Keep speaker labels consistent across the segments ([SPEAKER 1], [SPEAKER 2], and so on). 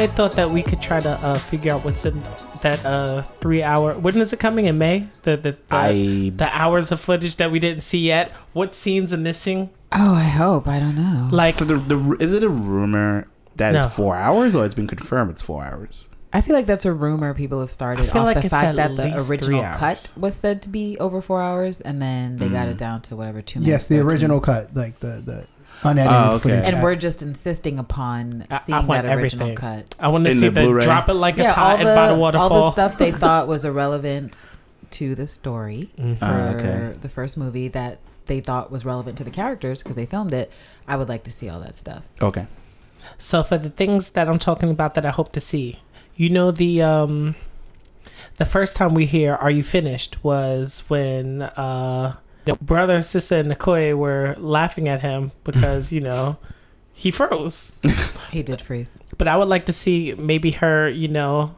[SPEAKER 1] I thought that we could try to uh, figure out what's in that uh, three hour. When is it coming in May? The the the,
[SPEAKER 2] I
[SPEAKER 1] the hours of footage that we didn't see yet. What scenes are missing?
[SPEAKER 3] Oh, I hope. I don't know.
[SPEAKER 1] Like
[SPEAKER 2] so the, the is it a rumor that
[SPEAKER 1] No.
[SPEAKER 2] it's four hours or it's been confirmed it's four hours?
[SPEAKER 3] I feel like that's a rumor people have started
[SPEAKER 1] I feel
[SPEAKER 3] off
[SPEAKER 1] like
[SPEAKER 3] the fact that the original cut was said to be over four hours, and then they got
[SPEAKER 2] Mm.
[SPEAKER 3] it down to whatever two minutes.
[SPEAKER 4] Yes, the
[SPEAKER 3] 13.
[SPEAKER 4] original cut, like the the unedited
[SPEAKER 2] Oh, okay.
[SPEAKER 4] footage.
[SPEAKER 3] And
[SPEAKER 4] yeah.
[SPEAKER 3] we're just insisting upon
[SPEAKER 1] I- I
[SPEAKER 3] seeing
[SPEAKER 1] want
[SPEAKER 3] that original
[SPEAKER 1] everything.
[SPEAKER 3] cut.
[SPEAKER 1] I want to
[SPEAKER 2] In
[SPEAKER 1] see
[SPEAKER 2] the
[SPEAKER 1] the, drop it like it's
[SPEAKER 3] yeah, all
[SPEAKER 1] hot
[SPEAKER 3] the,
[SPEAKER 1] and by the
[SPEAKER 3] all the stuff they thought was irrelevant to the story
[SPEAKER 1] Mhm.
[SPEAKER 3] for
[SPEAKER 2] Ah, okay.
[SPEAKER 3] the first movie that they thought was relevant to the characters because they filmed it. I would like to see all that stuff.
[SPEAKER 2] Okay.
[SPEAKER 1] So for the things that I'm talking about that I hope to see, you know the um the first time we hear "Are you finished?" was when uh the brother and sister and Nicoy were laughing at him because you know he froze.
[SPEAKER 3] He did freeze.
[SPEAKER 1] But I would like to see maybe her, you know,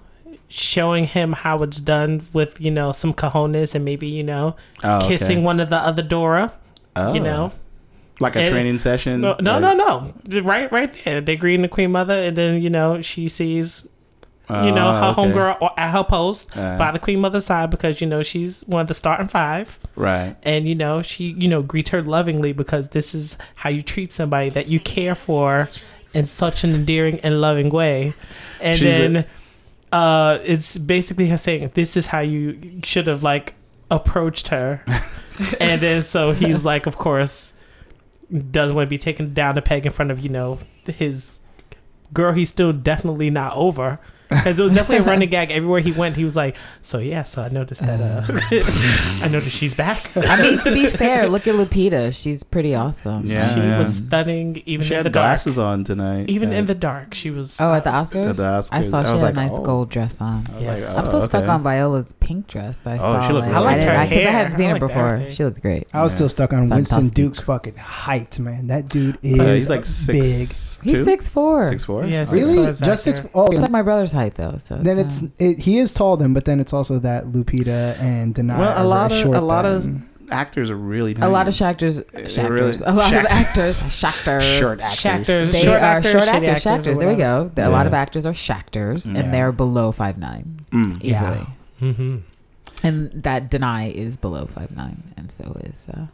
[SPEAKER 1] showing him how it's done with you know some cojones and maybe you know
[SPEAKER 2] Oh, okay.
[SPEAKER 1] kissing one of the other Dora.
[SPEAKER 2] Oh.
[SPEAKER 1] You know,
[SPEAKER 2] like a
[SPEAKER 1] And-
[SPEAKER 2] training session.
[SPEAKER 1] no, no,
[SPEAKER 2] like,
[SPEAKER 1] no, no, right, right there. They greeting the Queen Mother, and then you know she sees you know her
[SPEAKER 2] okay.
[SPEAKER 1] homegirl at her post
[SPEAKER 2] Uh,
[SPEAKER 1] by the Queen Mother's side because you know she's one of the starting five,
[SPEAKER 2] Right.
[SPEAKER 1] and you know she you know greets her lovingly because this is how you treat somebody that you care for in such an endearing and loving way, and
[SPEAKER 2] She's a-
[SPEAKER 1] then uh it's basically her saying this is how you should have like approached her, and then so he's like of course doesn't want to be taken down a peg in front of you know his girl he's still definitely not over because it was definitely a running gag everywhere he went he was like so yeah so i noticed that uh i noticed she's back
[SPEAKER 3] I mean, to be fair, look at Lupita. She's pretty awesome.
[SPEAKER 2] Yeah.
[SPEAKER 1] she
[SPEAKER 2] man.
[SPEAKER 1] was stunning even
[SPEAKER 2] She
[SPEAKER 1] in
[SPEAKER 2] had
[SPEAKER 1] the dark
[SPEAKER 2] glasses on tonight.
[SPEAKER 1] even in the dark she was
[SPEAKER 3] Oh, at the Oscars?
[SPEAKER 2] At the Oscars.
[SPEAKER 3] I saw
[SPEAKER 2] I
[SPEAKER 3] she had
[SPEAKER 2] like,
[SPEAKER 3] a nice
[SPEAKER 2] oh.
[SPEAKER 3] gold dress on.
[SPEAKER 2] I was
[SPEAKER 1] Yes.
[SPEAKER 2] like,
[SPEAKER 3] I'm still
[SPEAKER 2] oh,
[SPEAKER 3] stuck
[SPEAKER 2] okay.
[SPEAKER 3] on Viola's pink dress. that I
[SPEAKER 2] Oh,
[SPEAKER 3] saw.
[SPEAKER 2] she looked
[SPEAKER 3] like,
[SPEAKER 2] really
[SPEAKER 1] I liked her
[SPEAKER 3] didn't- 'cause I
[SPEAKER 1] hair.
[SPEAKER 3] hadn't seen
[SPEAKER 1] I
[SPEAKER 3] her before.
[SPEAKER 1] everything.
[SPEAKER 3] She looked great.
[SPEAKER 4] I was
[SPEAKER 2] Yeah.
[SPEAKER 4] still stuck on Winston Duke's fucking height, man. That dude is
[SPEAKER 2] Uh, he's like
[SPEAKER 4] big.
[SPEAKER 2] Six.
[SPEAKER 3] He's
[SPEAKER 2] two?
[SPEAKER 3] six four.
[SPEAKER 2] Six four.
[SPEAKER 1] Yeah, six
[SPEAKER 4] Really?
[SPEAKER 1] four is
[SPEAKER 4] Just six?
[SPEAKER 1] accurate.
[SPEAKER 4] Oh,
[SPEAKER 3] It's like my brother's height though. So
[SPEAKER 4] then it's
[SPEAKER 3] not-
[SPEAKER 4] it, he is tall then, but then it's also that Lupita and Danai.
[SPEAKER 2] Well, a
[SPEAKER 4] are
[SPEAKER 2] lot
[SPEAKER 4] very
[SPEAKER 2] of a lot
[SPEAKER 4] then.
[SPEAKER 2] of actors are really
[SPEAKER 3] a lot of actors,
[SPEAKER 2] They're really-
[SPEAKER 3] a lot of actors, actors,
[SPEAKER 2] short actors.
[SPEAKER 1] Shaktors.
[SPEAKER 3] They
[SPEAKER 1] Short
[SPEAKER 3] are
[SPEAKER 1] actors,
[SPEAKER 3] short actors,
[SPEAKER 1] actors, or
[SPEAKER 3] actors. There we
[SPEAKER 1] whatever.
[SPEAKER 3] go. A lot of actors are actors,
[SPEAKER 2] Yeah.
[SPEAKER 3] and they're below five nine
[SPEAKER 2] Mm.
[SPEAKER 1] Yeah.
[SPEAKER 3] easily.
[SPEAKER 1] mm-hmm.
[SPEAKER 3] And that Danai is below five nine, and so is uh,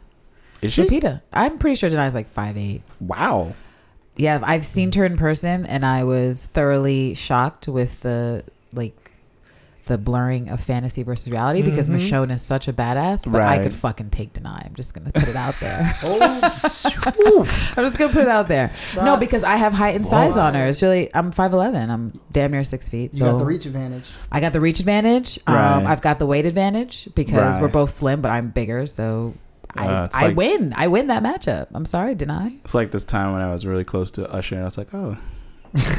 [SPEAKER 2] Is she?
[SPEAKER 3] Lupita. I'm pretty sure Danai is like five eight.
[SPEAKER 2] Wow.
[SPEAKER 3] Yeah, I've seen her in person, and I was thoroughly shocked with the like the blurring of fantasy versus reality because
[SPEAKER 1] Mhm.
[SPEAKER 3] Michonne is such a badass, but I could fucking take Danai. I'm just gonna put it out there.
[SPEAKER 4] Oh,
[SPEAKER 3] I'm just gonna put it out there. no, because I have height and size on her. It's really I'm five eleven. I'm damn near six feet.
[SPEAKER 4] you
[SPEAKER 3] So
[SPEAKER 4] got the reach advantage.
[SPEAKER 3] I got the reach advantage. Um,
[SPEAKER 2] Right.
[SPEAKER 3] I've got the weight advantage because
[SPEAKER 2] Right.
[SPEAKER 3] we're both slim, but I'm bigger. So I,
[SPEAKER 2] Uh,
[SPEAKER 3] I
[SPEAKER 2] like-
[SPEAKER 3] win. I win that matchup. I'm sorry, Danai.
[SPEAKER 2] It's like this time when I was really close to Usher, and I was like, "Oh,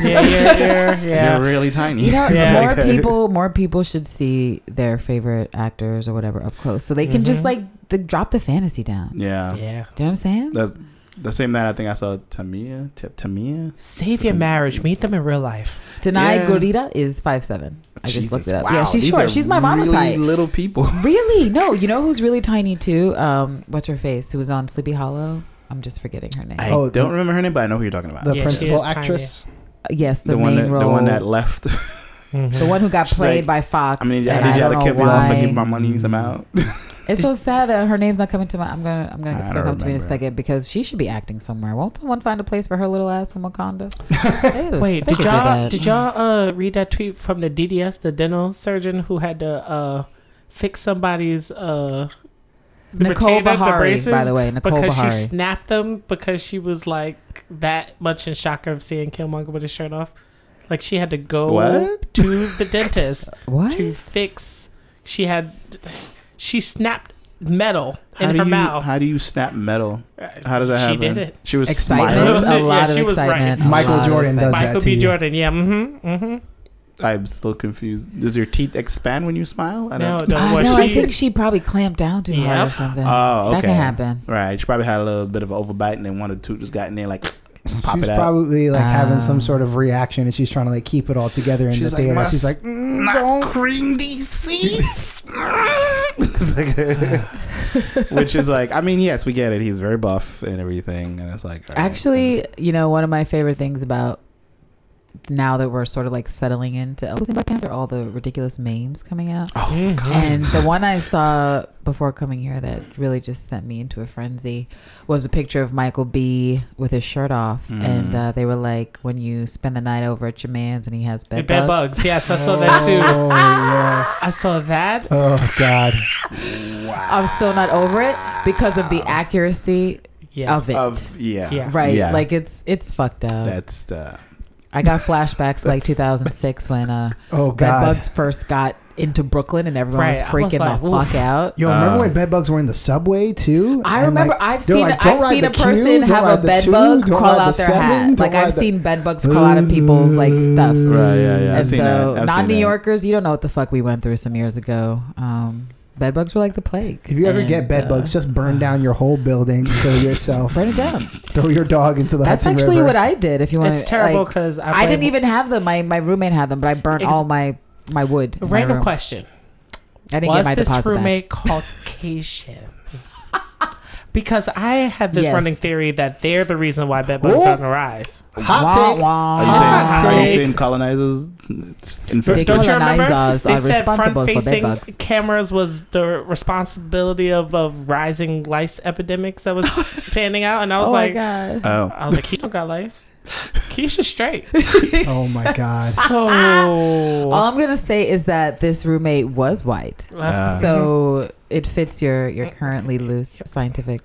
[SPEAKER 1] yeah yeah yeah yeah
[SPEAKER 2] you're really tiny."
[SPEAKER 3] You know,
[SPEAKER 1] Yeah.
[SPEAKER 3] more people, more people should see their favorite actors or whatever up close, so they can just
[SPEAKER 1] Mhm.
[SPEAKER 3] like to drop the fantasy down.
[SPEAKER 2] yeah.
[SPEAKER 1] yeah
[SPEAKER 3] Do you know what I'm saying?
[SPEAKER 2] That's the same night I think I saw Tamia. T- Tamia.
[SPEAKER 1] save your marriage meet them in real life
[SPEAKER 3] Denai
[SPEAKER 2] Yeah.
[SPEAKER 3] Gurita is five seven. I just looked it up.
[SPEAKER 2] wow,
[SPEAKER 3] yeah, she's short. She's my mama's
[SPEAKER 2] really
[SPEAKER 3] height.
[SPEAKER 2] Little people.
[SPEAKER 3] Really? No, you know who's really tiny too? Um, what's her face? Who was on Sleepy Hollow? I'm just forgetting her name.
[SPEAKER 2] I
[SPEAKER 4] Oh,
[SPEAKER 2] don't
[SPEAKER 4] the-
[SPEAKER 2] remember her name, but I know who you're talking about.
[SPEAKER 4] The
[SPEAKER 1] Yeah,
[SPEAKER 4] principal
[SPEAKER 1] is tiny.
[SPEAKER 4] actress.
[SPEAKER 3] yes, the,
[SPEAKER 2] the
[SPEAKER 3] main
[SPEAKER 2] one that
[SPEAKER 3] role.
[SPEAKER 2] the one that left.
[SPEAKER 1] Mhm.
[SPEAKER 3] the one who got
[SPEAKER 2] She's
[SPEAKER 3] played
[SPEAKER 2] like,
[SPEAKER 3] by Fox.
[SPEAKER 2] I mean,
[SPEAKER 3] and
[SPEAKER 2] I did you have
[SPEAKER 3] don't
[SPEAKER 2] to kill me off and
[SPEAKER 3] why.
[SPEAKER 2] give my money some out?
[SPEAKER 3] It's so sad that her name's not coming to my. I'm gonna. I'm gonna.
[SPEAKER 2] I
[SPEAKER 3] It's gonna
[SPEAKER 2] don't
[SPEAKER 3] come to me in a second because she should be acting somewhere. Won't someone find a place for her little ass in Wakanda? They-
[SPEAKER 1] Wait, did y'all did y'all uh read that tweet from the DDS, the dental surgeon who had to uh fix somebody's uh
[SPEAKER 3] Nicole
[SPEAKER 1] retainer, the
[SPEAKER 3] by the way, Nicole
[SPEAKER 1] because she snapped them because she was like that much in shock of seeing Killmonger with his shirt off. Like she had to go
[SPEAKER 2] What?
[SPEAKER 1] to the dentist
[SPEAKER 3] What?
[SPEAKER 1] to fix. She had she snapped metal
[SPEAKER 2] How
[SPEAKER 1] in
[SPEAKER 2] do
[SPEAKER 1] her
[SPEAKER 2] you
[SPEAKER 1] mouth.
[SPEAKER 2] how do you snap metal? How does that
[SPEAKER 1] She
[SPEAKER 2] happen?
[SPEAKER 1] She did it.
[SPEAKER 2] She was
[SPEAKER 3] Excitement.
[SPEAKER 2] smiling.
[SPEAKER 3] A lot
[SPEAKER 1] Yeah,
[SPEAKER 3] of
[SPEAKER 1] she was right.
[SPEAKER 4] Michael Jordan does
[SPEAKER 3] excitement.
[SPEAKER 4] that
[SPEAKER 1] Michael
[SPEAKER 4] to
[SPEAKER 1] B.
[SPEAKER 4] you.
[SPEAKER 1] Jordan, yeah, mm-hmm, mm-hmm.
[SPEAKER 2] I'm still confused. Does your teeth expand when you smile? I
[SPEAKER 1] No,
[SPEAKER 2] don't.
[SPEAKER 1] no,
[SPEAKER 3] Uh,
[SPEAKER 1] what
[SPEAKER 3] no, I think she probably clamped down too hard or something.
[SPEAKER 2] Oh, okay.
[SPEAKER 3] That can happen.
[SPEAKER 2] Right. She probably had a little bit of an overbite, and then one or two just got in there, like pop
[SPEAKER 4] She's
[SPEAKER 2] it out.
[SPEAKER 4] probably like having
[SPEAKER 3] Ah.
[SPEAKER 4] some sort of reaction, and she's trying to like keep it all together in
[SPEAKER 2] She's
[SPEAKER 4] the
[SPEAKER 2] like,
[SPEAKER 4] theater. She's like, mm,
[SPEAKER 2] Not
[SPEAKER 4] don't.
[SPEAKER 2] cream these seats. Which is like, I mean, yes, we get it. He's very buff and everything, and it's like, all right.
[SPEAKER 3] Actually, you know, one of my favorite things about now that we're sort of like settling into Elvis and Black Panther, all the ridiculous memes coming out.
[SPEAKER 2] Oh,
[SPEAKER 1] Mhm.
[SPEAKER 3] And the one I saw before coming here that really just sent me into a frenzy was a picture of Michael B with his shirt off,
[SPEAKER 2] Mm.
[SPEAKER 3] and uh, they were like, "When you spend the night over at your man's and he has bed,
[SPEAKER 1] Bed
[SPEAKER 3] bugs."
[SPEAKER 1] bugs. Yes, I saw that too.
[SPEAKER 4] Oh yeah.
[SPEAKER 1] I saw that.
[SPEAKER 4] Oh God.
[SPEAKER 3] I'm still not over it because of the accuracy
[SPEAKER 1] Yeah.
[SPEAKER 3] of it.
[SPEAKER 2] Of yeah,
[SPEAKER 1] Yeah.
[SPEAKER 3] right,
[SPEAKER 2] Yeah.
[SPEAKER 3] like it's it's fucked up.
[SPEAKER 2] that's the
[SPEAKER 3] I got flashbacks like 2006 when uh,
[SPEAKER 4] Oh
[SPEAKER 3] bed
[SPEAKER 4] God.
[SPEAKER 3] bugs first got into Brooklyn and everyone was
[SPEAKER 1] Right, I was
[SPEAKER 3] freaking
[SPEAKER 1] like,
[SPEAKER 3] the
[SPEAKER 1] oof.
[SPEAKER 3] fuck out.
[SPEAKER 4] Yo, remember
[SPEAKER 2] Uh,
[SPEAKER 4] when bedbugs were in the subway too?
[SPEAKER 3] I
[SPEAKER 4] And,
[SPEAKER 3] remember
[SPEAKER 4] like,
[SPEAKER 3] I've
[SPEAKER 4] they're
[SPEAKER 3] seen
[SPEAKER 4] like,
[SPEAKER 3] I've
[SPEAKER 4] ride
[SPEAKER 3] seen
[SPEAKER 4] the
[SPEAKER 3] a
[SPEAKER 4] Q,
[SPEAKER 3] person
[SPEAKER 4] don't
[SPEAKER 3] have a
[SPEAKER 4] ride the
[SPEAKER 3] bed
[SPEAKER 4] two,
[SPEAKER 3] bug
[SPEAKER 4] don't
[SPEAKER 3] crawl
[SPEAKER 4] ride
[SPEAKER 3] out
[SPEAKER 4] the
[SPEAKER 3] their
[SPEAKER 4] seven,
[SPEAKER 3] hat.
[SPEAKER 4] don't
[SPEAKER 3] Like I've
[SPEAKER 4] the-
[SPEAKER 3] seen bed bugs crawl out of people's like stuff.
[SPEAKER 2] right. Yeah, yeah. I've
[SPEAKER 3] and
[SPEAKER 2] seen
[SPEAKER 3] so
[SPEAKER 2] that. I've
[SPEAKER 3] non
[SPEAKER 2] seen
[SPEAKER 3] New
[SPEAKER 2] that.
[SPEAKER 3] Yorkers, you don't know what the fuck we went through some years ago. Um, bed bugs were like the plague.
[SPEAKER 4] If you ever
[SPEAKER 3] And,
[SPEAKER 4] get bed
[SPEAKER 3] uh,
[SPEAKER 4] bugs, just burn down your whole building, kill yourself,
[SPEAKER 3] burn it down.
[SPEAKER 4] throw your dog into the
[SPEAKER 3] That's
[SPEAKER 4] Hudson
[SPEAKER 3] actually
[SPEAKER 4] River.
[SPEAKER 3] what I did. If you want,
[SPEAKER 1] It's terrible because I,
[SPEAKER 3] I didn't even have them. My my roommate had them, but I burnt all my my wood. in my
[SPEAKER 1] Random question.
[SPEAKER 3] I didn't
[SPEAKER 1] Was
[SPEAKER 3] get my
[SPEAKER 1] this
[SPEAKER 3] deposit back.
[SPEAKER 1] roommate Caucasian? Because I had this
[SPEAKER 3] Yes.
[SPEAKER 1] running theory that they're the reason why bed bugs are on the rise.
[SPEAKER 4] Hot
[SPEAKER 3] Wah,
[SPEAKER 4] take.
[SPEAKER 3] wah.
[SPEAKER 2] Are you saying,
[SPEAKER 1] Hot
[SPEAKER 2] are you saying colonizers
[SPEAKER 3] They
[SPEAKER 2] infested?
[SPEAKER 1] Don't you remember?
[SPEAKER 3] colonizers
[SPEAKER 1] They
[SPEAKER 3] are
[SPEAKER 1] said
[SPEAKER 3] for
[SPEAKER 1] front-facing cameras was the responsibility of, of rising lice epidemics that was panning out, and I was
[SPEAKER 3] oh
[SPEAKER 1] like,
[SPEAKER 3] my god.
[SPEAKER 2] Oh,
[SPEAKER 1] I was like, he don't got lice. Keisha straight.
[SPEAKER 4] Oh my God.
[SPEAKER 1] So
[SPEAKER 3] All I'm gonna say is that this roommate was white,
[SPEAKER 2] Uh,
[SPEAKER 3] so it fits your your currently loose scientific.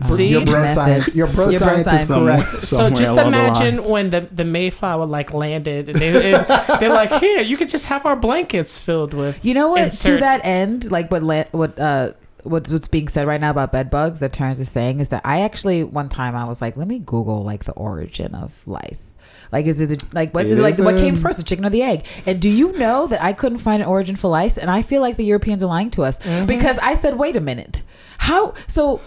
[SPEAKER 1] See?
[SPEAKER 4] your bro
[SPEAKER 3] Methods.
[SPEAKER 4] science. Your bro
[SPEAKER 3] Your bro
[SPEAKER 4] science is
[SPEAKER 3] science.
[SPEAKER 2] Somewhere-
[SPEAKER 4] correct.
[SPEAKER 1] so just
[SPEAKER 2] along the
[SPEAKER 1] imagine when the the Mayflower like landed, and they and they're like, here, you could just have our blankets filled with.
[SPEAKER 3] You know what?
[SPEAKER 1] Insert-
[SPEAKER 3] To that end, like what what uh what's what's being said right now about bed bugs that Terrence is saying is that I actually one time I was like, let me Google like the origin of lice. Like, is it the, like what is it like what came first, the chicken or the egg? And do you know that I couldn't find an origin for lice? And I feel like the Europeans are lying to us mm-hmm. because I said, wait a minute, how? So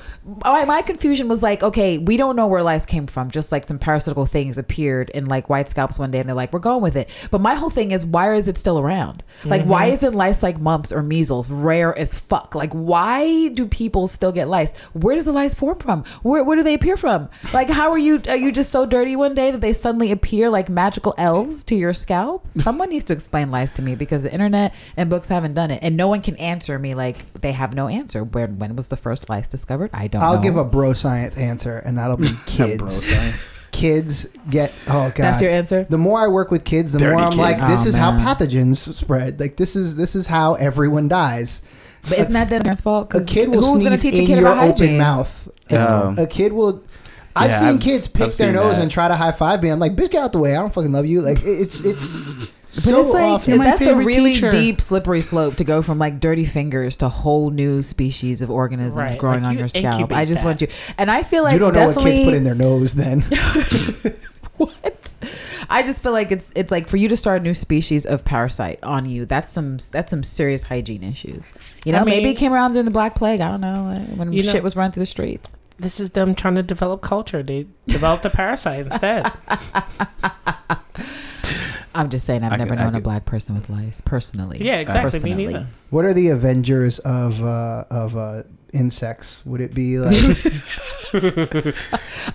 [SPEAKER 3] oh, my, my confusion was like, okay, we don't know where lice came from. Just like some parasitical things appeared in like white scalps one day, and they're like, we're going with it. But my whole thing is, why is it still around? Like, why mm-hmm. isn't lice like mumps or measles rare as fuck? Like, why do people still get lice? Where does the lice form from? Where where do they appear from? Like, how are you? Are you just so dirty one day that they suddenly appear like magical elves to your scalp? Someone needs to explain lice to me because the internet and books haven't done it, and no one can answer me. Like, they have no answer. Where when was the first lice discovered? I don't.
[SPEAKER 4] I'll
[SPEAKER 3] know.
[SPEAKER 4] give a bro science answer, and that'll be
[SPEAKER 2] bro
[SPEAKER 4] kids.
[SPEAKER 2] science.
[SPEAKER 4] kids get oh god.
[SPEAKER 3] That's your answer.
[SPEAKER 4] the more I work with kids, the
[SPEAKER 2] Dirty
[SPEAKER 4] more I'm like, this
[SPEAKER 3] Oh,
[SPEAKER 4] is how pathogens spread. Like this is this is how everyone dies.
[SPEAKER 3] But isn't that their parents' fault?
[SPEAKER 4] A
[SPEAKER 3] 'Cause
[SPEAKER 4] kid will
[SPEAKER 3] who's gonna
[SPEAKER 4] sneeze
[SPEAKER 3] teach a
[SPEAKER 4] in
[SPEAKER 3] kid
[SPEAKER 4] your
[SPEAKER 3] about
[SPEAKER 4] open
[SPEAKER 3] hygiene?
[SPEAKER 4] mouth.
[SPEAKER 2] Yeah.
[SPEAKER 4] A kid will. I've
[SPEAKER 2] Yeah,
[SPEAKER 4] seen
[SPEAKER 2] I've-
[SPEAKER 4] kids pick
[SPEAKER 2] I've
[SPEAKER 4] their nose
[SPEAKER 2] that.
[SPEAKER 4] and try to high five me. I'm like, bitch, get out the way. I don't fucking love you. Like it's it's
[SPEAKER 3] But
[SPEAKER 4] so
[SPEAKER 3] it's like
[SPEAKER 4] often.
[SPEAKER 2] my
[SPEAKER 3] that's a really
[SPEAKER 2] teacher.
[SPEAKER 3] deep, slippery slope to go from like dirty fingers to whole new species of organisms
[SPEAKER 1] Right,
[SPEAKER 3] growing
[SPEAKER 1] like
[SPEAKER 3] on
[SPEAKER 1] you
[SPEAKER 3] your scalp. I just
[SPEAKER 1] that.
[SPEAKER 3] want you, and I feel like
[SPEAKER 4] you don't know what
[SPEAKER 3] definitely
[SPEAKER 4] kids put in their nose. Then
[SPEAKER 3] what. I just feel like it's it's like for you to start a new species of parasite on you. That's some that's some serious hygiene issues. You know,
[SPEAKER 1] I
[SPEAKER 3] maybe it came around during the Black Plague. I don't know when
[SPEAKER 1] You know-
[SPEAKER 3] shit was run through the streets.
[SPEAKER 1] This is them trying to develop culture. They developed a parasite instead.
[SPEAKER 3] I'm just saying, I've
[SPEAKER 2] I
[SPEAKER 3] never
[SPEAKER 2] could- I
[SPEAKER 3] known a
[SPEAKER 2] could-
[SPEAKER 3] black person with lice personally.
[SPEAKER 1] Yeah, exactly. Me
[SPEAKER 3] Personally.
[SPEAKER 1] neither.
[SPEAKER 4] what are the Avengers of uh, of uh, insects? Would it be like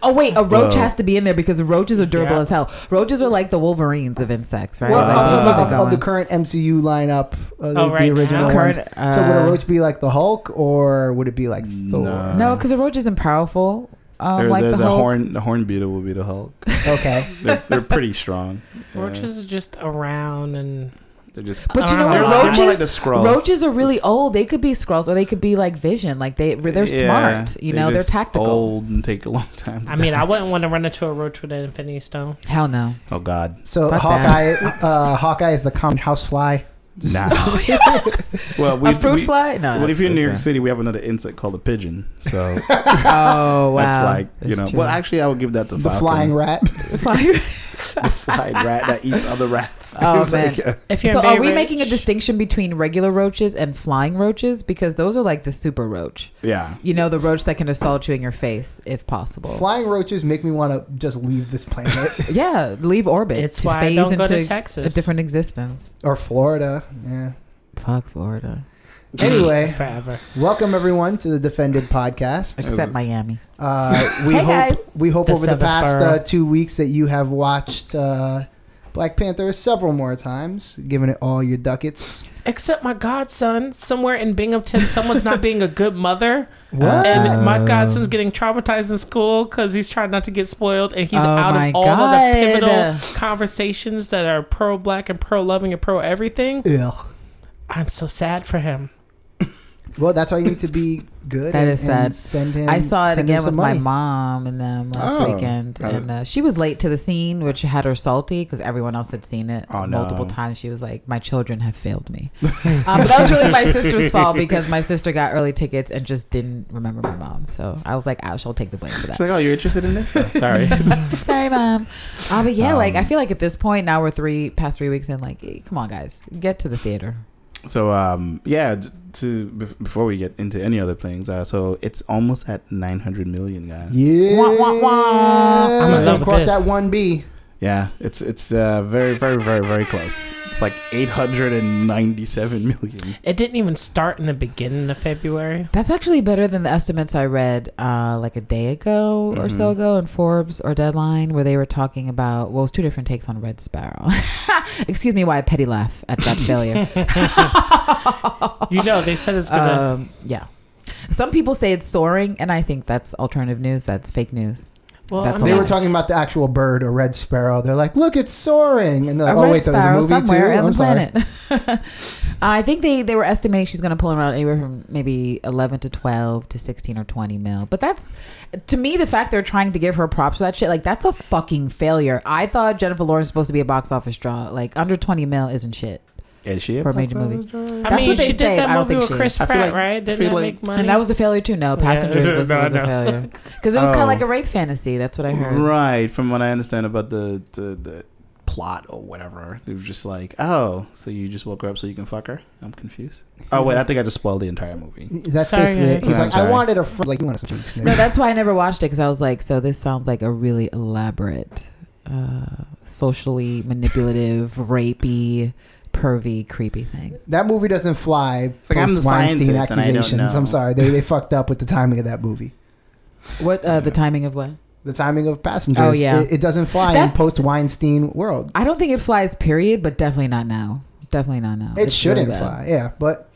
[SPEAKER 3] Oh wait, a roach
[SPEAKER 2] Whoa.
[SPEAKER 3] has to be in there because roaches are durable
[SPEAKER 1] Yeah.
[SPEAKER 3] as hell. Roaches are like the Wolverines of insects, right?
[SPEAKER 4] well,
[SPEAKER 3] Like,
[SPEAKER 4] I'm talking
[SPEAKER 3] keep it
[SPEAKER 4] about of the
[SPEAKER 3] going.
[SPEAKER 4] current MCU lineup, uh, the,
[SPEAKER 1] Oh,
[SPEAKER 4] the
[SPEAKER 1] right now.
[SPEAKER 4] original
[SPEAKER 3] The
[SPEAKER 4] ones.
[SPEAKER 3] current,
[SPEAKER 4] so would a
[SPEAKER 3] uh,
[SPEAKER 4] roach be like the Hulk, or would it be like Thor?
[SPEAKER 2] No.
[SPEAKER 3] No, because a roach isn't powerful. Um,
[SPEAKER 2] There-
[SPEAKER 3] like
[SPEAKER 2] there's
[SPEAKER 3] the
[SPEAKER 2] a
[SPEAKER 3] Hulk.
[SPEAKER 2] horn. The horn beetle will be the Hulk.
[SPEAKER 4] Okay.
[SPEAKER 2] They're, they're pretty strong. Yeah.
[SPEAKER 1] Roaches are just around and
[SPEAKER 2] They're just.
[SPEAKER 3] But you know what?
[SPEAKER 1] know.
[SPEAKER 3] Roaches,
[SPEAKER 2] like the Skrulls.
[SPEAKER 3] roaches are really old. They could be Skrulls or they could be like Vision. Like they, they're
[SPEAKER 2] Yeah,
[SPEAKER 3] smart. You know, they're
[SPEAKER 2] just
[SPEAKER 3] tactical.
[SPEAKER 2] Old and take a long time.
[SPEAKER 1] I mean,
[SPEAKER 2] die.
[SPEAKER 1] I wouldn't want to run into a roach with an infinity stone.
[SPEAKER 3] Hell no.
[SPEAKER 2] Oh God.
[SPEAKER 4] So
[SPEAKER 3] Fuck
[SPEAKER 4] Hawkeye, uh, Hawkeye is the common housefly.
[SPEAKER 2] Nah. well, we,
[SPEAKER 3] a fruit
[SPEAKER 2] we-
[SPEAKER 3] fly? No.
[SPEAKER 2] Well, if you're in New York
[SPEAKER 3] that's
[SPEAKER 2] City, we have another insect called a pigeon. So.
[SPEAKER 3] Oh wow.
[SPEAKER 2] that's like you
[SPEAKER 3] That's
[SPEAKER 2] know.
[SPEAKER 3] true.
[SPEAKER 2] Well, actually, I would give that to
[SPEAKER 4] The
[SPEAKER 2] Falcon.
[SPEAKER 4] flying rat.
[SPEAKER 3] Flying-
[SPEAKER 2] the flying rat that eats other rats.
[SPEAKER 3] Oh, man.
[SPEAKER 2] like, uh,
[SPEAKER 1] If you're
[SPEAKER 3] so are
[SPEAKER 1] Bay
[SPEAKER 3] we
[SPEAKER 1] Ridge-
[SPEAKER 3] making a distinction between regular roaches and flying roaches because those are like the super roach
[SPEAKER 2] yeah.
[SPEAKER 3] you know the roach that can assault you in your face if possible
[SPEAKER 4] Flying roaches make me want to just leave this planet.
[SPEAKER 3] yeah leave orbit
[SPEAKER 1] It's
[SPEAKER 3] to
[SPEAKER 1] why I
[SPEAKER 3] phase
[SPEAKER 1] don't go
[SPEAKER 3] into
[SPEAKER 1] to Texas.
[SPEAKER 3] a different existence
[SPEAKER 4] or Florida. Yeah.
[SPEAKER 3] fuck florida
[SPEAKER 4] Anyway,
[SPEAKER 1] forever.
[SPEAKER 4] welcome everyone to the Defended podcast.
[SPEAKER 3] except miami
[SPEAKER 4] Uh, we
[SPEAKER 3] Hey,
[SPEAKER 4] hope
[SPEAKER 3] guys.
[SPEAKER 4] we hope
[SPEAKER 1] The
[SPEAKER 4] over the
[SPEAKER 1] seventh
[SPEAKER 4] past
[SPEAKER 1] borough.
[SPEAKER 4] uh, two weeks that you have watched uh, Black Panther several more times, giving it all your ducats.
[SPEAKER 1] Except my godson, somewhere in Binghamton, someone's not being a good mother.
[SPEAKER 4] What?
[SPEAKER 1] And my
[SPEAKER 3] Oh.
[SPEAKER 1] godson's getting traumatized in school because he's trying not to get spoiled, and he's
[SPEAKER 3] Oh
[SPEAKER 1] out
[SPEAKER 3] my
[SPEAKER 1] of all of the pivotal conversations that are pro black and pro loving and pro everything.
[SPEAKER 4] Ugh.
[SPEAKER 1] I'm so sad for him.
[SPEAKER 4] Well, that's why you need to be good.
[SPEAKER 3] That
[SPEAKER 4] and,
[SPEAKER 3] is
[SPEAKER 4] and
[SPEAKER 3] sad.
[SPEAKER 4] Send him.
[SPEAKER 3] I saw it again
[SPEAKER 4] some
[SPEAKER 3] with my mom and them last
[SPEAKER 2] Oh.
[SPEAKER 3] weekend, and uh, she was late to the scene, which had her salty because everyone else had seen it
[SPEAKER 2] Oh, no.
[SPEAKER 3] multiple times. She was like, "My children have failed me," um, but that was really my sister's fault because my sister got early tickets and just didn't remember my mom. So I was like, "I shall take the blame for
[SPEAKER 2] It's
[SPEAKER 3] that."
[SPEAKER 2] like, oh, you're interested in this? Oh, sorry.
[SPEAKER 3] Sorry, mom. Uh, but yeah, like I
[SPEAKER 2] Um,
[SPEAKER 3] feel like at this point now we're three past three weeks in. Like, come on, guys, get to the theater.
[SPEAKER 2] So, um, yeah. To before we get into any other things, uh, so it's almost at 900 million, guys.
[SPEAKER 4] Yeah.
[SPEAKER 3] Wah, wah, wah.
[SPEAKER 1] I'm in love with
[SPEAKER 4] Cross
[SPEAKER 1] this.
[SPEAKER 4] that one B.
[SPEAKER 2] Yeah, it's it's uh, very very very very close. It's like 897 million.
[SPEAKER 1] It didn't even start in the beginning of February.
[SPEAKER 3] That's actually better than the estimates I read uh, like a day ago or so
[SPEAKER 2] Mhm.
[SPEAKER 3] ago in Forbes or Deadline, where they were talking about well, it was two different takes on Red Sparrow. Excuse me, why I petty laugh at that failure.
[SPEAKER 1] You know, they said it's gonna.
[SPEAKER 3] um, yeah. Some people say it's soaring, and I think that's alternative news. That's fake news.
[SPEAKER 1] Well,
[SPEAKER 3] that's
[SPEAKER 4] They were talking about the actual bird, a red sparrow. They're like, "Look, it's soaring!" And they're like,
[SPEAKER 3] a
[SPEAKER 4] "Oh wait, there was a movie
[SPEAKER 3] somewhere
[SPEAKER 4] too."
[SPEAKER 3] on
[SPEAKER 4] I'm
[SPEAKER 3] the
[SPEAKER 4] sorry.
[SPEAKER 3] planet. I think they, they were estimating she's going to pull around anywhere from maybe 11 to 12 to 16 or 20 mil. But that's, to me, the fact they're trying to give her props for that shit, like, that's a fucking failure. I thought Jennifer Lawrence was supposed to be a box office draw. Like, under 20 mil isn't shit.
[SPEAKER 2] Is she
[SPEAKER 3] For a major movie.
[SPEAKER 1] I
[SPEAKER 3] That's
[SPEAKER 1] mean,
[SPEAKER 3] what they
[SPEAKER 1] she
[SPEAKER 3] say,
[SPEAKER 1] did that
[SPEAKER 3] I don't
[SPEAKER 1] movie
[SPEAKER 3] think
[SPEAKER 1] with
[SPEAKER 3] she
[SPEAKER 1] Chris
[SPEAKER 3] is.
[SPEAKER 2] I feel
[SPEAKER 1] Pratt,
[SPEAKER 2] like-
[SPEAKER 1] right? Didn't
[SPEAKER 2] feel
[SPEAKER 1] that
[SPEAKER 2] like-
[SPEAKER 1] make money?
[SPEAKER 3] And that was a failure too. No, Passengers was,
[SPEAKER 1] No,
[SPEAKER 3] was a
[SPEAKER 1] no.
[SPEAKER 3] failure. Because it was kind
[SPEAKER 2] Oh.
[SPEAKER 3] of like a rape fantasy. That's what I heard.
[SPEAKER 2] Right, from what I understand about the, the the plot or whatever, it was just like, oh, so you just woke her up so you can fuck her? I'm confused. Oh wait, I think I just spoiled the entire movie.
[SPEAKER 4] That's
[SPEAKER 1] Sorry,
[SPEAKER 4] basically it.
[SPEAKER 1] guys.
[SPEAKER 4] He's
[SPEAKER 2] Yeah,
[SPEAKER 4] like,
[SPEAKER 2] I'm
[SPEAKER 4] "I
[SPEAKER 2] sorry.
[SPEAKER 4] wanted a friend." Like, you want some cheeks?
[SPEAKER 3] No, that's why I never watched it because I was like, so this sounds like a really elaborate, uh, socially manipulative, rapey, pervy, creepy thing.
[SPEAKER 4] that movie doesn't fly.
[SPEAKER 2] like I'm the
[SPEAKER 4] post Weinstein
[SPEAKER 2] scientist and I don't
[SPEAKER 4] accusations.
[SPEAKER 2] know.
[SPEAKER 4] I'm sorry, they they fucked up with the timing of that movie.
[SPEAKER 3] What uh, the timing of what?
[SPEAKER 4] The timing of Passengers.
[SPEAKER 3] Oh, yeah.
[SPEAKER 4] it, it doesn't fly in post Weinstein world.
[SPEAKER 3] I don't think it flies. Period, but definitely not now. Definitely not now.
[SPEAKER 4] It
[SPEAKER 3] It's
[SPEAKER 4] shouldn't
[SPEAKER 3] really
[SPEAKER 4] fly. Yeah, but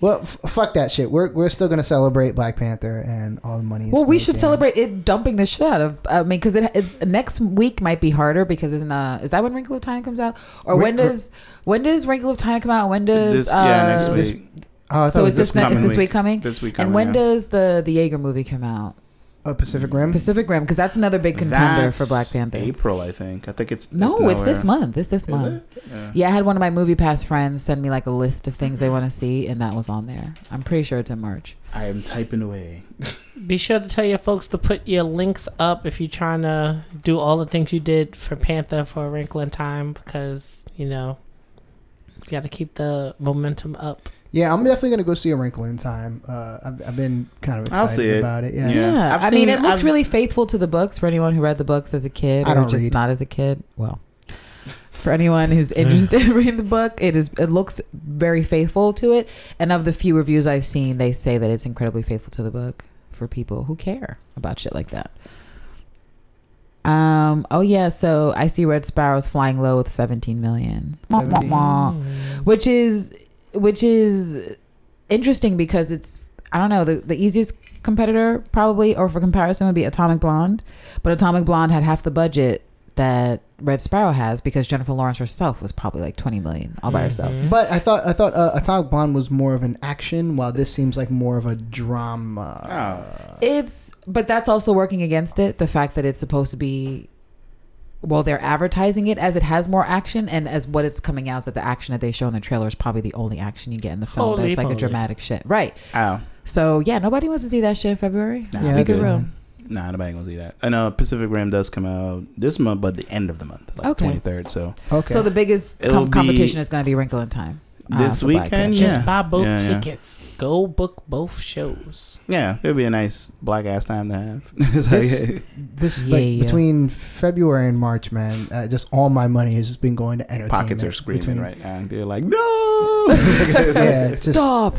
[SPEAKER 4] well, f- fuck that shit. We're we're still gonna celebrate Black Panther and all the money. it's
[SPEAKER 3] Well, we
[SPEAKER 4] making.
[SPEAKER 3] should celebrate it dumping the shit out of. I mean, because it's next week might be harder because isn't uh is that when Wrinkle of Time comes out or
[SPEAKER 4] Wri-
[SPEAKER 3] when does when does Wrinkle of Time come out? When does
[SPEAKER 2] This,
[SPEAKER 3] uh,
[SPEAKER 2] yeah, next
[SPEAKER 4] this-
[SPEAKER 2] week.
[SPEAKER 4] Oh,
[SPEAKER 3] So is
[SPEAKER 4] it
[SPEAKER 3] this
[SPEAKER 4] was
[SPEAKER 3] ne- is
[SPEAKER 2] coming
[SPEAKER 3] this
[SPEAKER 2] week.
[SPEAKER 3] week coming?
[SPEAKER 2] This week, coming.
[SPEAKER 3] And when
[SPEAKER 2] yeah.
[SPEAKER 3] does the the Jaeger movie come out?
[SPEAKER 4] Uh, Pacific Rim.
[SPEAKER 3] Pacific Rim, because that's another big contender
[SPEAKER 2] That's
[SPEAKER 3] for Black Panther.
[SPEAKER 2] April, I think. I think it's
[SPEAKER 3] No, it's this
[SPEAKER 2] nowhere.
[SPEAKER 3] month. It's this
[SPEAKER 2] Is
[SPEAKER 3] month.
[SPEAKER 2] it? Yeah.
[SPEAKER 3] Yeah, I had one of my MoviePass friends send me like a list of things they want to see, and that was on there. I'm pretty sure it's in March.
[SPEAKER 2] I am typing away.
[SPEAKER 1] Be sure to tell your folks to put your links up if you're trying to do all the things you did for Panther for a Wrinkle in Time because, you know, you got to keep the momentum up.
[SPEAKER 4] Yeah, I'm definitely gonna go see A Wrinkle in Time. Uh, I've, I've been kind of excited
[SPEAKER 2] I'll see it.
[SPEAKER 4] about it. Yeah.
[SPEAKER 2] Yeah.
[SPEAKER 3] Yeah,
[SPEAKER 2] I've
[SPEAKER 3] I mean, it looks
[SPEAKER 2] I've-
[SPEAKER 3] really faithful to the books for anyone who read the books as a kid
[SPEAKER 4] I
[SPEAKER 3] or
[SPEAKER 4] don't
[SPEAKER 3] just
[SPEAKER 4] read.
[SPEAKER 3] not as a kid. Well, for anyone who's interested in reading the book, it is it looks very faithful to it. And of the few reviews I've seen, they say that it's incredibly faithful to the book for people who care about shit like that. Um. Oh yeah. So I see Red Sparrow's flying low with 17 million. Wah, wah,
[SPEAKER 4] 17.
[SPEAKER 3] wah. Which is which is interesting because it's I don't know the the easiest competitor probably or for comparison would be Atomic Blonde, but Atomic Blonde had half the budget that Red Sparrow has because Jennifer Lawrence herself was probably like 20 million all by herself.
[SPEAKER 1] Mhm.
[SPEAKER 4] But I thought I thought uh, Atomic Blonde was more of an action, while this seems like more of a drama.
[SPEAKER 3] It's but that's also working against it. The fact that it's supposed to be well, they're advertising it as it has more action, and as what it's coming out is that the action that they show in the trailer is probably the only action you get in the film.
[SPEAKER 1] Holy
[SPEAKER 3] that's like
[SPEAKER 1] moly.
[SPEAKER 3] a dramatic shit, right?
[SPEAKER 2] Oh,
[SPEAKER 3] So yeah, nobody wants to see that shit in February.
[SPEAKER 2] Nah,
[SPEAKER 3] Let's
[SPEAKER 4] Yeah,
[SPEAKER 3] make
[SPEAKER 4] good.
[SPEAKER 3] real.
[SPEAKER 2] nah, nobody gonna see that. I know Pacific Rim does come out this month, but the end of the month, like
[SPEAKER 3] Okay.
[SPEAKER 2] twenty third. So
[SPEAKER 4] Okay.
[SPEAKER 3] So the biggest
[SPEAKER 2] It'll
[SPEAKER 3] com-
[SPEAKER 2] be-
[SPEAKER 3] competition is going to be Wrinkle in Time. Uh,
[SPEAKER 2] This
[SPEAKER 3] for Black
[SPEAKER 2] weekend,
[SPEAKER 3] Panther.
[SPEAKER 1] Just
[SPEAKER 2] Yeah.
[SPEAKER 1] buy both
[SPEAKER 2] Yeah, yeah.
[SPEAKER 1] tickets. Go book both shows.
[SPEAKER 2] yeah, it'll be a nice black ass time to have. It's like,
[SPEAKER 4] This- this
[SPEAKER 3] Yeah,
[SPEAKER 4] like,
[SPEAKER 3] yeah.
[SPEAKER 4] between February and March, man, uh, just all my money has just been going to entertainment.
[SPEAKER 2] pockets are screaming
[SPEAKER 4] between-
[SPEAKER 2] right now. They're like, no.
[SPEAKER 4] Yeah, just
[SPEAKER 3] Stop.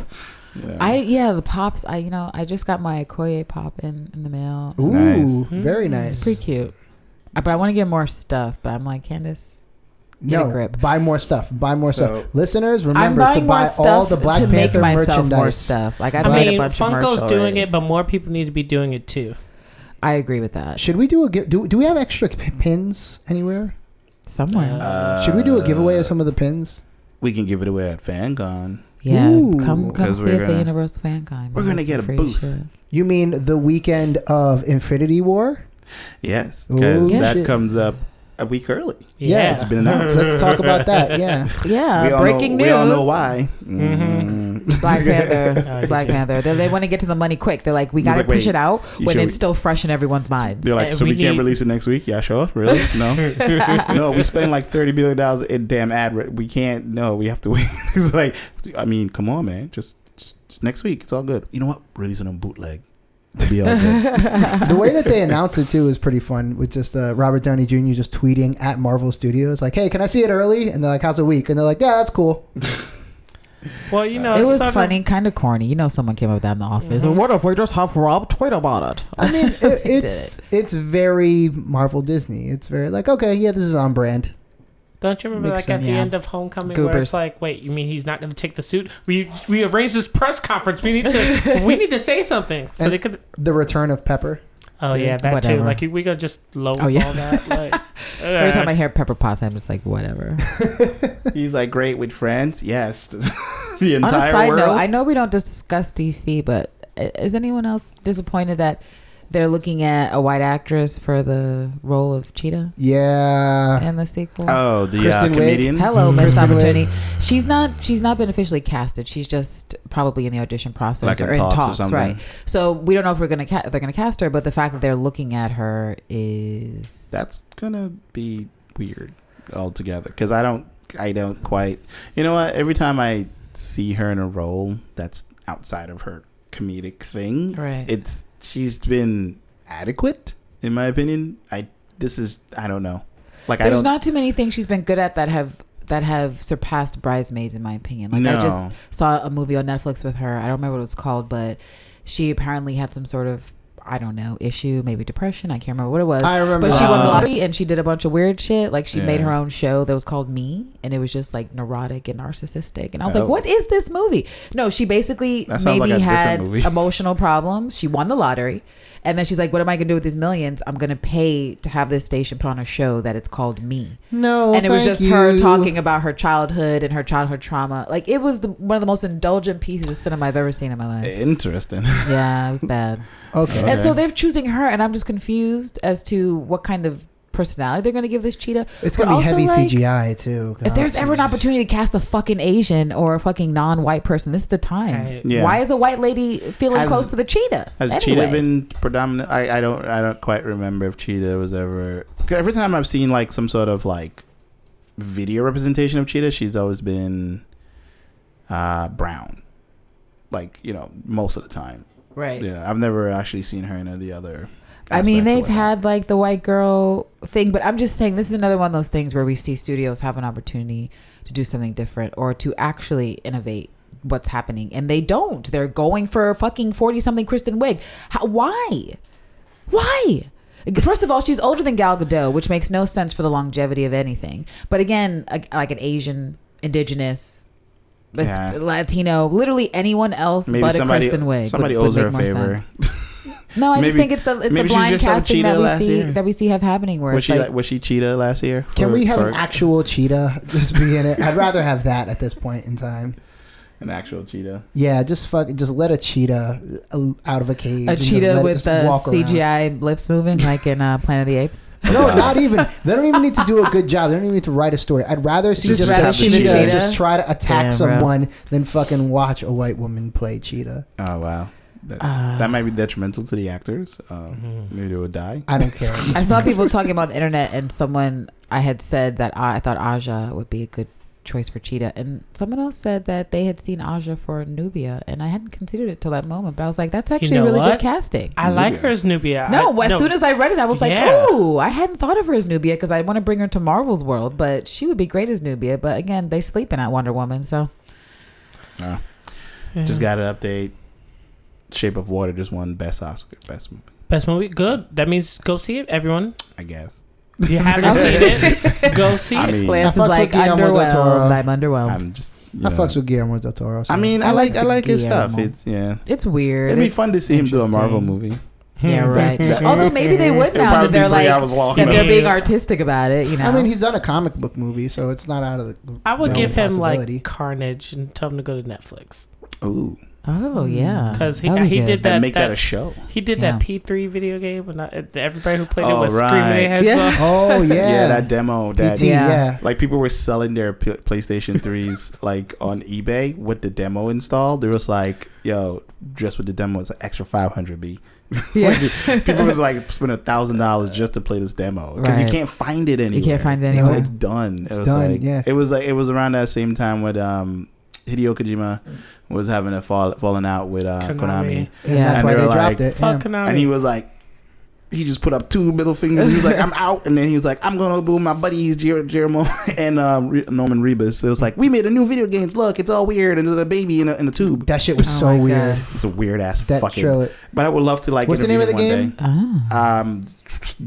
[SPEAKER 2] Yeah.
[SPEAKER 3] I yeah the pops. I you know I just got my Okoye pop in in the mail.
[SPEAKER 4] ooh,
[SPEAKER 2] Nice.
[SPEAKER 4] very
[SPEAKER 1] Mm,
[SPEAKER 4] nice.
[SPEAKER 3] It's pretty cute. Uh, But I want to get more stuff. But I'm like, Candace, Get a
[SPEAKER 4] no,
[SPEAKER 3] grip.
[SPEAKER 4] buy more stuff. Buy more
[SPEAKER 2] So-
[SPEAKER 4] stuff. Listeners, remember to buy all the Black
[SPEAKER 3] to make
[SPEAKER 4] Panther
[SPEAKER 3] myself
[SPEAKER 4] merchandise.
[SPEAKER 3] more stuff. Like I,
[SPEAKER 1] I
[SPEAKER 3] bought
[SPEAKER 1] mean,
[SPEAKER 3] a bunch of merch
[SPEAKER 1] Funko's doing it, but more people need to be doing it too.
[SPEAKER 3] I agree with that.
[SPEAKER 4] Should we do a do? Do we have extra p- pins anywhere?
[SPEAKER 3] Somewhere.
[SPEAKER 1] Uh,
[SPEAKER 4] Should we do a giveaway of some of the pins?
[SPEAKER 2] We can give it away at FanCon.
[SPEAKER 3] yeah,
[SPEAKER 4] Ooh.
[SPEAKER 3] come come
[SPEAKER 2] 'Cause
[SPEAKER 3] see
[SPEAKER 2] we're
[SPEAKER 3] us at
[SPEAKER 2] gonna-
[SPEAKER 3] Universal Fan Con.
[SPEAKER 2] we're gonna get a booth.
[SPEAKER 4] You mean the weekend of Infinity War?
[SPEAKER 2] Yes, because
[SPEAKER 4] Ooh,
[SPEAKER 2] that
[SPEAKER 3] shit.
[SPEAKER 2] comes up a week early.
[SPEAKER 4] Yeah,
[SPEAKER 2] It's been announced.
[SPEAKER 4] Let's talk about that. Yeah.
[SPEAKER 3] Yeah,
[SPEAKER 2] we
[SPEAKER 3] breaking
[SPEAKER 2] know,
[SPEAKER 3] news.
[SPEAKER 2] We all know why.
[SPEAKER 1] Mhm.
[SPEAKER 2] Mm.
[SPEAKER 3] Black Panther.
[SPEAKER 1] Oh,
[SPEAKER 3] Black. Panther. They, they want to get to the money quick. They're like, we got to
[SPEAKER 2] like,
[SPEAKER 3] push
[SPEAKER 2] wait,
[SPEAKER 3] it out when
[SPEAKER 2] sure
[SPEAKER 3] it's
[SPEAKER 2] we-
[SPEAKER 3] still fresh in everyone's minds.
[SPEAKER 2] They're like, so
[SPEAKER 1] we
[SPEAKER 2] we, can't
[SPEAKER 1] need-
[SPEAKER 2] release it next week? Yeah, sure. Really? No. no, we spend like thirty billion dollars in damn ad. Re- we can't. No, we have to wait. it's like, I mean, come on, man. Just, just next week. It's all good. You know what? Release it on bootleg. It'll be all good.
[SPEAKER 4] the way that they announced it too is pretty fun. With just uh, Robert Downey Jr. just tweeting at Marvel Studios like, "Hey, can I see it early?" And they're like, "How's a week?" And they're like, "Yeah, that's cool."
[SPEAKER 1] Well, you know,
[SPEAKER 3] it was
[SPEAKER 1] some
[SPEAKER 3] funny, kind of corny. You know, someone came up with that in the office.
[SPEAKER 1] Mhm.
[SPEAKER 3] What if we just have Rob tweet about it?
[SPEAKER 4] I mean, it,
[SPEAKER 3] Did
[SPEAKER 4] it's it's very Marvel Disney. It's very like, okay, yeah, this is on brand.
[SPEAKER 1] Don't you remember
[SPEAKER 4] Makes
[SPEAKER 1] like at the
[SPEAKER 3] Yeah.
[SPEAKER 1] end of Homecoming where it's like, wait, you mean he's not going to take the suit? We we arranged this press conference. We need to we need to say something so
[SPEAKER 4] And-
[SPEAKER 1] they could.
[SPEAKER 4] The return of Pepper.
[SPEAKER 1] Oh yeah, that
[SPEAKER 3] Whatever.
[SPEAKER 1] too. Like we gonna just low
[SPEAKER 3] Oh, yeah.
[SPEAKER 1] that. Like
[SPEAKER 3] Every time
[SPEAKER 1] uh,
[SPEAKER 3] I hear Pepper Potts, I'm just like, whatever.
[SPEAKER 2] He's like, great with friends. Yes, the entire
[SPEAKER 3] On
[SPEAKER 2] entire
[SPEAKER 3] a side
[SPEAKER 2] world.
[SPEAKER 3] note, I know we don't just discuss DC, but is anyone else disappointed that they're looking at a white actress for the role of Cheetah
[SPEAKER 4] Yeah.
[SPEAKER 3] in the sequel?
[SPEAKER 2] oh, the uh,
[SPEAKER 4] Kristen Wiig.
[SPEAKER 2] comedian.
[SPEAKER 3] Hello, Miss
[SPEAKER 4] Kristen Wiig.
[SPEAKER 3] Opportunity. She's not. She's not been officially casted. She's just probably in the audition process
[SPEAKER 2] Like
[SPEAKER 3] or in
[SPEAKER 2] talks or something.
[SPEAKER 3] right? So we don't know if we're gonna ca- they're gonna cast her, but the fact that they're looking at her is
[SPEAKER 2] That's gonna be weird altogether because I don't, I don't quite. You know what? Every time I see her in a role that's outside of her comedic thing,
[SPEAKER 3] right.
[SPEAKER 2] it's she's been adequate in my opinion. I this is I don't know. Like I
[SPEAKER 3] There's
[SPEAKER 2] don't.
[SPEAKER 3] not too many things she's been good at that have that have surpassed Bridesmaids in my opinion. Like
[SPEAKER 2] no.
[SPEAKER 3] I just saw a movie on Netflix with her. I don't remember what it was called, but she apparently had some sort of I don't know issue, maybe depression. I can't remember what it was.
[SPEAKER 4] I remember.
[SPEAKER 3] But she won the lottery and she did a bunch of weird shit. Like she made her own show that was called Me, and it was just like neurotic and narcissistic. And I was
[SPEAKER 2] Oh.
[SPEAKER 3] like, "What is this movie?" No, she basically maybe
[SPEAKER 2] like
[SPEAKER 3] had emotional problems. She won the lottery, and then she's like, "What am I gonna do with these millions? I'm gonna pay to have this station put on a show that it's called Me."
[SPEAKER 4] No,
[SPEAKER 3] and it was
[SPEAKER 4] thank
[SPEAKER 3] just her talking about her childhood and her childhood trauma. Like it was the, one of the most indulgent pieces of cinema I've ever seen in my life.
[SPEAKER 2] Interesting.
[SPEAKER 3] Yeah, it was bad.
[SPEAKER 4] Okay.
[SPEAKER 2] Okay.
[SPEAKER 3] And so they're choosing her, and I'm just confused as to what kind of personality they're going to give this cheetah.
[SPEAKER 4] It's gonna be
[SPEAKER 3] also,
[SPEAKER 4] heavy
[SPEAKER 3] like,
[SPEAKER 4] CGI too.
[SPEAKER 3] If there's ever an opportunity to cast a fucking Asian or a fucking non-white person, this is the time.
[SPEAKER 1] Right.
[SPEAKER 2] Yeah.
[SPEAKER 3] Why is a white lady feeling
[SPEAKER 2] Has-
[SPEAKER 3] close to the cheetah?
[SPEAKER 2] Has
[SPEAKER 3] anyway?
[SPEAKER 2] Cheetah been predominant? I, I don't I don't quite remember if Cheetah was ever. every time I've seen like some sort of like video representation of Cheetah, she's always been uh, brown. Like you know, most of the time.
[SPEAKER 3] right?
[SPEAKER 2] Yeah, I've never actually seen her in any of the other.
[SPEAKER 3] I mean, they've had like the white girl thing, but I'm just saying this is another one of those things where we see studios have an opportunity to do something different or to actually innovate what's happening, and they don't. They're going for fucking forty something Kristen Wiig. How, why? Why? First of all, she's older than Gal Gadot, which makes no sense for the longevity of anything. But again, a- like an Asian, indigenous,
[SPEAKER 2] Yeah.
[SPEAKER 3] Latino, literally anyone else
[SPEAKER 2] maybe
[SPEAKER 3] but
[SPEAKER 2] somebody
[SPEAKER 3] a Kristen Wiig.
[SPEAKER 2] somebody
[SPEAKER 3] would,
[SPEAKER 2] owes
[SPEAKER 3] would
[SPEAKER 2] her a favor.
[SPEAKER 3] sense. No, I just think it's the it's the
[SPEAKER 2] maybe she's
[SPEAKER 3] blind casting that we
[SPEAKER 2] last
[SPEAKER 3] see
[SPEAKER 2] year.
[SPEAKER 3] that we see have happening where
[SPEAKER 2] Was she
[SPEAKER 3] like,
[SPEAKER 2] like, was she Cheetah last year?
[SPEAKER 4] Can
[SPEAKER 2] for-
[SPEAKER 4] we have
[SPEAKER 2] for
[SPEAKER 4] an actual cheetah just be in it? I'd rather have that at this point in time.
[SPEAKER 2] an actual cheetah?
[SPEAKER 4] Yeah, just fuck, just let a cheetah uh, out of a cage.
[SPEAKER 3] a cheetah with the
[SPEAKER 4] walk around.
[SPEAKER 3] CGI lips moving like in uh, Planet of the Apes.
[SPEAKER 4] No, not even. They don't even need to do a good job. They don't even need to write a story. I'd rather see
[SPEAKER 3] Just
[SPEAKER 4] just,
[SPEAKER 3] rather
[SPEAKER 4] a
[SPEAKER 3] see
[SPEAKER 4] cheetah,
[SPEAKER 3] cheetah?
[SPEAKER 4] just try to attack
[SPEAKER 3] Damn, bro.
[SPEAKER 4] someone than fucking watch a white woman play cheetah.
[SPEAKER 2] Oh wow, that,
[SPEAKER 3] Uh,
[SPEAKER 2] that might be detrimental to the actors. Um,
[SPEAKER 1] Mhm.
[SPEAKER 2] Maybe they would die.
[SPEAKER 4] I don't care.
[SPEAKER 3] I saw people talking about the internet, and someone I had said that I, I thought Aja would be a good choice for Cheetah, and someone else said that they had seen Aja for Nubia, and I hadn't considered it till that moment. But I was like, that's actually
[SPEAKER 1] know
[SPEAKER 3] really
[SPEAKER 1] what?
[SPEAKER 3] good casting.
[SPEAKER 1] I like her as Nubia.
[SPEAKER 3] No,
[SPEAKER 1] I,
[SPEAKER 3] as soon as I read it, I was like,
[SPEAKER 1] Yeah.
[SPEAKER 3] "Oh, I hadn't thought of her as Nubia because I want to bring her to Marvel's world, but she would be great as Nubia." But again, they sleeping at Wonder Woman, so
[SPEAKER 2] Uh,
[SPEAKER 1] Yeah.
[SPEAKER 2] Just got an update. Shape of Water just won best Oscar, best movie.
[SPEAKER 1] best movie. Good. That means go see it, everyone.
[SPEAKER 2] I guess.
[SPEAKER 1] You haven't seen it? Go see
[SPEAKER 2] I
[SPEAKER 1] it.
[SPEAKER 2] mean,
[SPEAKER 3] Lance
[SPEAKER 4] I
[SPEAKER 3] is like
[SPEAKER 4] with Guillermo del Toro.
[SPEAKER 3] underwhelmed. I'm underwhelmed.
[SPEAKER 2] I'm just. You
[SPEAKER 4] I
[SPEAKER 2] know.
[SPEAKER 4] fucks with Guillermo del Toro. so-
[SPEAKER 2] I mean, I,
[SPEAKER 3] I
[SPEAKER 2] like
[SPEAKER 3] like
[SPEAKER 2] I like his stuff.
[SPEAKER 3] Guillermo.
[SPEAKER 2] It's yeah.
[SPEAKER 3] it's weird.
[SPEAKER 2] It'd be
[SPEAKER 3] It's
[SPEAKER 2] fun to see him do a Marvel movie.
[SPEAKER 3] Yeah,
[SPEAKER 1] Hmm.
[SPEAKER 3] right.
[SPEAKER 2] That-
[SPEAKER 3] Although maybe they would
[SPEAKER 2] It'll
[SPEAKER 3] now
[SPEAKER 2] probably
[SPEAKER 3] that
[SPEAKER 2] be
[SPEAKER 3] they're
[SPEAKER 2] three
[SPEAKER 3] like
[SPEAKER 2] hours long,
[SPEAKER 3] that they're
[SPEAKER 1] though.
[SPEAKER 3] being artistic about it. You know.
[SPEAKER 4] I mean, he's done a comic book movie, so it's not out of the.
[SPEAKER 1] I would
[SPEAKER 4] realm
[SPEAKER 1] give
[SPEAKER 4] of
[SPEAKER 1] him
[SPEAKER 4] possibility.
[SPEAKER 1] like Carnage and tell him to go to Netflix
[SPEAKER 2] Ooh,
[SPEAKER 3] oh yeah,
[SPEAKER 1] because he
[SPEAKER 3] That'd be
[SPEAKER 1] he
[SPEAKER 3] good.
[SPEAKER 1] did
[SPEAKER 2] and
[SPEAKER 1] that.
[SPEAKER 2] make that,
[SPEAKER 1] that
[SPEAKER 2] a show.
[SPEAKER 1] he did
[SPEAKER 3] Yeah.
[SPEAKER 1] that PT video game, and I, everybody who played it
[SPEAKER 2] Oh,
[SPEAKER 1] was screaming their heads
[SPEAKER 3] Yeah.
[SPEAKER 1] off.
[SPEAKER 4] Oh yeah,
[SPEAKER 2] Yeah, that demo. That
[SPEAKER 4] PT,
[SPEAKER 3] Yeah.
[SPEAKER 4] yeah.
[SPEAKER 2] like people were selling their P- PlayStation threes like on eBay with the demo installed. There was like, yo, just with the demo, it's an extra five hundred B.
[SPEAKER 3] Yeah.
[SPEAKER 2] people was like spending a thousand dollars just to play this demo because you can't find it anywhere.
[SPEAKER 3] You can't find it
[SPEAKER 2] It's-
[SPEAKER 3] anywhere.
[SPEAKER 2] It's, done.
[SPEAKER 4] It's
[SPEAKER 2] it was
[SPEAKER 4] done,
[SPEAKER 2] Like,
[SPEAKER 4] yeah.
[SPEAKER 2] It was like it was around that same time with um, Hideo Kojima was having a fall falling out with uh, Konami.
[SPEAKER 1] Konami.
[SPEAKER 4] And
[SPEAKER 3] Yeah.
[SPEAKER 4] that's
[SPEAKER 2] And
[SPEAKER 4] why
[SPEAKER 2] they
[SPEAKER 4] they
[SPEAKER 2] were
[SPEAKER 4] dropped
[SPEAKER 2] like,
[SPEAKER 4] it.
[SPEAKER 1] Fuck
[SPEAKER 4] yeah.
[SPEAKER 1] Konami.
[SPEAKER 2] and he was like, he just put up two middle fingers. He was like, "I'm out," and then he was like, "I'm gonna boo my buddies Jer- Jeremo and um, Re- Norman Reedus." It was like, "We made a new video game. Look, it's all weird, and there's a baby in a, in a tube."
[SPEAKER 4] That shit was
[SPEAKER 3] Oh
[SPEAKER 4] so weird.
[SPEAKER 3] God.
[SPEAKER 2] It's a weird ass
[SPEAKER 4] That
[SPEAKER 2] fucking.
[SPEAKER 4] trailer.
[SPEAKER 2] But I would love to like.
[SPEAKER 4] What's the name of the game?
[SPEAKER 3] Oh.
[SPEAKER 2] day. Um,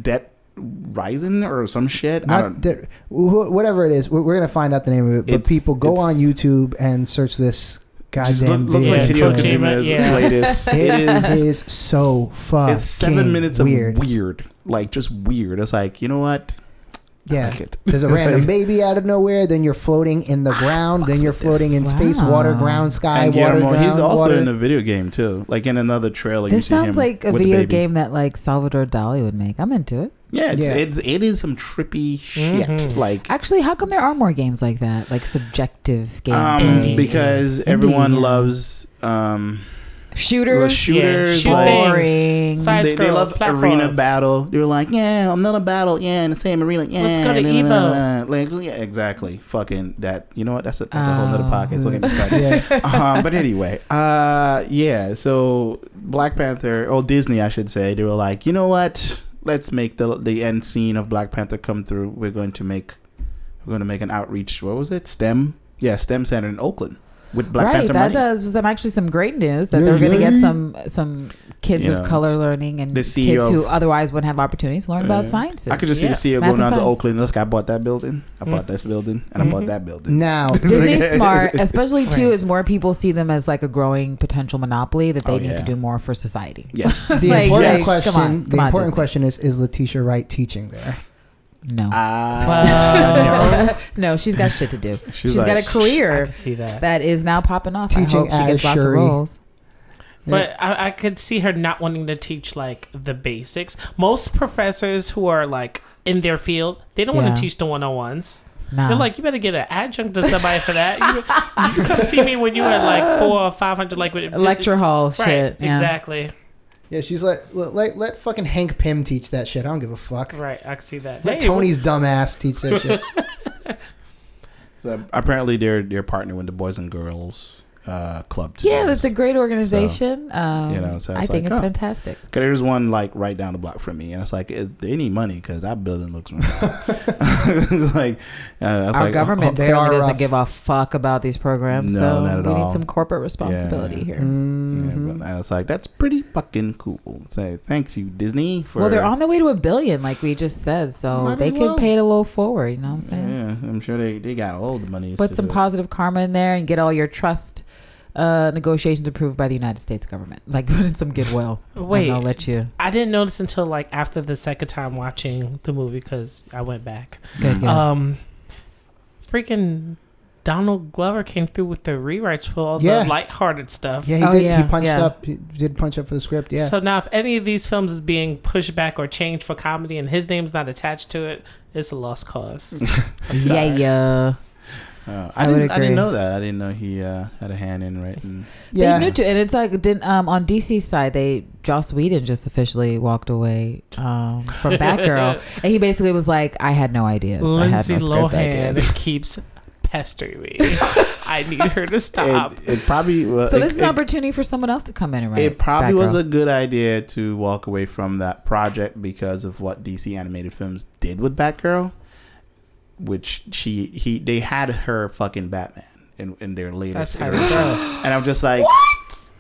[SPEAKER 2] Debt Rising or some shit. I
[SPEAKER 4] Not
[SPEAKER 2] don't.
[SPEAKER 4] that- wh- whatever it is, we're, we're gonna find out the name of it. But
[SPEAKER 2] It's-
[SPEAKER 4] people go on YouTube and search this
[SPEAKER 2] just look,
[SPEAKER 4] goddamn
[SPEAKER 2] look
[SPEAKER 4] video.
[SPEAKER 2] like
[SPEAKER 1] Yeah,
[SPEAKER 2] Hideo
[SPEAKER 1] Kojima,
[SPEAKER 2] Kojima's
[SPEAKER 1] yeah.
[SPEAKER 2] latest. It
[SPEAKER 4] It
[SPEAKER 2] is.
[SPEAKER 4] is so fucking
[SPEAKER 2] It's seven minutes
[SPEAKER 4] weird.
[SPEAKER 2] of weird, like just weird. It's like you know what?
[SPEAKER 4] Yeah.
[SPEAKER 2] like it.
[SPEAKER 4] There's a random
[SPEAKER 2] like-
[SPEAKER 4] baby out of nowhere. Then you're floating in the ah, ground. Then you're floating in space, water, ground, sky,
[SPEAKER 2] and
[SPEAKER 4] water,
[SPEAKER 2] Guillermo,
[SPEAKER 4] ground,
[SPEAKER 2] he's also
[SPEAKER 4] water.
[SPEAKER 2] in a video game too. Like in another trailer, you
[SPEAKER 3] This
[SPEAKER 2] see
[SPEAKER 3] sounds
[SPEAKER 2] him
[SPEAKER 3] like a video game that like Salvador Dali would make. I'm into it.
[SPEAKER 2] Yeah, it's,
[SPEAKER 4] Yeah.
[SPEAKER 2] it's it is some trippy shit.
[SPEAKER 1] Mhm.
[SPEAKER 2] Like
[SPEAKER 3] Actually, how come there are more games like that, like subjective
[SPEAKER 2] um, because
[SPEAKER 3] Indie,
[SPEAKER 2] everyone
[SPEAKER 3] yeah.
[SPEAKER 2] loves um
[SPEAKER 3] shooters,
[SPEAKER 2] shooters,
[SPEAKER 1] shoot
[SPEAKER 2] like-
[SPEAKER 3] boring.
[SPEAKER 1] Side
[SPEAKER 2] they, they love
[SPEAKER 1] platforms.
[SPEAKER 2] arena battle. They're like, yeah, another battle, yeah, in the same arena, yeah.
[SPEAKER 1] Let's go to
[SPEAKER 2] nah, nah,
[SPEAKER 1] Evo.
[SPEAKER 2] nah, nah. Like, yeah, exactly. Fucking that. You know what? That's a that's a whole other
[SPEAKER 3] Oh.
[SPEAKER 2] podcast. Don't get me started.
[SPEAKER 4] yeah.
[SPEAKER 2] um, but anyway, uh, yeah. So Black Panther, or Disney, I should say, they were like, you know what? Let's make the the end scene of Black Panther come through. We're going to make we're going to make an outreach. What was it? STEM, yeah, STEM Center in Oakland with Black
[SPEAKER 3] right,
[SPEAKER 2] Panther
[SPEAKER 3] that
[SPEAKER 2] money.
[SPEAKER 3] does some actually some great news that
[SPEAKER 4] Yeah,
[SPEAKER 3] they're going to get some some kids
[SPEAKER 2] You
[SPEAKER 3] of
[SPEAKER 2] know,
[SPEAKER 3] color learning and
[SPEAKER 2] the CEO
[SPEAKER 3] kids who
[SPEAKER 2] of-
[SPEAKER 3] otherwise wouldn't have opportunities to learn about
[SPEAKER 2] Yeah.
[SPEAKER 3] science.
[SPEAKER 2] I could just
[SPEAKER 1] Yeah.
[SPEAKER 2] see the CEO
[SPEAKER 3] Math
[SPEAKER 2] going
[SPEAKER 3] and
[SPEAKER 2] down to. Oakland. Look, I bought that building. I bought
[SPEAKER 1] Mm.
[SPEAKER 2] this building, and I bought
[SPEAKER 1] Mhm.
[SPEAKER 2] that building.
[SPEAKER 4] Now,
[SPEAKER 3] Disney's smart, especially too,
[SPEAKER 1] Right.
[SPEAKER 3] as more people see them as like a growing potential monopoly that they
[SPEAKER 2] Oh,
[SPEAKER 3] need
[SPEAKER 2] yeah.
[SPEAKER 3] to do more for society.
[SPEAKER 2] Yes.
[SPEAKER 4] the
[SPEAKER 3] Like,
[SPEAKER 4] important
[SPEAKER 2] yes.
[SPEAKER 4] question.
[SPEAKER 3] come on,
[SPEAKER 4] the
[SPEAKER 3] come on,
[SPEAKER 4] important
[SPEAKER 3] Disney.
[SPEAKER 4] question is: Is Letitia Wright teaching there?
[SPEAKER 3] No,
[SPEAKER 2] Uh,
[SPEAKER 1] Well,
[SPEAKER 3] no, she's got shit to do.
[SPEAKER 2] She's
[SPEAKER 3] she's
[SPEAKER 2] like,
[SPEAKER 3] got a career
[SPEAKER 1] can see that.
[SPEAKER 3] that is now popping off.
[SPEAKER 4] Teaching
[SPEAKER 3] I hope she gets
[SPEAKER 4] as
[SPEAKER 3] lots
[SPEAKER 4] Shuri.
[SPEAKER 3] of roles.
[SPEAKER 1] But I, I could see her not wanting to teach like the basics. Most professors who are like in their field, they don't
[SPEAKER 3] Yeah.
[SPEAKER 1] want to teach the one on ones.
[SPEAKER 3] Nah.
[SPEAKER 1] They're like, you better get an adjunct to somebody for that. You, you come see me when you had like four or five hundred like with
[SPEAKER 3] lecture hall
[SPEAKER 1] Right,
[SPEAKER 3] shit. Yeah.
[SPEAKER 1] exactly.
[SPEAKER 4] Yeah, she's like, let, let, let fucking Hank Pym teach that shit. I don't give a fuck.
[SPEAKER 1] Right, I can see that.
[SPEAKER 4] Let
[SPEAKER 1] Hey,
[SPEAKER 4] Tony's dumb ass teach that shit.
[SPEAKER 2] So apparently they're they're partnering with the Boys and Girls uh, Club. to
[SPEAKER 3] Yeah,
[SPEAKER 2] do
[SPEAKER 3] that's a great organization. um,
[SPEAKER 2] you know, so
[SPEAKER 3] I
[SPEAKER 2] it's
[SPEAKER 3] think it's
[SPEAKER 2] oh.
[SPEAKER 3] fantastic.
[SPEAKER 2] Cause there's one like right down the block from me, and it's like is, they need money because that building looks. rough. it's like uh, I
[SPEAKER 3] Our
[SPEAKER 2] like,
[SPEAKER 3] government
[SPEAKER 4] they
[SPEAKER 3] certainly doesn't
[SPEAKER 4] rough.
[SPEAKER 3] give a fuck about these programs,
[SPEAKER 2] No,
[SPEAKER 3] so
[SPEAKER 2] not at
[SPEAKER 3] we
[SPEAKER 2] all.
[SPEAKER 3] need some corporate responsibility
[SPEAKER 2] Yeah.
[SPEAKER 3] here.
[SPEAKER 2] Yeah,
[SPEAKER 4] Mhm.
[SPEAKER 2] but I was like, that's pretty fucking cool. Say thanks you Disney for.
[SPEAKER 3] Well, they're on their way to a billion, like we just said, so
[SPEAKER 4] Might
[SPEAKER 3] they
[SPEAKER 4] as
[SPEAKER 3] could
[SPEAKER 4] well.
[SPEAKER 3] pay it a little forward. You know what I'm saying?
[SPEAKER 2] Yeah, I'm sure they, they got all the money.
[SPEAKER 3] Put some
[SPEAKER 2] do it.
[SPEAKER 3] positive karma in there and get all your trust uh, negotiations approved by the United States government. Like put in some goodwill.
[SPEAKER 1] Wait.
[SPEAKER 3] and I'll let you.
[SPEAKER 1] I didn't notice until like after the second time watching the movie because I went back.
[SPEAKER 3] Good, good.
[SPEAKER 1] Um, freaking Donald Glover came through with the rewrites for all
[SPEAKER 4] Yeah.
[SPEAKER 1] the lighthearted stuff.
[SPEAKER 4] Yeah, he
[SPEAKER 3] Oh,
[SPEAKER 4] did.
[SPEAKER 3] yeah,
[SPEAKER 4] he punched
[SPEAKER 3] yeah.
[SPEAKER 4] up. He did punch up for the script. Yeah.
[SPEAKER 1] So now, if any of these films is being pushed back or changed for comedy, and his name's not attached to it, it's a lost cause. I'm
[SPEAKER 3] yeah, yeah.
[SPEAKER 2] Uh,
[SPEAKER 3] I
[SPEAKER 2] I, didn't. I
[SPEAKER 3] agree.
[SPEAKER 2] didn't know that. I didn't know he uh, had a hand in writing.
[SPEAKER 4] yeah.
[SPEAKER 3] They knew to, and it's like didn't um on DC's side they Joss Whedon just officially walked away um from Batgirl, and he basically was like, I had no ideas. I had
[SPEAKER 1] Lindsay
[SPEAKER 3] no
[SPEAKER 1] Lohan
[SPEAKER 3] ideas.
[SPEAKER 1] keeps pestering me. I need her to stop.
[SPEAKER 2] It, it probably. Well,
[SPEAKER 3] So
[SPEAKER 2] it,
[SPEAKER 3] this is
[SPEAKER 2] it,
[SPEAKER 3] an opportunity for someone else to come in and write.
[SPEAKER 2] It probably was a good idea to walk away from that project because of what DC animated films did with Batgirl, which she he they had her fucking Batman in, in their latest
[SPEAKER 1] how
[SPEAKER 2] iteration, and I'm just like,
[SPEAKER 3] what?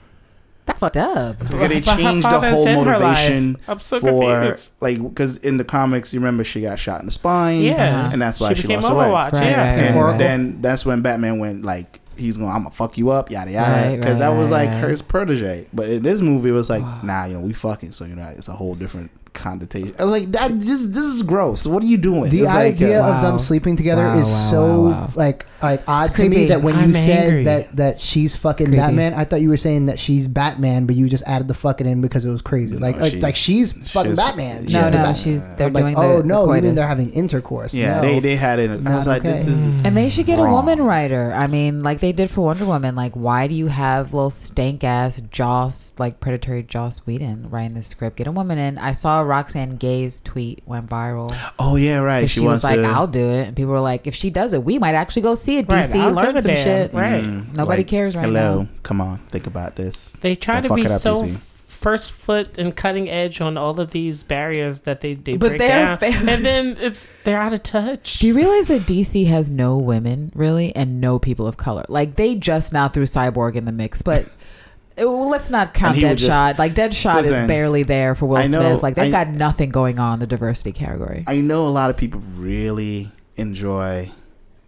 [SPEAKER 3] That's fucked up.
[SPEAKER 2] Because they
[SPEAKER 1] But her
[SPEAKER 2] changed the
[SPEAKER 1] father's
[SPEAKER 2] whole
[SPEAKER 1] in her
[SPEAKER 2] motivation
[SPEAKER 1] life. I'm so
[SPEAKER 2] for
[SPEAKER 1] confused.
[SPEAKER 2] like because in the comics, you remember she got shot in the spine,
[SPEAKER 1] Yeah, uh-huh.
[SPEAKER 2] and that's why she,
[SPEAKER 1] became
[SPEAKER 2] lost her legs.
[SPEAKER 3] Right,
[SPEAKER 1] yeah,
[SPEAKER 3] right,
[SPEAKER 2] And
[SPEAKER 4] Oracle.
[SPEAKER 2] then that's when Batman went like he's going, I'm gonna fuck you up, yada yada, because
[SPEAKER 3] right,
[SPEAKER 2] that was
[SPEAKER 3] right,
[SPEAKER 2] like
[SPEAKER 3] right.
[SPEAKER 2] his protege. But in this movie, it was like, nah, you know, we fucking, so you know, it's a whole different connotation. I was like, that just this is gross. What are you doing?
[SPEAKER 4] The
[SPEAKER 2] It's like,
[SPEAKER 4] idea
[SPEAKER 2] uh,
[SPEAKER 4] of them sleeping together
[SPEAKER 3] Wow,
[SPEAKER 4] is
[SPEAKER 3] wow,
[SPEAKER 4] so
[SPEAKER 3] wow, wow.
[SPEAKER 4] like like odd
[SPEAKER 3] It's
[SPEAKER 4] to me that when
[SPEAKER 1] I'm
[SPEAKER 4] you said that that she's fucking
[SPEAKER 3] creepy.
[SPEAKER 4] Batman, I thought you were saying that she's Batman, but you just added the fucking in because it was crazy. Like
[SPEAKER 2] No,
[SPEAKER 4] like,
[SPEAKER 2] she's-
[SPEAKER 4] like she's fucking
[SPEAKER 2] she's-
[SPEAKER 4] Batman.
[SPEAKER 2] she's
[SPEAKER 3] No, no,
[SPEAKER 2] Batman.
[SPEAKER 3] she's they're
[SPEAKER 4] I'm like,
[SPEAKER 3] doing
[SPEAKER 4] oh
[SPEAKER 3] the,
[SPEAKER 4] no,
[SPEAKER 3] the
[SPEAKER 4] you mean they're having intercourse?
[SPEAKER 2] yeah,
[SPEAKER 4] no.
[SPEAKER 2] they they had it. I was
[SPEAKER 4] Not
[SPEAKER 2] like, this is
[SPEAKER 3] And they should get a woman writer. I mean, like they did for Wonder Woman. Like, why do you have little stank ass Joss, like predatory Joss Whedon, writing the script? Get a woman in. I saw Roxane Gay's tweet went viral.
[SPEAKER 2] Oh yeah, right. She,
[SPEAKER 3] She, was like,
[SPEAKER 2] to.
[SPEAKER 3] "I'll do it," and people were like, "If she does it, we might actually go see it.
[SPEAKER 1] Right,
[SPEAKER 3] DC,
[SPEAKER 1] I'll
[SPEAKER 3] learn some
[SPEAKER 1] damn.
[SPEAKER 3] shit."
[SPEAKER 1] Right.
[SPEAKER 2] Mm,
[SPEAKER 3] Nobody cares right
[SPEAKER 2] hello,
[SPEAKER 3] now.
[SPEAKER 2] Hello, come on, think about this.
[SPEAKER 1] They try
[SPEAKER 2] Don't
[SPEAKER 1] to
[SPEAKER 2] fuck
[SPEAKER 1] be
[SPEAKER 2] up,
[SPEAKER 1] so
[SPEAKER 2] DC.
[SPEAKER 1] first foot and cutting edge on all of these barriers that they, they
[SPEAKER 3] But
[SPEAKER 1] break
[SPEAKER 3] they're
[SPEAKER 1] down,
[SPEAKER 3] fa-
[SPEAKER 1] and then it's they're out of touch.
[SPEAKER 3] Do you realize that DC has no women really and no people of color? Like they just now threw Cyborg in the mix, but well, let's not count Deadshot. like Deadshot
[SPEAKER 2] Listen,
[SPEAKER 3] is barely there for Will
[SPEAKER 2] know-
[SPEAKER 3] Smith. Like they've
[SPEAKER 2] I-
[SPEAKER 3] got nothing going on in the diversity category.
[SPEAKER 2] I know a lot of people really enjoy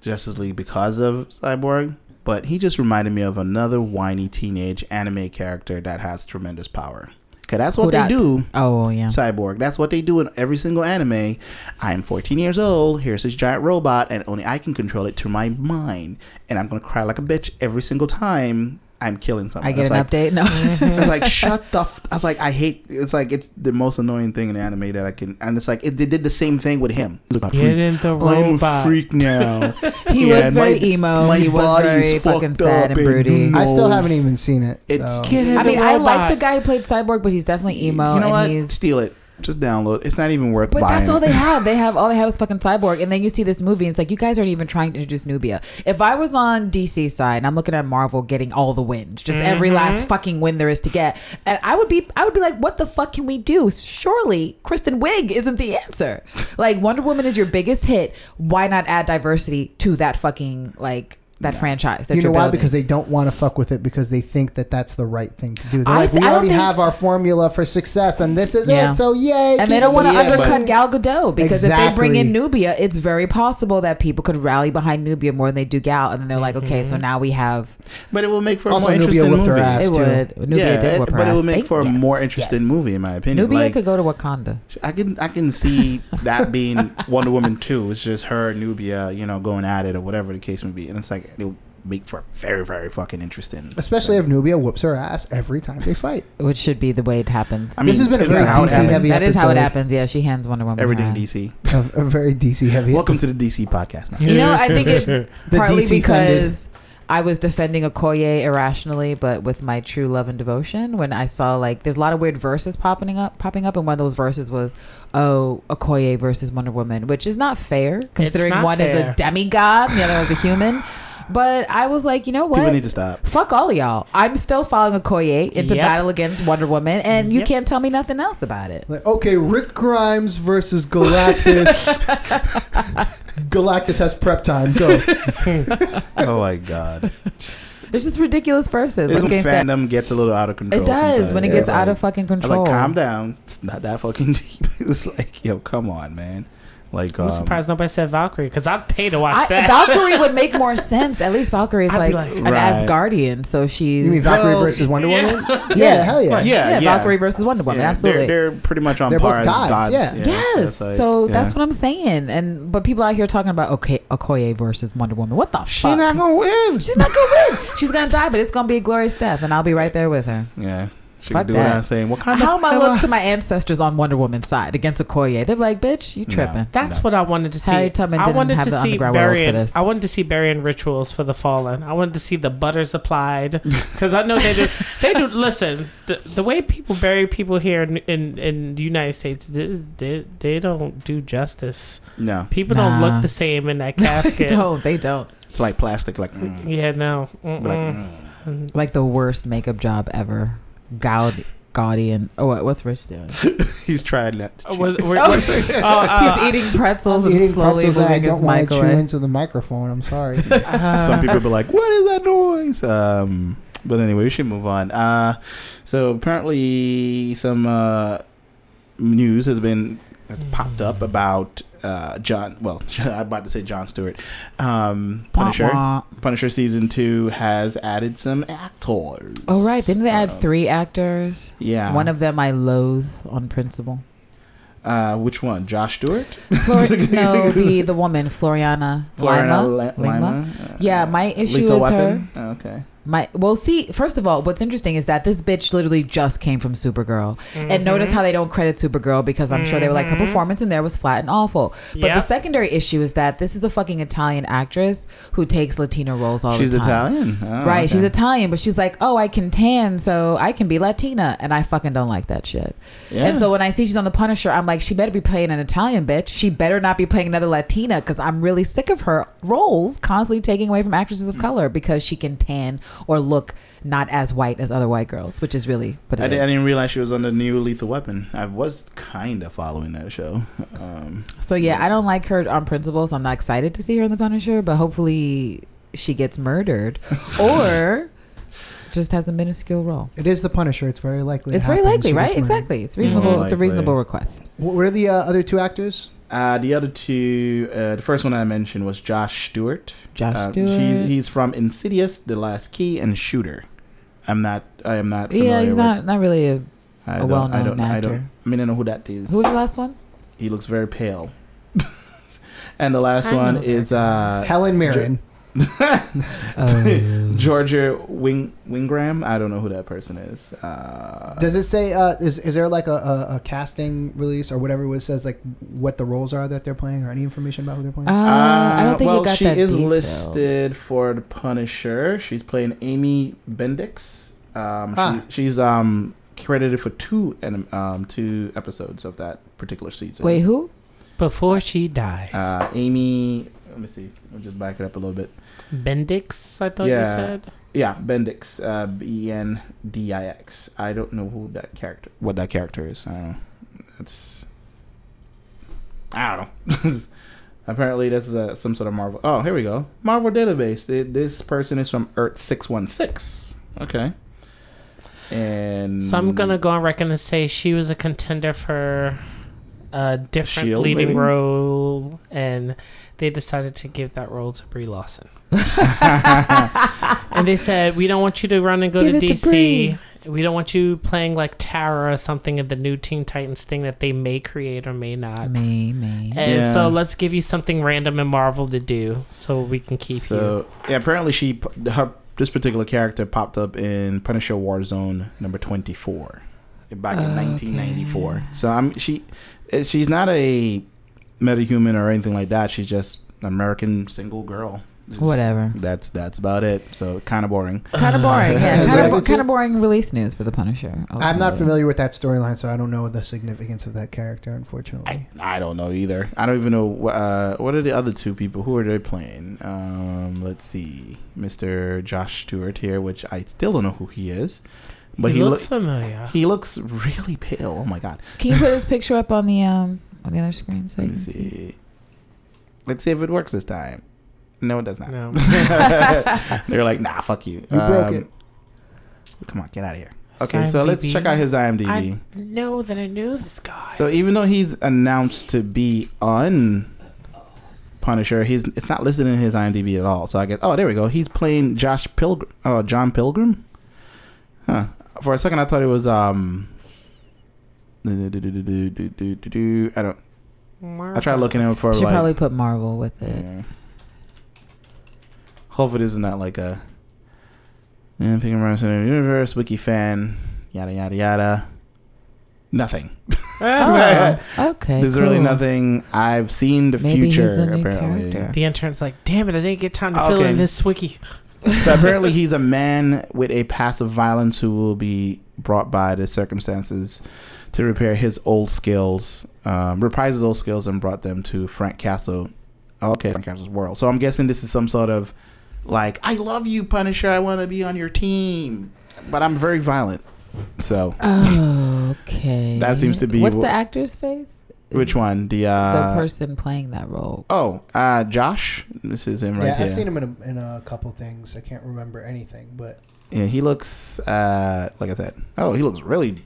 [SPEAKER 2] Justice League because of Cyborg, but he just reminded me of another whiny teenage anime character that has tremendous power. Cause that's what
[SPEAKER 3] Who
[SPEAKER 2] they
[SPEAKER 3] dat?
[SPEAKER 2] do.
[SPEAKER 3] Oh yeah.
[SPEAKER 2] Cyborg. That's what they do in every single anime. I'm 14 years old. Here's this giant robot, and only I can control it through my mind. And I'm gonna cry like a bitch every single time I'm killing someone.
[SPEAKER 3] I get
[SPEAKER 2] It's
[SPEAKER 3] an
[SPEAKER 2] like,
[SPEAKER 3] update. No.
[SPEAKER 2] it's like, shut the. F-. I was like, I hate. It's like it's the most annoying thing in anime that I can. And it's like it, they did the same thing with him. Look, I'm
[SPEAKER 1] Get
[SPEAKER 2] freak.
[SPEAKER 1] in the
[SPEAKER 2] I'm a freak now.
[SPEAKER 3] he
[SPEAKER 2] Yeah,
[SPEAKER 3] was very
[SPEAKER 2] my-
[SPEAKER 3] emo.
[SPEAKER 2] my
[SPEAKER 3] He was very fucking sad
[SPEAKER 2] up
[SPEAKER 3] and
[SPEAKER 2] and
[SPEAKER 3] broody.
[SPEAKER 2] you know-
[SPEAKER 4] I still haven't even seen it.
[SPEAKER 2] It-
[SPEAKER 4] so.
[SPEAKER 1] Get in
[SPEAKER 3] I
[SPEAKER 1] the
[SPEAKER 3] mean, I like the guy who played Cyborg, but he's definitely emo.
[SPEAKER 2] you know
[SPEAKER 3] and
[SPEAKER 2] what?
[SPEAKER 3] he's
[SPEAKER 2] Steal it. Just download. It's not even worth
[SPEAKER 3] But
[SPEAKER 2] buying.
[SPEAKER 3] that's all they have. They have all they have is fucking cyborg, and then you see this movie, and it's like you guys aren't even trying to introduce Nubia. If I was on DC side and I'm looking at Marvel getting all the wins, just every
[SPEAKER 1] Mm-hmm.
[SPEAKER 3] last fucking win there is to get, and I would be, I would be like, what the fuck can we do? Surely Kristen Wiig isn't the answer. Like Wonder Woman is your biggest hit. Why not add diversity to that fucking like that franchise? That
[SPEAKER 4] you know why?
[SPEAKER 3] building?
[SPEAKER 4] Because they don't want to fuck with it because they think that that's the right thing to do. They're
[SPEAKER 3] I
[SPEAKER 4] like, we
[SPEAKER 3] I
[SPEAKER 4] already
[SPEAKER 3] think-
[SPEAKER 4] have our formula for success, and this is
[SPEAKER 3] Yeah.
[SPEAKER 4] it. So yay!
[SPEAKER 3] and they don't want to
[SPEAKER 2] Yeah,
[SPEAKER 3] undercut
[SPEAKER 4] same.
[SPEAKER 3] Gal Gadot because if they bring in Nubia, it's very possible that people could rally behind Nubia more than they do Gal, and then they're like, okay, so mm-hmm. now we have
[SPEAKER 2] But it will make for a
[SPEAKER 4] Also,
[SPEAKER 2] more
[SPEAKER 4] Nubia
[SPEAKER 2] interesting
[SPEAKER 4] whipped her
[SPEAKER 2] movie.
[SPEAKER 4] ass.
[SPEAKER 3] it
[SPEAKER 4] too.
[SPEAKER 3] would Nubia
[SPEAKER 2] yeah,
[SPEAKER 3] did
[SPEAKER 2] it-
[SPEAKER 3] her
[SPEAKER 2] but it will make
[SPEAKER 3] Thank-
[SPEAKER 2] for a
[SPEAKER 3] yes,
[SPEAKER 2] more interesting
[SPEAKER 3] yes.
[SPEAKER 2] movie, in my opinion.
[SPEAKER 3] Nubia
[SPEAKER 2] like,
[SPEAKER 3] could go to Wakanda.
[SPEAKER 2] I can I can see that being Wonder Woman two. It's just her Nubia, you know, going at it or whatever the case may be, and it's like it'll make for very very fucking interesting.
[SPEAKER 4] Especially if Nubia whoops her ass every time they fight.
[SPEAKER 3] Which should be the way it happens.
[SPEAKER 2] I mean,
[SPEAKER 4] This has been a
[SPEAKER 2] isn't
[SPEAKER 4] very
[SPEAKER 2] that how it
[SPEAKER 4] DC
[SPEAKER 2] happens?
[SPEAKER 4] heavy
[SPEAKER 3] that is how it happens. Yeah, she hands Wonder Woman. her
[SPEAKER 2] Everything
[SPEAKER 3] ass.
[SPEAKER 2] DC.
[SPEAKER 4] a, a very DC heavy.
[SPEAKER 2] Welcome to the DC podcast. Now.
[SPEAKER 3] You know, I think it's
[SPEAKER 4] The
[SPEAKER 3] partly
[SPEAKER 4] DC
[SPEAKER 3] because I was defending Okoye irrationally, but with my true love and devotion. When I saw like, there's a lot of weird verses popping up, popping up, and one of those verses was, "Oh, Okoye versus Wonder Woman," which is not fair considering
[SPEAKER 1] not
[SPEAKER 3] one is a demigod, and the other is a human. But I was like, you know what?
[SPEAKER 2] People need to stop.
[SPEAKER 3] Fuck all of y'all. I'm still following Okoye into
[SPEAKER 1] Yep.
[SPEAKER 3] battle against Wonder Woman, and you
[SPEAKER 1] Yep.
[SPEAKER 3] can't tell me nothing else about it.
[SPEAKER 4] Like, okay, Rick Grimes versus Galactus. Galactus has prep time. Go.
[SPEAKER 2] Oh my god,
[SPEAKER 3] It's just ridiculous verses.
[SPEAKER 2] this
[SPEAKER 3] Like Game Set.
[SPEAKER 2] fandom gets a little out of control.
[SPEAKER 3] It does
[SPEAKER 2] sometimes.
[SPEAKER 3] when it
[SPEAKER 2] It's
[SPEAKER 3] gets
[SPEAKER 2] like-
[SPEAKER 3] out of fucking
[SPEAKER 2] I was
[SPEAKER 3] control.
[SPEAKER 2] like, calm down. It's not that fucking deep. It's like, yo, come on, man. Like,
[SPEAKER 1] I'm
[SPEAKER 2] um,
[SPEAKER 1] surprised nobody said Valkyrie because I'd pay to watch
[SPEAKER 3] I,
[SPEAKER 1] that.
[SPEAKER 3] Valkyrie would make more sense. At least Valkyrie is like,
[SPEAKER 1] be like-
[SPEAKER 3] an
[SPEAKER 2] Right.
[SPEAKER 3] Asgardian, so she's
[SPEAKER 4] You mean Valkyrie
[SPEAKER 2] Well,
[SPEAKER 4] versus Wonder
[SPEAKER 1] yeah.
[SPEAKER 4] Woman? Yeah, hell yeah.
[SPEAKER 2] Yeah,
[SPEAKER 3] yeah,
[SPEAKER 2] yeah.
[SPEAKER 3] Valkyrie versus Wonder Woman,
[SPEAKER 2] yeah,
[SPEAKER 3] absolutely.
[SPEAKER 2] They're, they're pretty much on
[SPEAKER 4] They're
[SPEAKER 2] par
[SPEAKER 4] both
[SPEAKER 2] as
[SPEAKER 4] gods,
[SPEAKER 2] gods.
[SPEAKER 4] yeah.
[SPEAKER 2] so
[SPEAKER 3] yes,
[SPEAKER 2] it's like,
[SPEAKER 3] so
[SPEAKER 2] yeah.
[SPEAKER 3] that's what I'm saying. And but people out here talking about okay, Okoye versus Wonder Woman. What the
[SPEAKER 2] She
[SPEAKER 3] fuck?
[SPEAKER 2] not gonna win.
[SPEAKER 3] She's not gonna win. She's gonna die, but it's gonna be a glorious death, and I'll be right there with her.
[SPEAKER 2] Yeah, she
[SPEAKER 3] Fuck
[SPEAKER 2] can do
[SPEAKER 3] that.
[SPEAKER 2] what I'm saying. What kind
[SPEAKER 3] How
[SPEAKER 2] of
[SPEAKER 3] am I look to my ancestors on Wonder Woman's side against Okoye? They're like, bitch, you
[SPEAKER 2] No.
[SPEAKER 3] tripping.
[SPEAKER 1] That's what I wanted to see.
[SPEAKER 3] Harry Tubman
[SPEAKER 1] I
[SPEAKER 3] didn't
[SPEAKER 1] wanted
[SPEAKER 3] have
[SPEAKER 1] to
[SPEAKER 3] the
[SPEAKER 1] see
[SPEAKER 3] underground world for
[SPEAKER 1] burying.
[SPEAKER 3] this.
[SPEAKER 1] I wanted to see burying rituals for the fallen. I wanted to see the butters applied because I know they do. They do. Listen, the, the way people bury people here in in, in the United States, this- they, they don't do justice.
[SPEAKER 2] No,
[SPEAKER 1] People don't
[SPEAKER 3] Nah.
[SPEAKER 1] look the same in that
[SPEAKER 3] they
[SPEAKER 1] casket.
[SPEAKER 3] don't. They don't.
[SPEAKER 2] it's like plastic. Like, mm.
[SPEAKER 1] Yeah, no.
[SPEAKER 2] Like, mm.
[SPEAKER 3] Like the worst makeup job ever. Gaud, gaudy and oh, what, what's Rich doing?
[SPEAKER 2] he's trying not to.
[SPEAKER 1] Uh, was, we're, oh, uh,
[SPEAKER 3] He's eating pretzels
[SPEAKER 4] I'm
[SPEAKER 3] and
[SPEAKER 4] eating
[SPEAKER 3] slowly
[SPEAKER 4] pretzels and I
[SPEAKER 3] moving his
[SPEAKER 4] don't want
[SPEAKER 3] mic
[SPEAKER 4] to chew into the microphone. I'm sorry.
[SPEAKER 1] uh,
[SPEAKER 2] Some people be like, "What is that noise?" Um, But anyway, we should move on. Uh, so apparently, some uh, news has been has popped up about uh, John. Well, I'm about to say John Stewart. Um, Punisher.
[SPEAKER 3] Wah, wah.
[SPEAKER 2] Punisher season two has added some actors.
[SPEAKER 3] Oh right, didn't they add
[SPEAKER 2] Um,
[SPEAKER 3] three actors?
[SPEAKER 2] Yeah.
[SPEAKER 3] One of them I loathe on principle.
[SPEAKER 2] uh, which one? Josh Stewart.
[SPEAKER 3] Flor- no, the the woman Floriana
[SPEAKER 2] Florina
[SPEAKER 3] Lima. Lima?
[SPEAKER 2] Lima? Uh,
[SPEAKER 3] Yeah, my issue
[SPEAKER 2] Lethal
[SPEAKER 3] with
[SPEAKER 2] Weapon. Oh, okay.
[SPEAKER 3] My well, see, first of all, what's interesting is that this bitch literally just came from Supergirl, and notice
[SPEAKER 1] Mm-hmm.
[SPEAKER 3] how they don't credit Supergirl because I'm sure they were like her
[SPEAKER 1] Mhm.
[SPEAKER 3] performance in there was flat and awful. But the secondary issue is that this is a fucking Italian actress who takes latina roles all
[SPEAKER 2] She's
[SPEAKER 3] the time.
[SPEAKER 2] She's Italian. Oh,
[SPEAKER 3] Right,
[SPEAKER 2] okay.
[SPEAKER 3] she's Italian, but she's like, oh, I can tan, so I can be Latina, and I fucking don't like that shit.
[SPEAKER 2] Yeah.
[SPEAKER 3] And so when I see she's on the Punisher, I'm like, she better be playing an Italian bitch. She better not be playing another Latina because I'm really sick of her roles constantly taking away from actresses of color because she can tan or look not as white as other white girls, which is really what it
[SPEAKER 2] I,
[SPEAKER 3] is.
[SPEAKER 2] I didn't realize she was on the new Lethal Weapon. I was kind of following that show. Um,
[SPEAKER 3] so yeah, I don't like her on principle, so I'm not excited to see her in the Punisher. But hopefully, she gets murdered or just has a minuscule role.
[SPEAKER 4] It is the Punisher. It's very likely. it
[SPEAKER 3] It's very likely, right? Exactly. It's reasonable.
[SPEAKER 2] More
[SPEAKER 3] It's a reasonable request.
[SPEAKER 4] Wh- What are the uh, other two actors?
[SPEAKER 2] Uh, the other two, uh, the first one I mentioned was Josh Stewart.
[SPEAKER 3] Josh
[SPEAKER 2] Uh,
[SPEAKER 3] Stewart.
[SPEAKER 2] He's, he's from Insidious, The Last Key, and Shooter. I'm not. I am not. Familiar
[SPEAKER 3] yeah, he's
[SPEAKER 2] with,
[SPEAKER 3] not not really a.
[SPEAKER 2] I
[SPEAKER 3] a
[SPEAKER 2] don't-
[SPEAKER 3] well-known
[SPEAKER 2] I don't. I don't. I mean, I know who that is.
[SPEAKER 3] Who was the last one?
[SPEAKER 2] He looks very pale. and the last
[SPEAKER 1] I
[SPEAKER 2] one is uh,
[SPEAKER 4] Helen Mirren.
[SPEAKER 3] Oh.
[SPEAKER 2] Georgia Wing Wingram. I don't know who that person is. Uh,
[SPEAKER 4] Does it say? Uh, is is there like a, a, a casting release or whatever it says like what the roles are that they're playing or any information about who they're playing?
[SPEAKER 3] Uh, I don't think
[SPEAKER 2] well,
[SPEAKER 3] you got
[SPEAKER 2] she
[SPEAKER 3] that
[SPEAKER 2] is
[SPEAKER 3] detailed.
[SPEAKER 2] listed for the Punisher. She's playing Amy Bendix. Um,
[SPEAKER 4] Ah.
[SPEAKER 2] she, she's um credited for two and um two episodes of that particular season.
[SPEAKER 3] Wait, who?
[SPEAKER 1] Before she dies.
[SPEAKER 2] Uh, Amy. Let me see. I'll just back it up a little bit.
[SPEAKER 1] Bendix, I thought
[SPEAKER 2] Yeah.
[SPEAKER 1] you said.
[SPEAKER 2] Yeah, Bendix. Uh, B E N D I X. I don't know who that character. What that character is. I don't know. It's. I don't know. Apparently, this is a, some sort of Marvel. Oh, here we go. Marvel database. Th- This person is from Earth six one six. Okay. And
[SPEAKER 1] So I'm gonna go on record and say she was a contender for a different
[SPEAKER 2] Shield,
[SPEAKER 1] leading
[SPEAKER 2] maybe?
[SPEAKER 1] role, and they decided to give that role to Brie Larson. and they said, "We don't want you to run and go
[SPEAKER 3] Give
[SPEAKER 1] to
[SPEAKER 3] it to
[SPEAKER 1] DC. we don't want you playing like Tara or something in the new Teen Titans thing that they may create or may not."
[SPEAKER 3] Me, me.
[SPEAKER 1] And
[SPEAKER 2] Yeah.
[SPEAKER 1] so let's give you something random in Marvel to do, so we can keep you.
[SPEAKER 2] So yeah, apparently she her this particular character popped up in Punisher Warzone number twenty four back in
[SPEAKER 3] Okay.
[SPEAKER 2] nineteen ninety four. So I'm she she's not a metahuman or anything like that. She's just an American single girl. Just-
[SPEAKER 3] Whatever.
[SPEAKER 2] That's that's about it. So kind of boring.
[SPEAKER 3] Kind of boring. Yeah, kind of kind of boring release news for the Punisher.
[SPEAKER 4] I'm not familiar with that storyline, so I don't know the significance of that character. Unfortunately,
[SPEAKER 2] I, I don't know either. I don't even know uh, what are the other two people. Who are they playing? Um, let's see, Mr. Josh Stewart here, which I still don't know who he is, but
[SPEAKER 1] he,
[SPEAKER 2] he,
[SPEAKER 1] looks
[SPEAKER 2] looks
[SPEAKER 1] familiar.
[SPEAKER 2] he looks really pale. Oh my god.
[SPEAKER 3] Can you put his picture up on the um on the other screen so
[SPEAKER 2] Let
[SPEAKER 3] you
[SPEAKER 2] me
[SPEAKER 3] can see?
[SPEAKER 2] see. Let's see if it works this time. No, it does not.
[SPEAKER 1] No.
[SPEAKER 2] They're like, nah, fuck you.
[SPEAKER 4] you broke
[SPEAKER 2] Um,
[SPEAKER 4] it.
[SPEAKER 2] Come on, get out of here. Okay, so
[SPEAKER 1] IMDb.
[SPEAKER 2] let's check out his IMDb.
[SPEAKER 1] I know that I knew this guy.
[SPEAKER 2] So even though he's announced to be on Punisher, he's it's not listed in his IMDb at all. So I guess oh there we go. He's playing Josh Pilgrim. Oh, John Pilgrim. Huh. For a second, I thought it was um. I don't. I tried looking at him for
[SPEAKER 3] Should
[SPEAKER 2] like.
[SPEAKER 3] probably put Marvel with it.
[SPEAKER 2] Yeah. Hopefully, this is not like a. Yeah, picking around center universe, wiki fan, yada yada yada. Nothing.
[SPEAKER 3] Oh, okay.
[SPEAKER 2] There's really nothing. I've seen the
[SPEAKER 3] Maybe he's
[SPEAKER 2] future
[SPEAKER 3] a new
[SPEAKER 2] apparently.
[SPEAKER 3] character.
[SPEAKER 1] The intern's like, damn it, I didn't get time to fill in this wiki.
[SPEAKER 2] So apparently, he's a man with a past of violence who will be brought by the circumstances to repair his old skills, um, reprise his old skills, and brought them to Frank Castle. Okay, Frank Castle's world. So I'm guessing this is some sort of like, I love you, Punisher. I want to be on your team, but I'm very violent. So
[SPEAKER 3] Oh, okay.
[SPEAKER 2] That seems to be
[SPEAKER 3] What's
[SPEAKER 2] wh-
[SPEAKER 3] the actor's face?
[SPEAKER 2] Which one? The
[SPEAKER 3] The
[SPEAKER 2] uh,
[SPEAKER 3] person playing that role.
[SPEAKER 2] oh, uh, Josh. This is him right
[SPEAKER 4] yeah,
[SPEAKER 2] here.
[SPEAKER 4] I've seen him in a, in a couple things. I can't remember anything, but
[SPEAKER 2] Yeah, he looks uh like I said. Oh, he looks really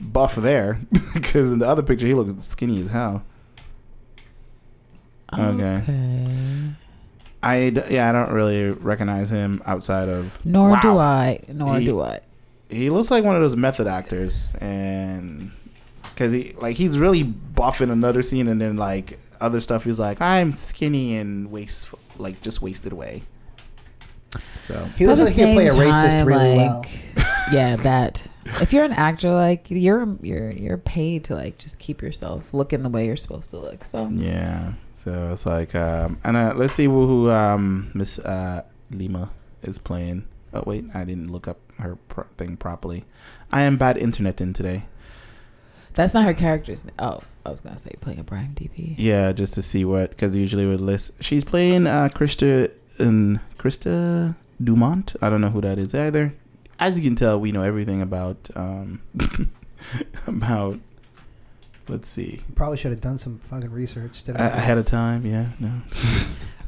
[SPEAKER 2] buff there because in the other picture he looks skinny as hell. Okay.
[SPEAKER 3] Okay.
[SPEAKER 2] I d- yeah, I don't really recognize him outside of
[SPEAKER 3] Nor
[SPEAKER 2] Wow.
[SPEAKER 3] do I. Nor
[SPEAKER 2] He-
[SPEAKER 3] do I.
[SPEAKER 2] he looks like one of those method actors and because he like he's really buff in another scene and then like other stuff he's like i'm skinny and waste like just wasted away so
[SPEAKER 4] He looks like
[SPEAKER 3] he
[SPEAKER 4] can play a racist
[SPEAKER 3] time,
[SPEAKER 4] really
[SPEAKER 3] like,
[SPEAKER 4] well.
[SPEAKER 3] yeah, that. If you're an actor, like you're you're you're paid to like just keep yourself looking the way you're supposed to look. So
[SPEAKER 2] yeah so it's like um and uh, let's see who, who um miss uh lima is playing oh wait i didn't look up her pro- thing properly i am bad internet in today
[SPEAKER 3] that's not her character's name. Oh, I was gonna say playing a Prime DP.
[SPEAKER 2] yeah just to see what because usually would list she's playing uh krista and krista dumont i don't know who that is either as you can tell we know everything about um about let's see
[SPEAKER 4] Probably should have done some fucking research today.
[SPEAKER 2] A- ahead of time yeah no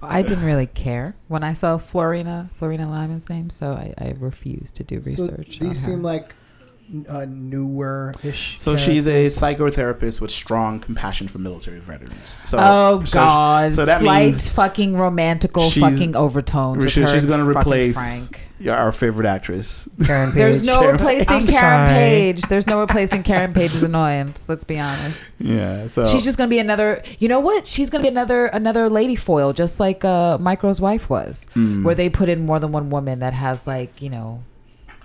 [SPEAKER 3] I didn't really care when I saw Florina Florina Lyman's name, so I, I refused to do research.
[SPEAKER 4] So
[SPEAKER 3] on
[SPEAKER 4] these
[SPEAKER 3] her.
[SPEAKER 4] seem like uh, newer ish.
[SPEAKER 2] so she's a psychotherapist with strong compassion for military veterans so
[SPEAKER 3] oh
[SPEAKER 2] so-
[SPEAKER 3] God!
[SPEAKER 2] so that
[SPEAKER 3] Slight
[SPEAKER 2] means
[SPEAKER 3] fucking romantical fucking overtones. with
[SPEAKER 2] she's, she's gonna replace
[SPEAKER 3] Frank.
[SPEAKER 2] our favorite actress
[SPEAKER 4] Karen Page.
[SPEAKER 3] There's no
[SPEAKER 2] Karen-
[SPEAKER 3] replacing
[SPEAKER 1] I'm
[SPEAKER 3] Karen
[SPEAKER 1] sorry.
[SPEAKER 3] Page. There's no replacing Karen Page's annoyance. Let's be honest.
[SPEAKER 2] yeah so
[SPEAKER 3] She's just gonna be another. You know what? She's gonna be another another lady foil, just like uh, Micro's wife was,
[SPEAKER 2] mm.
[SPEAKER 3] where they put in more than one woman that has like you know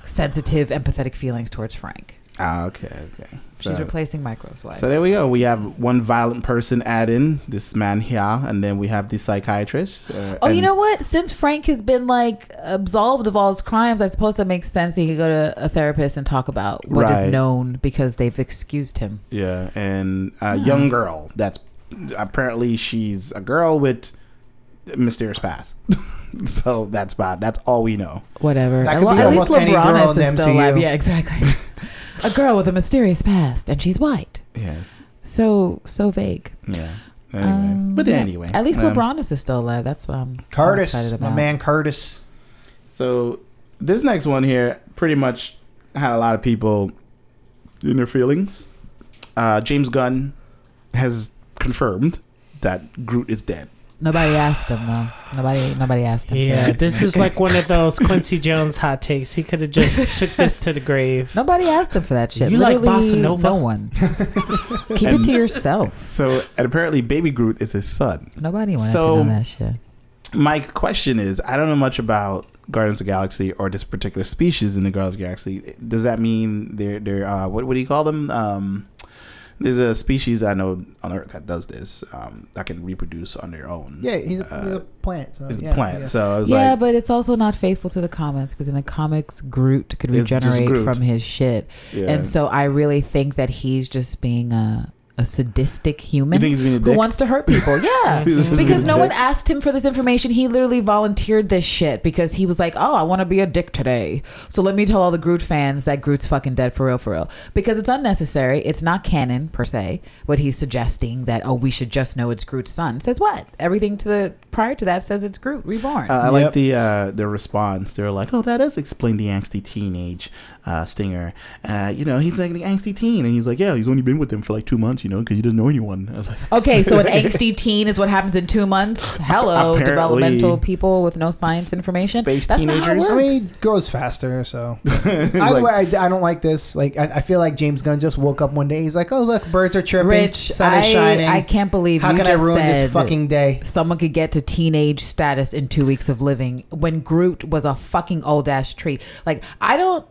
[SPEAKER 3] sensitive, empathetic feelings towards Frank.
[SPEAKER 2] ah okay okay
[SPEAKER 3] She's
[SPEAKER 2] So-
[SPEAKER 3] replacing Micro's wife.
[SPEAKER 2] So there we go. We have one violent person add in this man here, and then we have the psychiatrist. Uh,
[SPEAKER 3] Oh, you
[SPEAKER 2] and-
[SPEAKER 3] know what? Since Frank has been like absolved of all his crimes, I suppose that makes sense. That he could go to a therapist and talk about what is
[SPEAKER 2] Right.
[SPEAKER 3] known because they've excused him.
[SPEAKER 2] Yeah, and a young girl. That's apparently she's a girl with mysterious past. so that's bad. That's all we know.
[SPEAKER 3] Whatever.
[SPEAKER 4] That
[SPEAKER 3] At,
[SPEAKER 4] could
[SPEAKER 3] lo-
[SPEAKER 4] be
[SPEAKER 3] at least
[SPEAKER 4] almost
[SPEAKER 3] LeBron is still alive. Yeah, exactly. a girl with a mysterious past, and she's white.
[SPEAKER 2] Yes.
[SPEAKER 3] So so vague.
[SPEAKER 2] Yeah. Anyway.
[SPEAKER 3] Um,
[SPEAKER 2] but
[SPEAKER 3] yeah.
[SPEAKER 2] anyway,
[SPEAKER 3] At least
[SPEAKER 2] um,
[SPEAKER 3] LeBron is still alive. That's what I'm I'm
[SPEAKER 4] Curtis,
[SPEAKER 3] excited
[SPEAKER 4] my man Curtis.
[SPEAKER 2] So this next one here pretty much had a lot of people in their feelings. Uh, James Gunn has confirmed that Groot is dead.
[SPEAKER 3] Nobody asked him though. Nobody nobody asked him.
[SPEAKER 1] Yeah, this is like one of those Quincy Jones hot takes. He could have just took this to the grave.
[SPEAKER 3] Nobody asked him for that shit.
[SPEAKER 1] You like
[SPEAKER 3] Literally,
[SPEAKER 1] bossa nova?
[SPEAKER 3] No one. Keep it to yourself.
[SPEAKER 2] So and apparently, Baby Groot is his son.
[SPEAKER 3] Nobody wanted
[SPEAKER 2] So-
[SPEAKER 3] to know that shit.
[SPEAKER 2] My question is, I don't know much about Guardians of the Galaxy or this particular species in the Guardians of the Galaxy. Does that mean they're they're uh, what what do you call them? Um, there's a species I know on Earth that does this um, that can reproduce on their own.
[SPEAKER 4] Yeah, he's a,
[SPEAKER 2] Uh,
[SPEAKER 4] he's a plant. So,
[SPEAKER 2] It's
[SPEAKER 4] yeah,
[SPEAKER 2] a plant.
[SPEAKER 4] yeah.
[SPEAKER 2] So I was
[SPEAKER 3] Yeah,
[SPEAKER 2] like,
[SPEAKER 3] but it's also not faithful to the comics because in the comics, Groot could regenerate
[SPEAKER 2] Groot.
[SPEAKER 3] from his shit,
[SPEAKER 2] yeah.
[SPEAKER 3] and so I really think that he's just being a a sadistic human
[SPEAKER 2] you think he's being a
[SPEAKER 3] who wants to hurt people. Yeah. Because no one asked him for this information. He literally volunteered this shit because he was like, "Oh, I want to be a dick today." So let me tell all the Groot fans that Groot's fucking dead for real, for real. Because it's unnecessary. It's not canon per se. What he's suggesting that oh, we should just know it's Groot's son says what? Everything to the prior to that says it's Groot reborn.
[SPEAKER 2] Uh, I
[SPEAKER 4] Yep.
[SPEAKER 2] like the uh, the response. They're like, "Oh, that does explain the angsty teenage uh, Stinger." Uh, you know, he's like the angsty teen, and he's like, "Yeah, he's only been with them for like two months, you know, because he doesn't know anyone." I was like,
[SPEAKER 3] okay, so an angsty teen is what happens in two months. Hello,
[SPEAKER 2] Apparently-
[SPEAKER 3] developmental people with no science information.
[SPEAKER 2] Space
[SPEAKER 3] That's not how it
[SPEAKER 2] teenagers?
[SPEAKER 4] I mean, it grows faster, so.
[SPEAKER 2] It's
[SPEAKER 4] Either
[SPEAKER 2] like-
[SPEAKER 4] way, I, I don't like this. Like, I, I feel like James Gunn just woke up one day. He's like, "Oh, look, birds are chirping,
[SPEAKER 3] Rich,
[SPEAKER 4] sun
[SPEAKER 3] I,
[SPEAKER 4] is shining.
[SPEAKER 3] I can't believe
[SPEAKER 4] How
[SPEAKER 3] you
[SPEAKER 4] can I
[SPEAKER 3] just
[SPEAKER 4] ruin
[SPEAKER 3] said
[SPEAKER 4] this fucking day?"
[SPEAKER 3] someone could get to teenage status in two weeks of living when Groot was a fucking old ass tree. Like I don't.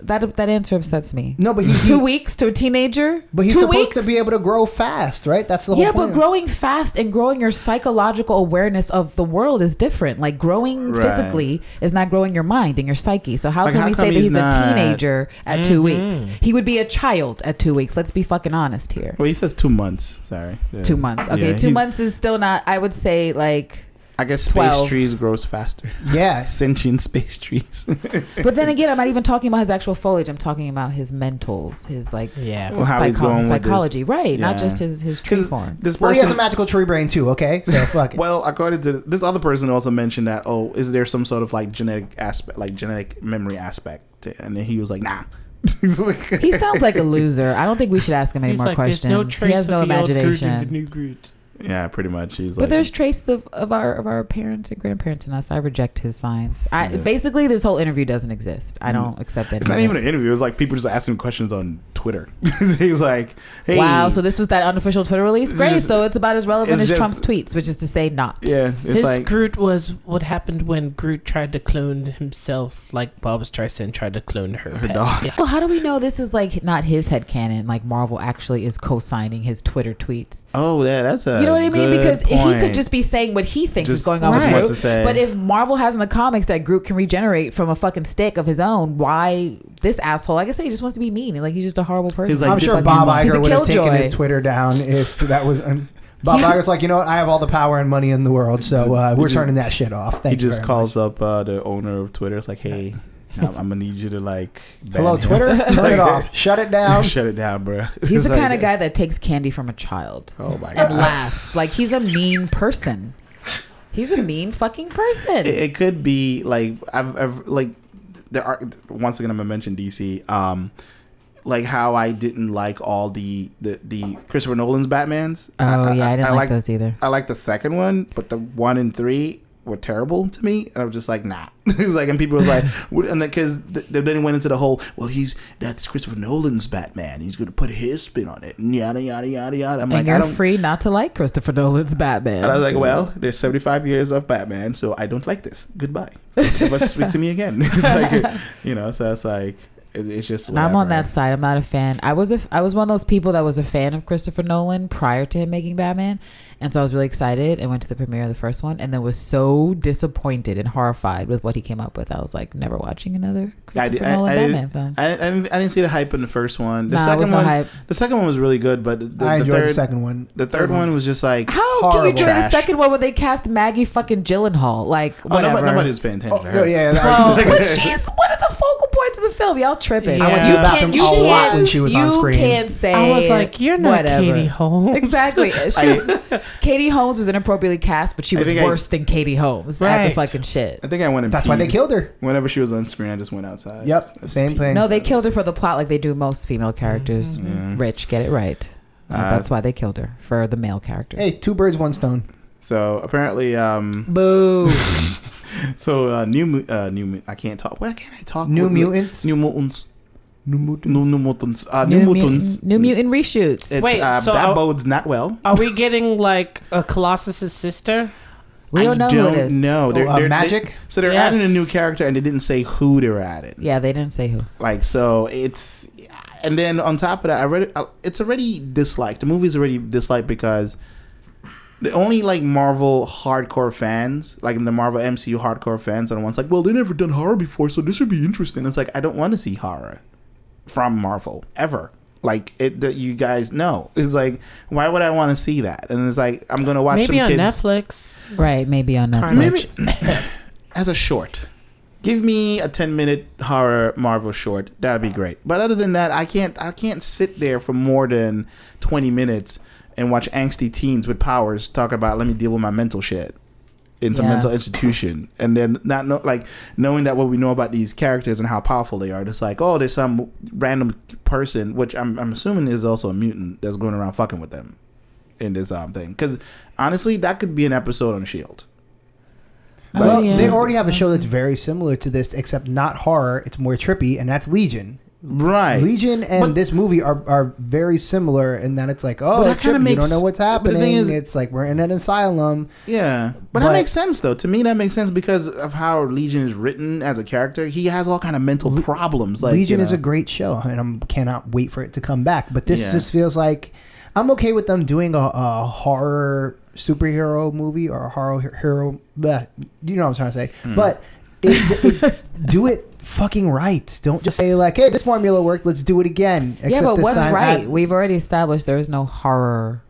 [SPEAKER 3] That that answer upsets me.
[SPEAKER 4] No, but he,
[SPEAKER 3] Two
[SPEAKER 4] he-
[SPEAKER 3] weeks to a teenager.
[SPEAKER 4] but he's
[SPEAKER 3] Two
[SPEAKER 4] supposed
[SPEAKER 3] weeks?
[SPEAKER 4] to be able to grow fast, right? That's the whole
[SPEAKER 3] Yeah,
[SPEAKER 4] point.
[SPEAKER 3] but growing fast and growing your psychological awareness of the world is different. Like growing
[SPEAKER 2] Right.
[SPEAKER 3] physically is not growing your mind and your psyche. So how
[SPEAKER 2] Like,
[SPEAKER 3] can
[SPEAKER 2] how
[SPEAKER 3] we
[SPEAKER 2] come
[SPEAKER 3] say that
[SPEAKER 2] he's
[SPEAKER 3] he's
[SPEAKER 2] not-
[SPEAKER 3] a teenager at two
[SPEAKER 1] Mhm.
[SPEAKER 3] weeks? He would be a child at two weeks. Let's be fucking honest here.
[SPEAKER 2] well, he says two months. Sorry, Yeah.
[SPEAKER 3] Two months. Okay,
[SPEAKER 2] Yeah,
[SPEAKER 3] two months is still not. I would say like
[SPEAKER 2] I guess space
[SPEAKER 3] 12.
[SPEAKER 2] trees grows faster.
[SPEAKER 4] Yeah.
[SPEAKER 2] Sentient space trees.
[SPEAKER 3] But then again, I'm not even talking about his actual foliage. I'm talking about his mentals, his like
[SPEAKER 1] Yeah.
[SPEAKER 2] Well, how he's
[SPEAKER 3] psycho-
[SPEAKER 2] going with this.
[SPEAKER 3] psychology, right? Not just his his tree
[SPEAKER 2] 'Cause
[SPEAKER 3] form.
[SPEAKER 2] this
[SPEAKER 4] Well, he has a magical tree brain too. Okay, so fuck it.
[SPEAKER 2] well, according to this other person, also mentioned that oh, is there some sort of like genetic aspect, like genetic memory aspect? To, and then he was like, nah.
[SPEAKER 3] He sounds like a loser. I don't think we should ask him any
[SPEAKER 1] He's
[SPEAKER 3] more
[SPEAKER 1] like,
[SPEAKER 3] questions.
[SPEAKER 1] no trace
[SPEAKER 3] he has no
[SPEAKER 1] of the old Groot in
[SPEAKER 3] imagination.
[SPEAKER 1] The new Groot.
[SPEAKER 2] yeah, pretty much. He's
[SPEAKER 3] But
[SPEAKER 2] like,
[SPEAKER 3] there's traces of, of our of our parents and grandparents in us. I reject his science. I
[SPEAKER 2] Yeah.
[SPEAKER 3] basically this whole interview doesn't exist. I mm. don't accept that.
[SPEAKER 2] It's not even an interview. It was like people just asking questions on Twitter. He's like, "Hey,
[SPEAKER 3] Wow, so this was that unofficial Twitter release. Great,
[SPEAKER 2] just-
[SPEAKER 3] so it's about as relevant as
[SPEAKER 2] just-
[SPEAKER 3] Trump's tweets, which is to say, not.
[SPEAKER 2] yeah, it's
[SPEAKER 1] His
[SPEAKER 2] like
[SPEAKER 1] Groot was what happened when Groot tried to clone himself, like Bob Streisand tried to clone her,
[SPEAKER 2] Her dog.
[SPEAKER 1] Yeah.
[SPEAKER 3] Well, how do we know this is like not his head canon? Like Marvel actually is co-signing his Twitter tweets.
[SPEAKER 2] oh yeah, that's a
[SPEAKER 3] You know what I mean?
[SPEAKER 2] good
[SPEAKER 3] Because he could just be saying what he thinks is going on
[SPEAKER 2] just
[SPEAKER 3] with
[SPEAKER 2] wants
[SPEAKER 3] Groot.
[SPEAKER 2] to say-
[SPEAKER 3] But if Marvel has in the comics that Groot can regenerate from a fucking stick of his own, why this asshole? Like I say, he just wants to be mean. Like he's just a horrible person.
[SPEAKER 2] He's like,
[SPEAKER 4] I'm sure Bob
[SPEAKER 2] my-
[SPEAKER 4] Iger would have taken his Twitter down if that was. Um, Bob Iger's like, you know what? I have all the power and money in the world, so uh, we're
[SPEAKER 2] just-
[SPEAKER 4] turning that shit off. Thank
[SPEAKER 2] he
[SPEAKER 4] you
[SPEAKER 2] just calls
[SPEAKER 4] much.
[SPEAKER 2] up uh, the owner of Twitter. It's like, hey, I'm, I'm gonna need you to like.
[SPEAKER 4] Hello,
[SPEAKER 2] him."
[SPEAKER 4] Twitter.
[SPEAKER 2] It's
[SPEAKER 4] Turn it off. Shut it down.
[SPEAKER 2] Shut it down, bro.
[SPEAKER 3] He's the kind of guy that takes candy from a child
[SPEAKER 2] Oh my god.
[SPEAKER 3] and
[SPEAKER 2] god.
[SPEAKER 3] laughs. Like he's a mean person. He's a mean fucking person.
[SPEAKER 2] It, it could be like I've, I've like there are once again I'm gonna mention DC. Um, like how I didn't like all the the, the Christopher Nolan's Batman's.
[SPEAKER 3] oh yeah, I didn't like,
[SPEAKER 2] like
[SPEAKER 3] those either.
[SPEAKER 2] I like the second one, but the one and three were terrible to me. And I was just like, nah. it's like, and people was like, what- and because they then he went into the whole, well, he's that's Christopher Nolan's Batman. He's gonna put his spin on it, and yada yada yada yada. I'm
[SPEAKER 3] and
[SPEAKER 2] like,
[SPEAKER 3] you're
[SPEAKER 2] don't.
[SPEAKER 3] free not to like Christopher Nolan's Batman.
[SPEAKER 2] And I was like, well, there's 75 years of Batman, so I don't like this. Goodbye. Never speak to me again. it's like, you know, so it's like, it's just.
[SPEAKER 3] And I'm on that side. I'm not a fan. I was a, I was one of those people that was a fan of Christopher Nolan prior to him making Batman, and so I was really excited and went to the premiere of the first one, and then was so disappointed and horrified with what he came up with. I was like, never watching another
[SPEAKER 2] I,
[SPEAKER 3] Christopher
[SPEAKER 2] did, I,
[SPEAKER 3] Nolan
[SPEAKER 2] I,
[SPEAKER 3] Batman
[SPEAKER 2] didn't,
[SPEAKER 3] film.
[SPEAKER 2] I, I, didn't, I didn't see the hype in the first one. The
[SPEAKER 3] nah,
[SPEAKER 2] second
[SPEAKER 3] was no
[SPEAKER 2] one,
[SPEAKER 3] hype.
[SPEAKER 2] the second one was really good, but the,
[SPEAKER 4] I
[SPEAKER 2] the
[SPEAKER 4] enjoyed
[SPEAKER 2] third,
[SPEAKER 4] the second one.
[SPEAKER 2] the third one was just like,
[SPEAKER 3] How can you
[SPEAKER 4] horrible.
[SPEAKER 3] enjoy the second one when they cast Maggie fucking Gyllenhaal? Like,
[SPEAKER 2] oh,
[SPEAKER 3] whatever.
[SPEAKER 2] nobody, nobody was paying attention
[SPEAKER 4] Oh,
[SPEAKER 2] to
[SPEAKER 4] no,
[SPEAKER 2] her.
[SPEAKER 4] yeah,
[SPEAKER 3] Well,
[SPEAKER 4] that-
[SPEAKER 3] but she's one of the focal points of the film. Y'all tripping.
[SPEAKER 1] I went to
[SPEAKER 3] You
[SPEAKER 1] the
[SPEAKER 4] bathroom
[SPEAKER 3] can't-
[SPEAKER 4] a lot when she was on screen.
[SPEAKER 3] you
[SPEAKER 4] screen.
[SPEAKER 3] can't say.
[SPEAKER 1] I was like, you're not
[SPEAKER 3] whatever.
[SPEAKER 1] Katie Holmes.
[SPEAKER 3] Exactly. She's, Katie Holmes was inappropriately cast, but she was
[SPEAKER 2] think I-
[SPEAKER 3] worse than Katie Holmes at the
[SPEAKER 1] Right.
[SPEAKER 3] fucking shit.
[SPEAKER 2] I think I went and
[SPEAKER 4] That's why they killed her.
[SPEAKER 2] Whenever she was on screen, I just went outside.
[SPEAKER 4] Yep, same thing.
[SPEAKER 3] No, they killed her for the plot like they do most female characters.
[SPEAKER 2] Yeah.
[SPEAKER 3] Rich, get it right. Uh,
[SPEAKER 2] Uh,
[SPEAKER 3] that's why they killed her for the male characters.
[SPEAKER 4] Hey, two birds, one stone.
[SPEAKER 2] So apparently, um,
[SPEAKER 3] Boo.
[SPEAKER 2] so uh, new, uh, new, I can't talk. Why can't I talk?
[SPEAKER 4] New mutants.
[SPEAKER 2] New mutants.
[SPEAKER 4] New mutant.
[SPEAKER 2] New, new mutants. Uh, new,
[SPEAKER 3] New
[SPEAKER 2] mutants.
[SPEAKER 3] mutant, new mutant reshoots.
[SPEAKER 2] It's,
[SPEAKER 1] Wait,
[SPEAKER 2] uh,
[SPEAKER 1] so
[SPEAKER 2] that
[SPEAKER 1] I'll-
[SPEAKER 2] bodes not well.
[SPEAKER 1] Are we getting like a Colossus's sister?
[SPEAKER 3] we don't
[SPEAKER 2] I
[SPEAKER 3] know
[SPEAKER 2] don't
[SPEAKER 3] who it is.
[SPEAKER 2] know.
[SPEAKER 4] Oh,
[SPEAKER 2] They're,
[SPEAKER 4] uh,
[SPEAKER 2] they're-
[SPEAKER 4] Magik.
[SPEAKER 2] they- so they're
[SPEAKER 1] Yes.
[SPEAKER 2] adding a new character, and they didn't say who they're adding.
[SPEAKER 3] Yeah, they didn't say who.
[SPEAKER 2] Like so, it's and then on top of that, I read it. uh, It's already disliked. The movie's already disliked because the only like Marvel hardcore fans, like the Marvel MCU hardcore fans, are the ones like, well, they never done horror before, so this would be interesting. It's like I don't want to see horror from Marvel ever. Like it, that you guys know. It's like, why would I want to see that? And it's like, I'm gonna watch
[SPEAKER 1] Maybe
[SPEAKER 2] some
[SPEAKER 1] on
[SPEAKER 2] kids
[SPEAKER 1] Netflix.
[SPEAKER 3] Right, maybe on Netflix.
[SPEAKER 2] Maybe as a short. Give me a 10 minute horror Marvel short. That'd be great. But other than that, I can't I can't sit there for more than 20 minutes and watch angsty teens with powers talk about let me deal with my mental shit in some
[SPEAKER 3] Yeah.
[SPEAKER 2] mental institution and then not know like knowing that what we know about these characters and how powerful they are it's like oh there's some random person which I'm, I'm assuming is also a mutant that's going around fucking with them in this um thing because honestly that could be an episode on shield
[SPEAKER 4] Well,
[SPEAKER 3] yeah.
[SPEAKER 4] they already have a show that's very similar to this, except not horror. It's more trippy, and that's Legion.
[SPEAKER 2] Right
[SPEAKER 4] Legion and
[SPEAKER 2] But-
[SPEAKER 4] this movie are, are very similar in that it's like, oh,
[SPEAKER 2] that kinda
[SPEAKER 4] trippy. you don't know what's
[SPEAKER 2] but the thing
[SPEAKER 4] happening.
[SPEAKER 2] is-
[SPEAKER 4] it's like we're in an asylum.
[SPEAKER 2] Yeah, but,
[SPEAKER 4] But-
[SPEAKER 2] that makes sense though. To me, that makes sense because of how Legion is written as a character. He has all kind of mental problems. Like
[SPEAKER 4] Legion
[SPEAKER 2] you
[SPEAKER 4] is a great show, and I cannot wait for it to come back. But this
[SPEAKER 2] Yeah.
[SPEAKER 4] just feels like I'm okay with them doing a, a horror superhero movie or a horror hero. Bleh, you know what I'm trying to say.
[SPEAKER 2] Hmm.
[SPEAKER 4] But it, it, do it fucking right. Don't just say like, "Hey, this formula worked. Let's do it again."
[SPEAKER 3] yeah, but what's
[SPEAKER 4] time
[SPEAKER 3] right? We've already established there is no horror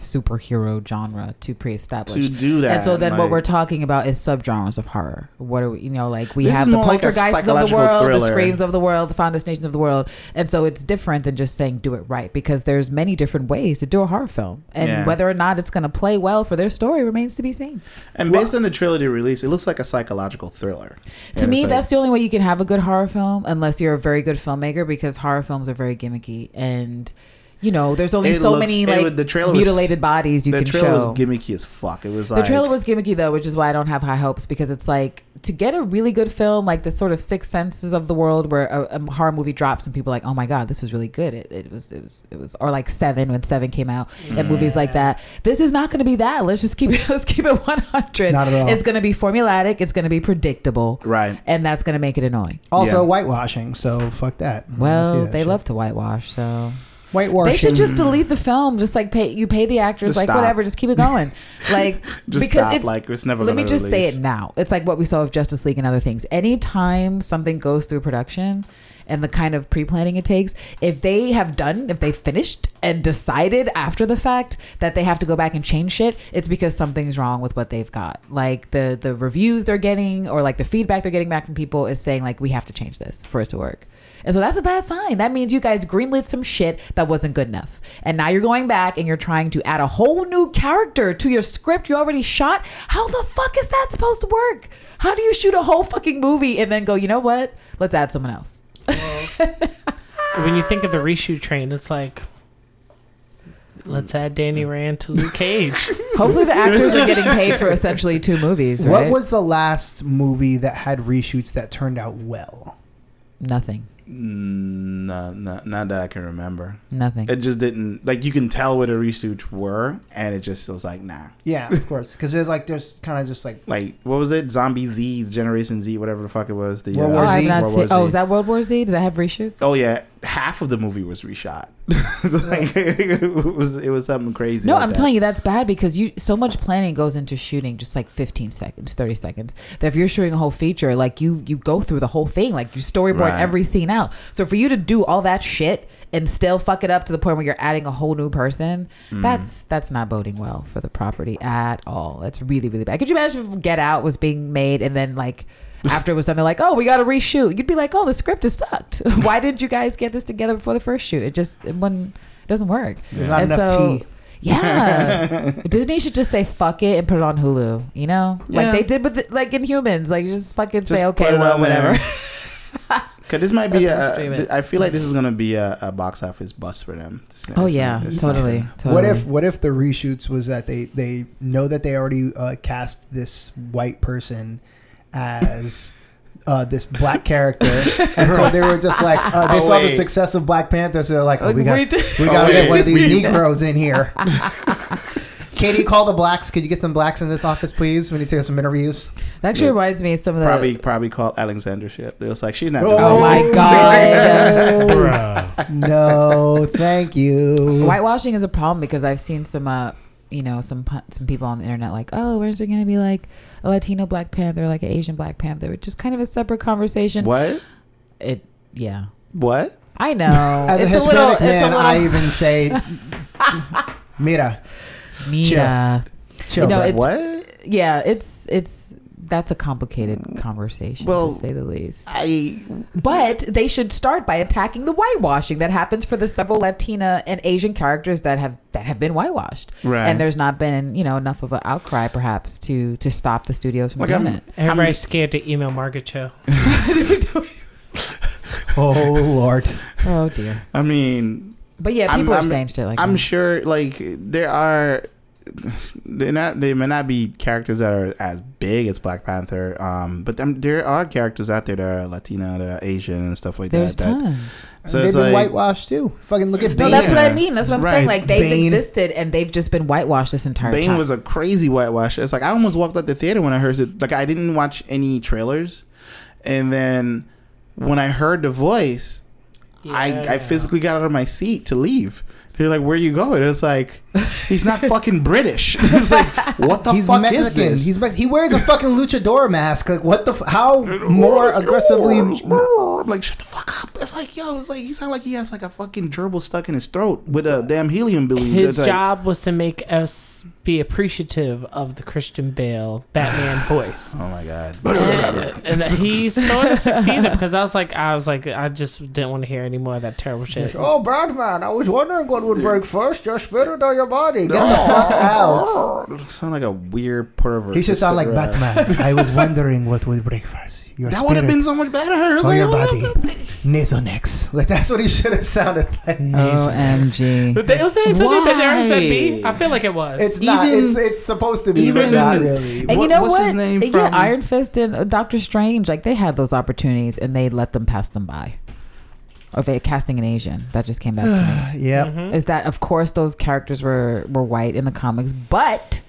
[SPEAKER 3] superhero genre to pre-establish.
[SPEAKER 2] to do that.
[SPEAKER 3] and so then what we're talking about is subgenres of horror. What are we, you know, like we have the
[SPEAKER 2] more like
[SPEAKER 3] of the world, the screams of the world, the foundations of the world. And so it's different than just saying do it right because there's many different ways to do a horror film. And
[SPEAKER 2] Yeah.
[SPEAKER 3] whether or not it's going to play well for their story remains to be seen.
[SPEAKER 2] and based on the trilogy release, it looks like a psychological thriller.
[SPEAKER 3] To
[SPEAKER 2] And
[SPEAKER 3] me,
[SPEAKER 2] like-
[SPEAKER 3] that's the only way you can have a good horror film unless you're a very good filmmaker because horror films are very gimmicky and you know, there's only
[SPEAKER 2] It
[SPEAKER 3] so
[SPEAKER 2] looks-
[SPEAKER 3] many like
[SPEAKER 2] was- the trailer was-
[SPEAKER 3] mutilated bodies you
[SPEAKER 2] the
[SPEAKER 3] can show.
[SPEAKER 2] The trailer
[SPEAKER 3] show.
[SPEAKER 2] was gimmicky as fuck. It was
[SPEAKER 3] The
[SPEAKER 2] like
[SPEAKER 3] trailer was gimmicky though, which is why I don't have high hopes because it's like to get a really good film, like the sort of Six Senses of the world, where a, a horror movie drops and people are like, oh my god, this was really good. It, it was, it was, it was, or like Seven when Seven came out and mm. movies like that. This is not going to be that. Let's just keep it. Let's keep it one hundred.
[SPEAKER 4] Not at all.
[SPEAKER 3] It's going to be formulatic. It's going to be predictable,
[SPEAKER 2] right.
[SPEAKER 3] and that's going to make it annoying.
[SPEAKER 4] Also
[SPEAKER 2] Yeah.
[SPEAKER 4] whitewashing, so fuck that. Mm,
[SPEAKER 3] well,
[SPEAKER 4] that
[SPEAKER 3] they
[SPEAKER 4] shit.
[SPEAKER 3] love to whitewash, so
[SPEAKER 4] whitewashing.
[SPEAKER 3] they should just delete the film. Just like pay you pay the actors,
[SPEAKER 2] Just
[SPEAKER 3] like
[SPEAKER 2] stop.
[SPEAKER 3] whatever. Just keep it going, like
[SPEAKER 2] Just
[SPEAKER 3] because
[SPEAKER 2] stop.
[SPEAKER 3] it's
[SPEAKER 2] like it's never.
[SPEAKER 3] let me just say it now. It's like what we saw with Justice League and other things. Anytime something goes through production and the kind of pre-planning it takes, if they have done, if they finished and decided after the fact that they have to go back and change shit, it's because something's wrong with what they've got. Like the the reviews they're getting or like the feedback they're getting back from people is saying like we have to change this for it to work. And so that's a bad sign. That means you guys greenlit some shit that wasn't good enough. And now you're going back and you're trying to add a whole new character to your script you already shot. How the fuck is that supposed to work? How do you shoot a whole fucking movie and then go, you know what? Let's add someone else.
[SPEAKER 1] when you think of the reshoot train, it's like, let's add Danny Rand to Luke Cage.
[SPEAKER 3] Hopefully the actors are getting paid for essentially two movies, right?
[SPEAKER 4] What was the last movie that had reshoots that turned out well?
[SPEAKER 3] Nothing.
[SPEAKER 2] Mm, no, no, not that I can remember.
[SPEAKER 3] Nothing.
[SPEAKER 2] It just didn't like you can tell what the reshoots were, and it just was like nah.
[SPEAKER 4] Yeah, of course, because there's like there's kind of just like
[SPEAKER 2] Like what was it? Zombie Z, Generation Z, whatever the fuck it was. The
[SPEAKER 4] World
[SPEAKER 3] oh,
[SPEAKER 4] War Z?
[SPEAKER 2] World
[SPEAKER 3] seen-
[SPEAKER 2] War
[SPEAKER 3] oh, is that World War Z? Did that have reshoots?
[SPEAKER 2] Oh yeah, half of the movie was reshot. Like, it was it was something crazy.
[SPEAKER 3] No,
[SPEAKER 2] like
[SPEAKER 3] I'm
[SPEAKER 2] that.
[SPEAKER 3] telling you that's bad because you so much planning goes into shooting just like 15 seconds, 30 seconds. That if you're shooting a whole feature, like you you go through the whole thing, like you storyboard
[SPEAKER 2] Right.
[SPEAKER 3] every scene out. So for you to do all that shit and still fuck it up to the point where you're adding a whole new person,
[SPEAKER 2] Mm.
[SPEAKER 3] that's that's not boding well for the property at all. That's really really bad. Could you imagine if Get Out was being made and then like after it was done, they're like, "Oh, we got to reshoot." You'd be like, "Oh, the script is fucked. Why didn't you guys get this together before the first shoot? It just it wouldn't it doesn't work."
[SPEAKER 4] there's not
[SPEAKER 3] And
[SPEAKER 4] enough
[SPEAKER 3] so-
[SPEAKER 4] tea.
[SPEAKER 3] Yeah, Disney should just say fuck it and put it on Hulu. You know, like they did with the, like in Humans, like just fucking
[SPEAKER 2] Just
[SPEAKER 3] say okay, well, whatever.
[SPEAKER 2] Cause this might be
[SPEAKER 3] That's stream
[SPEAKER 2] a.
[SPEAKER 3] it.
[SPEAKER 2] I feel like this is gonna be a, a box office bust for them. This-
[SPEAKER 3] Oh
[SPEAKER 2] this-
[SPEAKER 3] yeah,
[SPEAKER 2] this-
[SPEAKER 3] totally, totally.
[SPEAKER 4] What if what if the reshoots was that they they know that they already uh, cast this white person as uh, this black character, and so they were just like uh, they
[SPEAKER 2] Oh,
[SPEAKER 4] saw the success of Black Panther, so they're like, oh, we got
[SPEAKER 3] we,
[SPEAKER 4] we got to
[SPEAKER 2] Oh,
[SPEAKER 4] get one of these Negroes in here. Katie, call the blacks. Could you get some blacks in this office, please? We need to get some interviews.
[SPEAKER 3] That actually reminds me of some of the.
[SPEAKER 2] Probably probably called Alexandra Shipp. It was like she's not.
[SPEAKER 4] Oh,
[SPEAKER 2] doing
[SPEAKER 3] Oh
[SPEAKER 2] it.
[SPEAKER 3] my god.
[SPEAKER 4] No, thank you.
[SPEAKER 3] Whitewashing is a problem because I've seen some, uh, you know, some pu- some people on the internet like, oh, where's there going to be like a Latino Black Panther, like an Asian Black Panther, which is kind of a separate conversation.
[SPEAKER 2] What?
[SPEAKER 3] It, yeah,
[SPEAKER 2] What?
[SPEAKER 3] I know.
[SPEAKER 4] As
[SPEAKER 3] it's
[SPEAKER 4] a Hispanic
[SPEAKER 3] little,
[SPEAKER 4] man,
[SPEAKER 3] it's a
[SPEAKER 4] I
[SPEAKER 3] little.
[SPEAKER 4] even say, "Mira,
[SPEAKER 3] Mira.
[SPEAKER 4] chill."
[SPEAKER 3] You know, it's-
[SPEAKER 2] What?
[SPEAKER 3] yeah, it's it's that's a complicated conversation
[SPEAKER 2] Well,
[SPEAKER 3] to say the least.
[SPEAKER 2] I
[SPEAKER 3] But they should start by attacking the whitewashing that happens for the several Latina and Asian characters that have that have been whitewashed.
[SPEAKER 2] Right.
[SPEAKER 3] And there's not been, you know, enough of an outcry perhaps to to stop the studios from
[SPEAKER 2] Like,
[SPEAKER 3] doing
[SPEAKER 2] I'm-
[SPEAKER 3] it.
[SPEAKER 1] Everybody's scared to email Margaret Cho.
[SPEAKER 4] oh Lord.
[SPEAKER 3] Oh dear.
[SPEAKER 2] I mean
[SPEAKER 3] But yeah,
[SPEAKER 2] I'm-
[SPEAKER 3] people are
[SPEAKER 2] I'm-
[SPEAKER 3] saying shit like
[SPEAKER 2] I'm
[SPEAKER 3] that.
[SPEAKER 2] sure like there are they not they may not be characters that are as big as Black Panther, um, but um, there are characters out there that are Latino, that are Asian and stuff like
[SPEAKER 3] There's
[SPEAKER 2] that. that
[SPEAKER 3] tons.
[SPEAKER 2] so
[SPEAKER 4] They've been
[SPEAKER 2] like,
[SPEAKER 4] whitewashed too. Fucking look at Bane.
[SPEAKER 3] No, that's what I mean. That's what I'm
[SPEAKER 2] Right.
[SPEAKER 3] saying. Like they've
[SPEAKER 4] Bane.
[SPEAKER 3] existed and they've just been whitewashed this entire
[SPEAKER 2] Bane
[SPEAKER 3] time.
[SPEAKER 2] Bane was a crazy whitewash. It's like I almost walked out the theater when I heard it. Like I didn't watch any trailers, and then when I heard the voice, I, I physically got out of my seat to leave. They're like, where you going? It's like, he's not fucking British. It's like, what the
[SPEAKER 4] He's
[SPEAKER 2] fuck
[SPEAKER 4] Mexican.
[SPEAKER 2] is this?
[SPEAKER 4] He's Me- he wears a fucking luchador mask. Like what the? F- how more aggressively?
[SPEAKER 2] I'm like, shut the fuck up. It's like, yo, it's like he sounds like he has like a fucking gerbil stuck in his throat with a damn helium balloon.
[SPEAKER 1] His
[SPEAKER 2] It's like,
[SPEAKER 1] job was to make us be appreciative of the Christian Bale Batman voice.
[SPEAKER 2] Oh my god.
[SPEAKER 1] and, and that he sort of succeeded because I was like, I was like, I just didn't want to hear any more of that terrible shit.
[SPEAKER 4] Oh, Batman! I was wondering what would break first, your spirit or your body. Get the fuck out.
[SPEAKER 2] Sound like a weird pervert.
[SPEAKER 4] He should
[SPEAKER 2] Just
[SPEAKER 4] sound like
[SPEAKER 2] around.
[SPEAKER 4] Batman. I was wondering what would break first, your
[SPEAKER 2] That would have been so much better. It's
[SPEAKER 4] or
[SPEAKER 2] like,
[SPEAKER 4] your body.
[SPEAKER 2] the-
[SPEAKER 4] Nasonex. Like that's what he should have sounded like.
[SPEAKER 3] OMG.
[SPEAKER 1] But they- was the name something that there was that B?
[SPEAKER 2] Why?
[SPEAKER 1] I feel like it was.
[SPEAKER 4] It's not.
[SPEAKER 2] Even-
[SPEAKER 4] It's it's supposed to be, but
[SPEAKER 2] even-
[SPEAKER 4] not really.
[SPEAKER 3] And you
[SPEAKER 2] What-
[SPEAKER 3] know
[SPEAKER 2] what's
[SPEAKER 3] what?
[SPEAKER 2] his name
[SPEAKER 3] yeah,
[SPEAKER 2] from-
[SPEAKER 3] Iron Fist and uh, Doctor Strange, like they had those opportunities and they let them pass them by. Or they casting an Asian. That just came back to me.
[SPEAKER 4] Yep.
[SPEAKER 1] Mhm.
[SPEAKER 3] Is that of course those characters were were white in the comics, but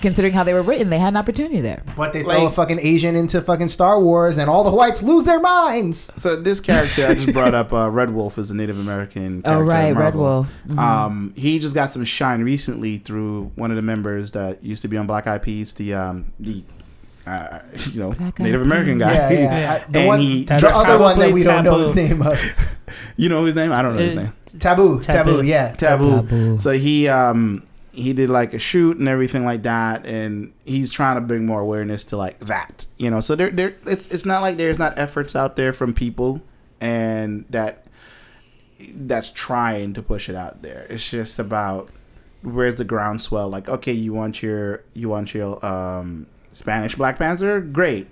[SPEAKER 3] considering how they were written, they had an opportunity there.
[SPEAKER 4] But they throw a fucking Asian into fucking Star Wars, and all the whites lose their minds.
[SPEAKER 2] So this character I just brought up, uh, Red Wolf, is a Native American. Character
[SPEAKER 3] Oh right, Red
[SPEAKER 2] Marvel.
[SPEAKER 3] Wolf. Mhm.
[SPEAKER 2] Um, he just got some shine recently through one of the members that used to be on Black Eyed Peas, the um, the uh, you know
[SPEAKER 3] Black Eyed
[SPEAKER 2] Native American guy.
[SPEAKER 4] Yeah, yeah.
[SPEAKER 1] Yeah.
[SPEAKER 4] I- the
[SPEAKER 2] And
[SPEAKER 4] one,
[SPEAKER 2] he-
[SPEAKER 4] the
[SPEAKER 1] That's
[SPEAKER 4] other one that
[SPEAKER 1] probably
[SPEAKER 4] we don't know his name of.
[SPEAKER 2] you know his name? I don't know his name.
[SPEAKER 4] Taboo, taboo,
[SPEAKER 1] Taboo.
[SPEAKER 4] yeah.
[SPEAKER 2] Taboo.
[SPEAKER 3] Taboo.
[SPEAKER 2] So he um he did like a shoot and everything like that, and he's trying to bring more awareness to like that. You know, so there there it's it's not like there's not efforts out there from people and that that's trying to push it out there. It's just about where's the groundswell. Like, okay, you want your you want your um Spanish Black Panther, great.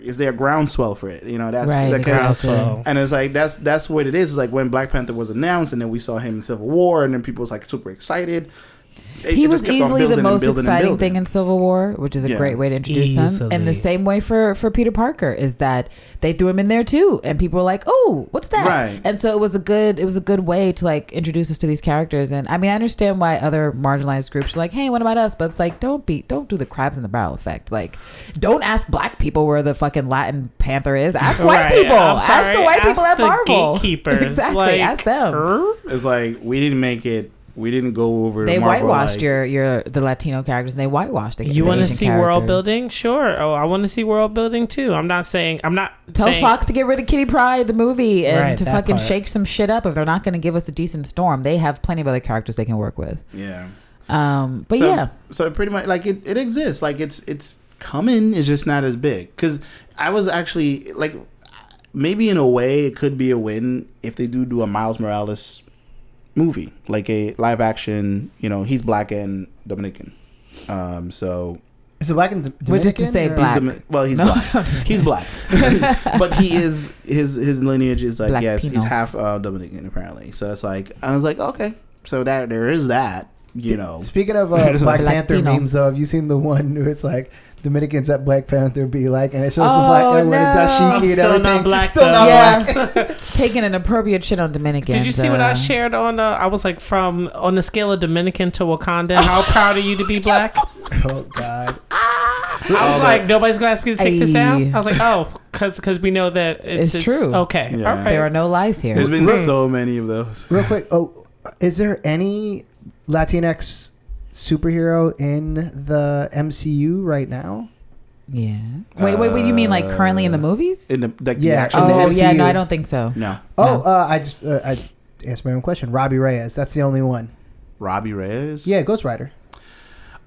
[SPEAKER 2] Is there a groundswell for it? You know, that's
[SPEAKER 3] Right,
[SPEAKER 2] that-
[SPEAKER 3] exactly.
[SPEAKER 1] Groundswell.
[SPEAKER 2] and it's like that's that's what it is. It's like when Black Panther was announced, and then we saw him in Civil War, and then people was like super excited. It-
[SPEAKER 3] he was
[SPEAKER 2] just kept on
[SPEAKER 3] easily the most exciting thing in Civil War, which is a
[SPEAKER 2] Yeah.
[SPEAKER 3] great way to introduce him. And the same way for for Peter Parker is that they threw him in there too, and people were like, "Oh, what's that?"
[SPEAKER 2] Right.
[SPEAKER 3] And so it was a good it was a good way to like introduce us to these characters. And I mean, I understand why other marginalized groups are like, "Hey, what about us?" But it's like, don't be don't do the crabs in the barrel effect. Like, don't ask black people where the fucking Latin Panther is. Ask white
[SPEAKER 1] Right.
[SPEAKER 3] people. Ask the white
[SPEAKER 1] Ask
[SPEAKER 3] people at
[SPEAKER 1] the
[SPEAKER 3] Marvel.
[SPEAKER 1] gatekeepers.
[SPEAKER 3] exactly.
[SPEAKER 1] Like,
[SPEAKER 3] ask them.
[SPEAKER 1] er?
[SPEAKER 2] It's like we didn't make it. We didn't go over.
[SPEAKER 3] They
[SPEAKER 2] Marvel,
[SPEAKER 3] whitewashed
[SPEAKER 2] like-
[SPEAKER 3] your your the Latino characters and they whitewashed the
[SPEAKER 1] You
[SPEAKER 3] want
[SPEAKER 1] want to see world building? Sure. Oh, I want to see world building too. I'm not saying I'm not
[SPEAKER 3] Tell
[SPEAKER 1] saying,
[SPEAKER 3] Fox to get rid of Kitty Pryde, the movie, and
[SPEAKER 1] Right,
[SPEAKER 3] to fucking
[SPEAKER 1] part.
[SPEAKER 3] shake some shit up if they're not going to give us a decent storm. They have plenty of other characters they can work with.
[SPEAKER 2] Yeah.
[SPEAKER 3] Um, but
[SPEAKER 2] so,
[SPEAKER 3] yeah,
[SPEAKER 2] So pretty much like it, it exists. Like it's it's coming. It's just not as big. Because I was actually like maybe in a way it could be a win if they do do a Miles Morales movie, like a live action. You know, he's black and Dominican. Um, so
[SPEAKER 4] Is it black and
[SPEAKER 3] Which is to say
[SPEAKER 4] or-
[SPEAKER 3] black.
[SPEAKER 2] He's Domi- well, he's
[SPEAKER 3] No,
[SPEAKER 2] black. He's black, but he is his his lineage is like
[SPEAKER 3] Black
[SPEAKER 2] yes,
[SPEAKER 3] Pino.
[SPEAKER 2] he's half uh, Dominican apparently. So it's like I was like okay, so that there is that. You know,
[SPEAKER 4] Speaking of uh, Black Panther memes, though, have you seen the one where it's like Dominicans at Black Panther be like, and it shows
[SPEAKER 3] Oh,
[SPEAKER 4] the black everyone
[SPEAKER 3] no.
[SPEAKER 4] with dashiki
[SPEAKER 1] I'm
[SPEAKER 4] and
[SPEAKER 1] still
[SPEAKER 4] everything.
[SPEAKER 1] not black,
[SPEAKER 4] still
[SPEAKER 1] though.
[SPEAKER 4] not
[SPEAKER 3] Yeah.
[SPEAKER 4] black.
[SPEAKER 3] taking an appropriate shit on Dominicans.
[SPEAKER 1] Did you see what I
[SPEAKER 3] uh,
[SPEAKER 1] shared on? Uh, I was like, from on the scale of Dominican to Wakanda, how proud are you to be black?
[SPEAKER 4] oh God.
[SPEAKER 1] I was like, nobody's gonna ask me to take this down. I was like, oh, because because we know that it's,
[SPEAKER 3] It's true.
[SPEAKER 1] Okay,
[SPEAKER 2] Yeah.
[SPEAKER 1] all right.
[SPEAKER 3] There are no lies here.
[SPEAKER 2] there's been so many of those.
[SPEAKER 4] Real quick, oh, is there any Latinx superhero in the MCU right now?
[SPEAKER 3] yeah. Wait, wait, wait. You mean like currently in the
[SPEAKER 2] Uh,
[SPEAKER 3] movies?
[SPEAKER 2] In the like
[SPEAKER 4] Yeah,
[SPEAKER 2] the actual
[SPEAKER 4] the
[SPEAKER 3] Oh yeah, no, I don't think so.
[SPEAKER 2] no
[SPEAKER 4] Oh,
[SPEAKER 3] No.
[SPEAKER 4] uh, I just uh, I asked my own question. Robbie Reyes, that's the only one.
[SPEAKER 2] Robbie Reyes.
[SPEAKER 4] Yeah, Ghost Rider.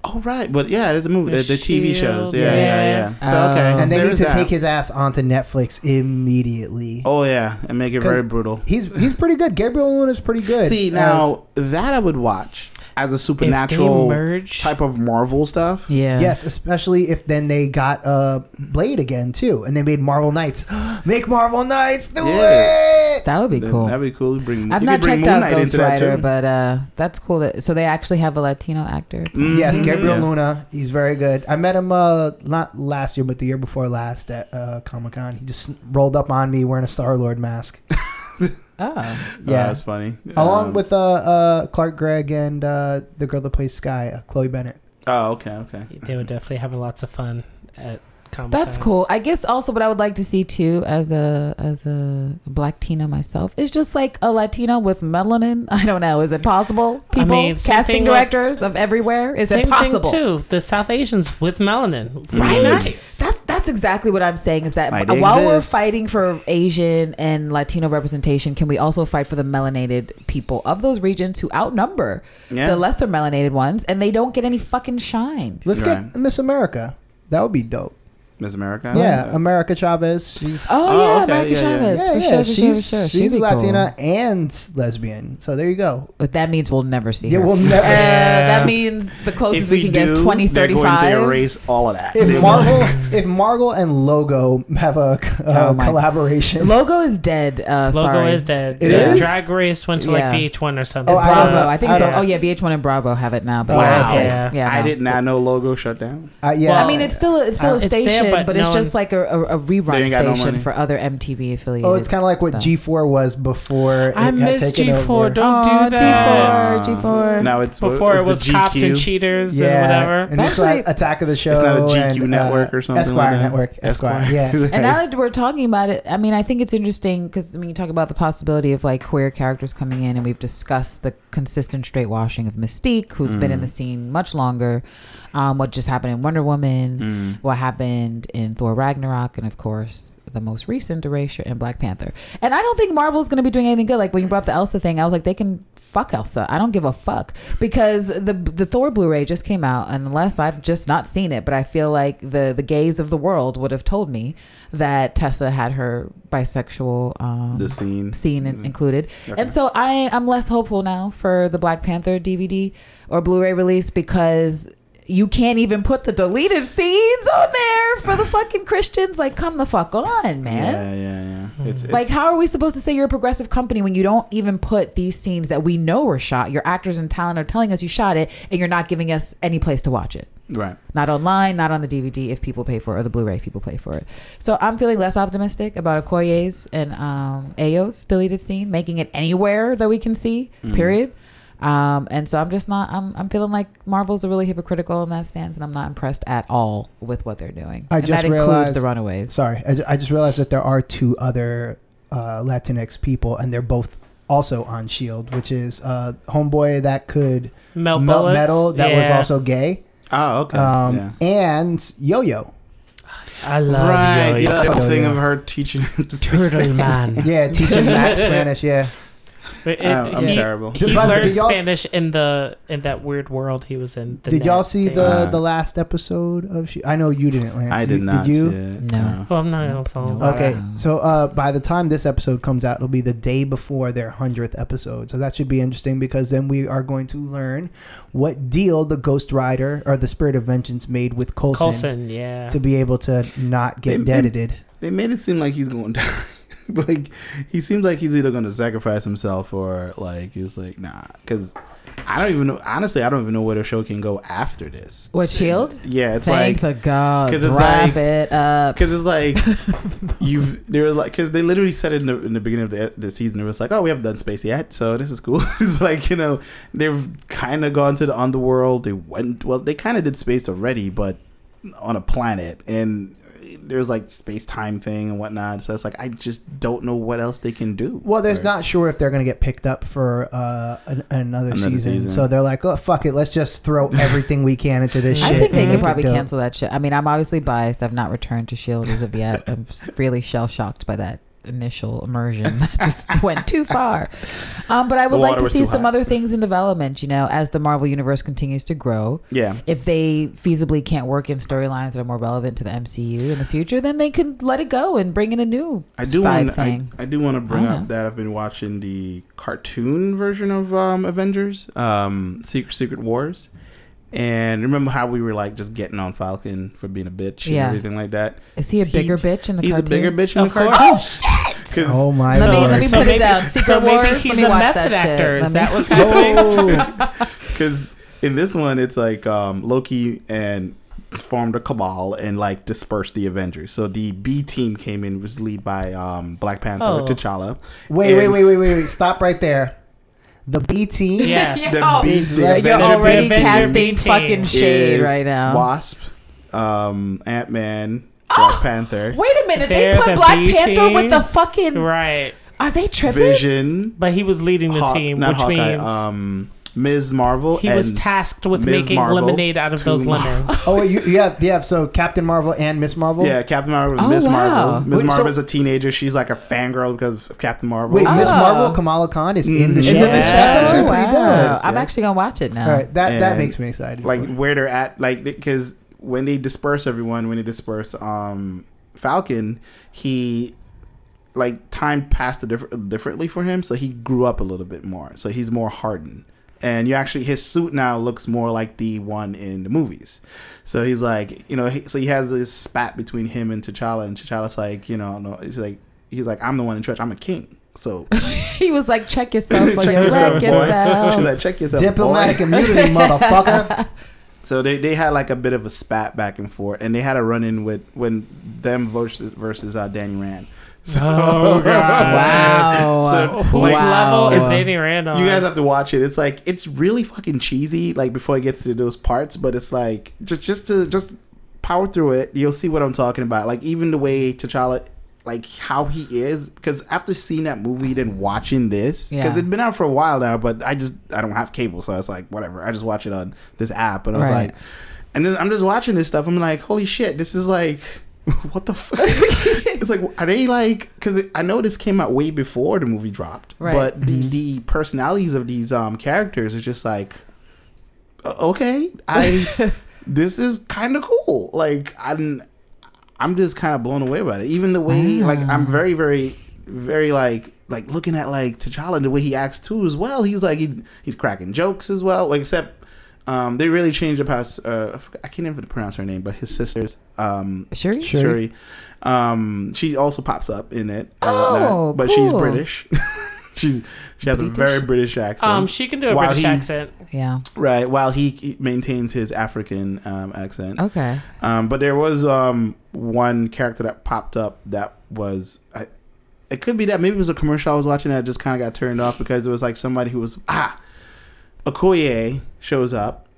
[SPEAKER 2] Oh right, but yeah, there's a movie. The,
[SPEAKER 1] The
[SPEAKER 2] the TV shows. Yeah, yeah,
[SPEAKER 1] yeah.
[SPEAKER 2] yeah. So okay,
[SPEAKER 3] Oh.
[SPEAKER 4] and they
[SPEAKER 2] there
[SPEAKER 4] need to
[SPEAKER 2] that.
[SPEAKER 4] take his ass onto Netflix immediately.
[SPEAKER 2] Oh yeah, and make it very brutal.
[SPEAKER 4] He's he's pretty good. Gabriel Luna is pretty good.
[SPEAKER 2] See
[SPEAKER 4] as-
[SPEAKER 2] now that I would watch as a supernatural
[SPEAKER 1] merge,
[SPEAKER 2] type of Marvel stuff.
[SPEAKER 3] Yeah.
[SPEAKER 4] Yes, especially if then they got uh Blade again too, and they made Marvel Knights. Make Marvel Knights, do
[SPEAKER 2] Yeah.
[SPEAKER 4] it.
[SPEAKER 3] That would be
[SPEAKER 2] then
[SPEAKER 3] cool.
[SPEAKER 2] That'd be cool. Bring,
[SPEAKER 3] I've not
[SPEAKER 2] bring
[SPEAKER 3] checked
[SPEAKER 2] Moon
[SPEAKER 3] out
[SPEAKER 2] Knight
[SPEAKER 3] Ghost
[SPEAKER 2] into that
[SPEAKER 3] Rider, but uh, that's cool. That, so they actually have a Latino actor.
[SPEAKER 2] Mhm.
[SPEAKER 4] Yes, Gabriel
[SPEAKER 2] Yeah.
[SPEAKER 4] Luna, he's very good. I met him uh not last year, but the year before last at uh, Comic Con. He just rolled up on me wearing a Star Lord mask.
[SPEAKER 3] Oh,
[SPEAKER 2] Oh,
[SPEAKER 4] Yeah,
[SPEAKER 2] that's funny.
[SPEAKER 4] along
[SPEAKER 2] Um,
[SPEAKER 4] with uh, uh Clark Gregg and uh the girl that plays Skye, uh, Chloe Bennet.
[SPEAKER 2] Oh, okay, okay.
[SPEAKER 1] they would definitely have lots of fun at Comic
[SPEAKER 3] That's
[SPEAKER 1] Con.
[SPEAKER 3] cool. I guess also what I would like to see too, as a as a black Tina myself, is just like a Latina with melanin. I don't know. Is it possible?
[SPEAKER 1] I
[SPEAKER 3] People,
[SPEAKER 1] mean,
[SPEAKER 3] casting
[SPEAKER 1] thing with-
[SPEAKER 3] directors of everywhere. Is
[SPEAKER 1] Same
[SPEAKER 3] it possible?
[SPEAKER 1] thing too. The South Asians with melanin,
[SPEAKER 3] Right.
[SPEAKER 1] Nice.
[SPEAKER 3] That's that's exactly what I'm saying. Is that
[SPEAKER 2] Might
[SPEAKER 3] while we're fighting for Asian and Latino representation, can we also fight for the melanated people of those regions who outnumber
[SPEAKER 2] Yeah.
[SPEAKER 3] the lesser melanated ones, and they don't get any fucking shine?
[SPEAKER 4] Let's
[SPEAKER 2] Right.
[SPEAKER 4] get Miss America. That would be dope.
[SPEAKER 2] Miss America.
[SPEAKER 4] yeah, America Chavez. She's
[SPEAKER 3] Oh,
[SPEAKER 2] Oh,
[SPEAKER 3] yeah,
[SPEAKER 2] okay,
[SPEAKER 3] America
[SPEAKER 2] yeah, yeah.
[SPEAKER 3] Chavez.
[SPEAKER 4] yeah,
[SPEAKER 3] for
[SPEAKER 4] yeah.
[SPEAKER 3] sure,
[SPEAKER 4] she's
[SPEAKER 3] sure, for sure. She'd
[SPEAKER 4] she's Latina
[SPEAKER 3] cool.
[SPEAKER 4] and lesbian. So there you go.
[SPEAKER 3] But that means we'll never see
[SPEAKER 4] Yeah,
[SPEAKER 3] her.
[SPEAKER 4] we'll never.
[SPEAKER 3] Uh, that means the closest
[SPEAKER 2] If
[SPEAKER 3] we,
[SPEAKER 2] we,
[SPEAKER 3] can
[SPEAKER 2] do,
[SPEAKER 3] get is twenty
[SPEAKER 2] they're going to erase all of that.
[SPEAKER 4] if Marvel, if Marvel and Logo have a uh,
[SPEAKER 3] Oh
[SPEAKER 4] collaboration,
[SPEAKER 3] Logo is dead. Uh,
[SPEAKER 1] Logo
[SPEAKER 3] sorry.
[SPEAKER 1] is dead.
[SPEAKER 4] It
[SPEAKER 1] Yeah.
[SPEAKER 4] is?
[SPEAKER 1] Drag Race went to
[SPEAKER 3] Yeah.
[SPEAKER 1] like VH1 or something.
[SPEAKER 4] Oh,
[SPEAKER 3] Bravo.
[SPEAKER 4] don't-
[SPEAKER 3] I think
[SPEAKER 4] I
[SPEAKER 3] it's
[SPEAKER 4] don't-
[SPEAKER 3] oh yeah, VH1 and Bravo have it now. But
[SPEAKER 4] Wow.
[SPEAKER 3] yeah, it's like-
[SPEAKER 1] Yeah.
[SPEAKER 3] yeah.
[SPEAKER 2] I did not know logo shut down.
[SPEAKER 4] uh, yeah,
[SPEAKER 3] I mean, it's still a, it's still
[SPEAKER 1] Uh,
[SPEAKER 3] a
[SPEAKER 1] it's there,
[SPEAKER 3] station,
[SPEAKER 1] but
[SPEAKER 3] but, it's just
[SPEAKER 1] one-
[SPEAKER 3] like a, a, a rerun
[SPEAKER 2] ain't got no
[SPEAKER 3] station for other MTV affiliates.
[SPEAKER 4] oh, it's kind of like what. G4 was before.
[SPEAKER 1] I
[SPEAKER 4] it had
[SPEAKER 1] miss
[SPEAKER 4] taken
[SPEAKER 1] G4.
[SPEAKER 4] over.
[SPEAKER 1] Don't
[SPEAKER 3] oh,
[SPEAKER 1] do that.
[SPEAKER 3] G4, G4.
[SPEAKER 2] Now it's
[SPEAKER 1] Before
[SPEAKER 2] it's
[SPEAKER 1] it was cops and cheaters
[SPEAKER 4] yeah,
[SPEAKER 1] and whatever.
[SPEAKER 4] And it's
[SPEAKER 3] Actually-
[SPEAKER 4] like Attack of the Show.
[SPEAKER 2] It's not a GQ
[SPEAKER 4] and,
[SPEAKER 2] network
[SPEAKER 4] uh,
[SPEAKER 2] or something
[SPEAKER 4] Esquire
[SPEAKER 2] like that?
[SPEAKER 4] Network. Esquire.
[SPEAKER 2] Esquire.
[SPEAKER 4] Yeah.
[SPEAKER 3] And now that we're talking about it, I mean, I think it's interesting because I mean, you talk about the possibility of like queer characters coming in, and we've discussed the consistent straight washing of Mystique, who's been in
[SPEAKER 2] Mm.
[SPEAKER 3] the scene much longer. Um, what just happened in Wonder Woman,
[SPEAKER 2] Mm.
[SPEAKER 3] what happened in Thor Ragnarok, and of course the most recent erasure in Black Panther. And I don't think Marvel's going to be doing anything good. Like when you brought up the Elsa thing, I was like, they can fuck Elsa. I don't give a fuck because the the Thor Blu-ray just came out, unless I've just not seen it, but I feel like the the gays of the world would have told me that Tessa had her bisexual um,
[SPEAKER 2] The scene.
[SPEAKER 3] scene in-
[SPEAKER 2] Mm.
[SPEAKER 3] included.
[SPEAKER 2] Okay.
[SPEAKER 3] And so I I'm less hopeful now for the Black Panther DVD or Blu-ray release because you can't even put the deleted scenes on there for the fucking Christians. Like, come the fuck on, man.
[SPEAKER 2] Yeah, yeah, yeah. It's,
[SPEAKER 3] Like,
[SPEAKER 2] it's-
[SPEAKER 3] how are we supposed to say you're a progressive company when you don't even put these scenes that we know were shot? Your actors and talent are telling us you shot it, and you're not giving us any place to watch it.
[SPEAKER 2] Right.
[SPEAKER 3] Not online, not on the DVD if people pay for it, or the Blu-ray if people pay for it. So I'm feeling less optimistic about Okoye's and um, Ayo's deleted scene, making it anywhere that we can see.
[SPEAKER 2] Mm.
[SPEAKER 3] Period. Um, and so I'm just not. I'm, I'm feeling like Marvel's are really hypocritical in that stance, and I'm not impressed at all with what they're doing.
[SPEAKER 4] I
[SPEAKER 3] and
[SPEAKER 4] just
[SPEAKER 3] that includes
[SPEAKER 4] realized-
[SPEAKER 3] the Runaways.
[SPEAKER 4] Sorry, I, I just realized that there are two other uh, Latinx people, and they're both also on Shield, which is uh, homeboy that could
[SPEAKER 1] Melt,
[SPEAKER 4] melt metal that was also gay,
[SPEAKER 2] Oh, okay.
[SPEAKER 4] um,
[SPEAKER 2] yeah.
[SPEAKER 4] and Yo Yo.
[SPEAKER 1] I love
[SPEAKER 2] right.
[SPEAKER 1] Yo-Yo.
[SPEAKER 2] Yeah, the whole
[SPEAKER 4] Yo-Yo.
[SPEAKER 2] thing of her teaching him
[SPEAKER 1] Turtle man.
[SPEAKER 4] Yeah, teaching Max Spanish. Yeah,
[SPEAKER 1] But it-
[SPEAKER 2] I'm- I'm
[SPEAKER 1] he,
[SPEAKER 2] terrible.
[SPEAKER 1] He
[SPEAKER 4] Did- but
[SPEAKER 1] learned Spanish in the in that weird world he was in. the
[SPEAKER 4] did y'all see
[SPEAKER 1] thing.
[SPEAKER 4] the
[SPEAKER 2] Uh,
[SPEAKER 4] the last episode of? She- I know you didn't, Lance.
[SPEAKER 2] I
[SPEAKER 4] You-
[SPEAKER 2] did not.
[SPEAKER 4] you?
[SPEAKER 2] see it.
[SPEAKER 3] No.
[SPEAKER 1] Well, I'm not also.
[SPEAKER 3] No.
[SPEAKER 4] Okay,
[SPEAKER 3] Wow.
[SPEAKER 4] so uh, by the time this episode comes out, it'll be the day before their hundredth episode. So that should be interesting because then we are going to learn what deal the Ghost Rider or the Spirit of Vengeance made with Coulson,
[SPEAKER 1] Colson, yeah.
[SPEAKER 4] to be able to not get
[SPEAKER 2] They- they- They made it seem like he's going to die. like he seems like he's either going to sacrifice himself or like he's like nah. Because I don't even know. Honestly, I don't even know where the show can go after this.
[SPEAKER 3] What Shield?
[SPEAKER 2] Yeah, it's
[SPEAKER 3] Thank
[SPEAKER 2] like
[SPEAKER 3] the gods.
[SPEAKER 2] 'cause it's
[SPEAKER 3] Wrap
[SPEAKER 2] like-
[SPEAKER 3] it up.
[SPEAKER 2] because it's like you've they're like because they literally said it in the, in the beginning of the, the season. It was like, oh, we haven't done space yet, so this is cool. it's like you know they've kind of gone to the underworld. They went well. They kind of did space already, but on a planet and. There's like space time thing and whatnot, so it's like I just don't know what else they can do.
[SPEAKER 4] Well, there's
[SPEAKER 2] Or-
[SPEAKER 4] not sure if they're going to get picked up for uh, an, another,
[SPEAKER 2] Another
[SPEAKER 4] season.
[SPEAKER 2] season.
[SPEAKER 4] So they're like, oh fuck it, let's just throw everything we can into this shit.
[SPEAKER 3] I think they
[SPEAKER 4] and
[SPEAKER 3] could probably cancel that shit. I mean, I'm obviously biased. I've not returned to Shield as of yet. I'm really shell shocked by that initial immersion that just went too far. Um, but I would like to see some
[SPEAKER 2] hot.
[SPEAKER 3] other things in development. You know, as the Marvel universe continues to grow,
[SPEAKER 2] Yeah,
[SPEAKER 3] if they feasibly can't work in storylines that are more relevant to the MCU in the future, then they can let it go and bring in a new
[SPEAKER 2] I do
[SPEAKER 3] side
[SPEAKER 2] want I,
[SPEAKER 3] thing.
[SPEAKER 2] I do want to bring up
[SPEAKER 3] know.
[SPEAKER 2] that I've been watching the cartoon version of um, Avengers, um, Secret Secret Wars, and remember how we were like just getting on Falcon for being a bitch and everything like that.
[SPEAKER 3] Is he a
[SPEAKER 2] He-
[SPEAKER 3] bigger bitch in the
[SPEAKER 2] He's
[SPEAKER 3] cartoon?
[SPEAKER 2] a bigger bitch in
[SPEAKER 1] Of
[SPEAKER 2] the cartoon.
[SPEAKER 1] course.
[SPEAKER 2] 'Cause-
[SPEAKER 4] Oh my
[SPEAKER 3] Let me- let me
[SPEAKER 1] So
[SPEAKER 3] put it
[SPEAKER 1] maybe-
[SPEAKER 3] down. Secret
[SPEAKER 1] so maybe
[SPEAKER 3] Wars?
[SPEAKER 1] he's
[SPEAKER 3] Let me
[SPEAKER 1] a
[SPEAKER 3] watch
[SPEAKER 1] method
[SPEAKER 3] that shit.
[SPEAKER 1] Is that
[SPEAKER 3] me-
[SPEAKER 1] what's happening?
[SPEAKER 2] Because in this one, it's like um, Loki and formed a cabal and like dispersed the Avengers. So the B team came in was led by um, Black Panther,
[SPEAKER 1] Oh.
[SPEAKER 2] T'Challa.
[SPEAKER 4] Wait, wait, wait, wait, wait, wait! Stop right there. The B team.
[SPEAKER 1] Yes.
[SPEAKER 2] The
[SPEAKER 3] Yo,
[SPEAKER 2] B, the
[SPEAKER 4] You're
[SPEAKER 3] You're
[SPEAKER 2] Avenger
[SPEAKER 3] already
[SPEAKER 2] B team
[SPEAKER 3] casting
[SPEAKER 1] team
[SPEAKER 3] fucking shade
[SPEAKER 2] is
[SPEAKER 3] right now.
[SPEAKER 2] Wasp, um, Ant Man, Black Panther,
[SPEAKER 3] Wait a minute.
[SPEAKER 1] They're
[SPEAKER 3] they put
[SPEAKER 1] the
[SPEAKER 3] Black
[SPEAKER 1] B
[SPEAKER 3] Panther with the fucking.
[SPEAKER 1] Right.
[SPEAKER 3] Are they tripping?
[SPEAKER 2] Vision,
[SPEAKER 1] But he was leading the
[SPEAKER 2] Haw-
[SPEAKER 1] team,
[SPEAKER 2] not
[SPEAKER 1] which
[SPEAKER 2] Hawkeye,
[SPEAKER 1] means
[SPEAKER 2] um, Ms. Marvel.
[SPEAKER 1] he
[SPEAKER 2] and
[SPEAKER 1] was tasked with
[SPEAKER 2] Ms.
[SPEAKER 1] making
[SPEAKER 2] Marvel
[SPEAKER 1] lemonade out of those
[SPEAKER 2] Marvel.
[SPEAKER 1] lemons.
[SPEAKER 4] Oh, wait, you, you have yeah. So Captain Marvel and Miss Marvel.
[SPEAKER 2] Yeah, Captain Marvel,
[SPEAKER 3] Oh,
[SPEAKER 2] Miss
[SPEAKER 3] wow.
[SPEAKER 2] Marvel. Miss Marvel
[SPEAKER 4] so-
[SPEAKER 2] is a teenager. She's like a fangirl because of Captain Marvel.
[SPEAKER 4] Wait, Miss
[SPEAKER 3] Oh.
[SPEAKER 4] Marvel, Kamala Khan is in the
[SPEAKER 2] Mhm.
[SPEAKER 4] show.
[SPEAKER 2] Is it the
[SPEAKER 4] That's actually
[SPEAKER 3] Oh,
[SPEAKER 4] pretty
[SPEAKER 3] wow.
[SPEAKER 4] bad.
[SPEAKER 3] I'm actually gonna watch it now.
[SPEAKER 4] All right, that that makes me excited.
[SPEAKER 2] like where they're at, like because when they disperse everyone, when they disperse um Falcon, he like time passed a different differently for him, so he grew up a little bit more. So he's more hardened. And you actually, his suit now looks more like the one in the movies. So he's like, you know, he, so he has this spat between him and T'Challa, and T'Challa's like, you know, no, he's like, he's like, I'm the one in charge. I'm a king. So
[SPEAKER 3] he was like, "Check yourself,
[SPEAKER 2] check
[SPEAKER 3] you
[SPEAKER 2] yourself,
[SPEAKER 3] wreck
[SPEAKER 2] boy.
[SPEAKER 3] yourself."
[SPEAKER 2] She's like, check yourself,
[SPEAKER 4] diplomatic immunity, motherfucker.
[SPEAKER 2] So they, they had like a bit of a spat back and forth, and they had a run in with when them versus versus uh, Danny Rand. So,
[SPEAKER 1] Oh, God.
[SPEAKER 3] Wow.
[SPEAKER 2] So,
[SPEAKER 1] Whose
[SPEAKER 2] like,
[SPEAKER 1] level is
[SPEAKER 2] it's-
[SPEAKER 1] Danny Rand on?
[SPEAKER 2] You guys have to watch it. It's like it's really fucking cheesy. Like before it gets to those parts, but it's like just just to just power through it. You'll see what I'm talking about. Like even the way T'Challa, like how he is. Because after seeing that movie, then watching this, because
[SPEAKER 3] Yeah.
[SPEAKER 2] it's been out for a while now, but I just I don't have cable, so it's like whatever. I just watch it on this app, and I was
[SPEAKER 3] Right.
[SPEAKER 2] like, and then I'm just watching this stuff. I'm like, holy shit, this is like. What the fuck? it's like, are they like? Because I know this came out way before the movie dropped,
[SPEAKER 3] Right.
[SPEAKER 2] but the the personalities of these um characters are just like, "Uh, okay, I this is kind of cool. Like I'm I'm just kind of blown away by it. Even the way, like, I'm very, very, very like like looking at like T'Challa the way he acts too as well. He's like he's he's cracking jokes as well. Like except. Um, they really changed the past. uh, I can't even pronounce her name, but his sisters, um,
[SPEAKER 3] Sure.
[SPEAKER 4] Sure.
[SPEAKER 2] Shuri. Um, she also pops up in it.
[SPEAKER 3] Oh,
[SPEAKER 2] whatnot, but she's. British. she's she has a very British accent.
[SPEAKER 1] um, she can do a
[SPEAKER 2] While
[SPEAKER 1] British
[SPEAKER 2] he-
[SPEAKER 1] accent.
[SPEAKER 3] Yeah.
[SPEAKER 2] right, while he he maintains his African um, accent.
[SPEAKER 3] Okay.
[SPEAKER 2] Um, but there was um one character that popped up that was I, it could be that maybe it was a commercial I was watching that just kind of got turned off because it was like somebody who was ah Okoye shows up,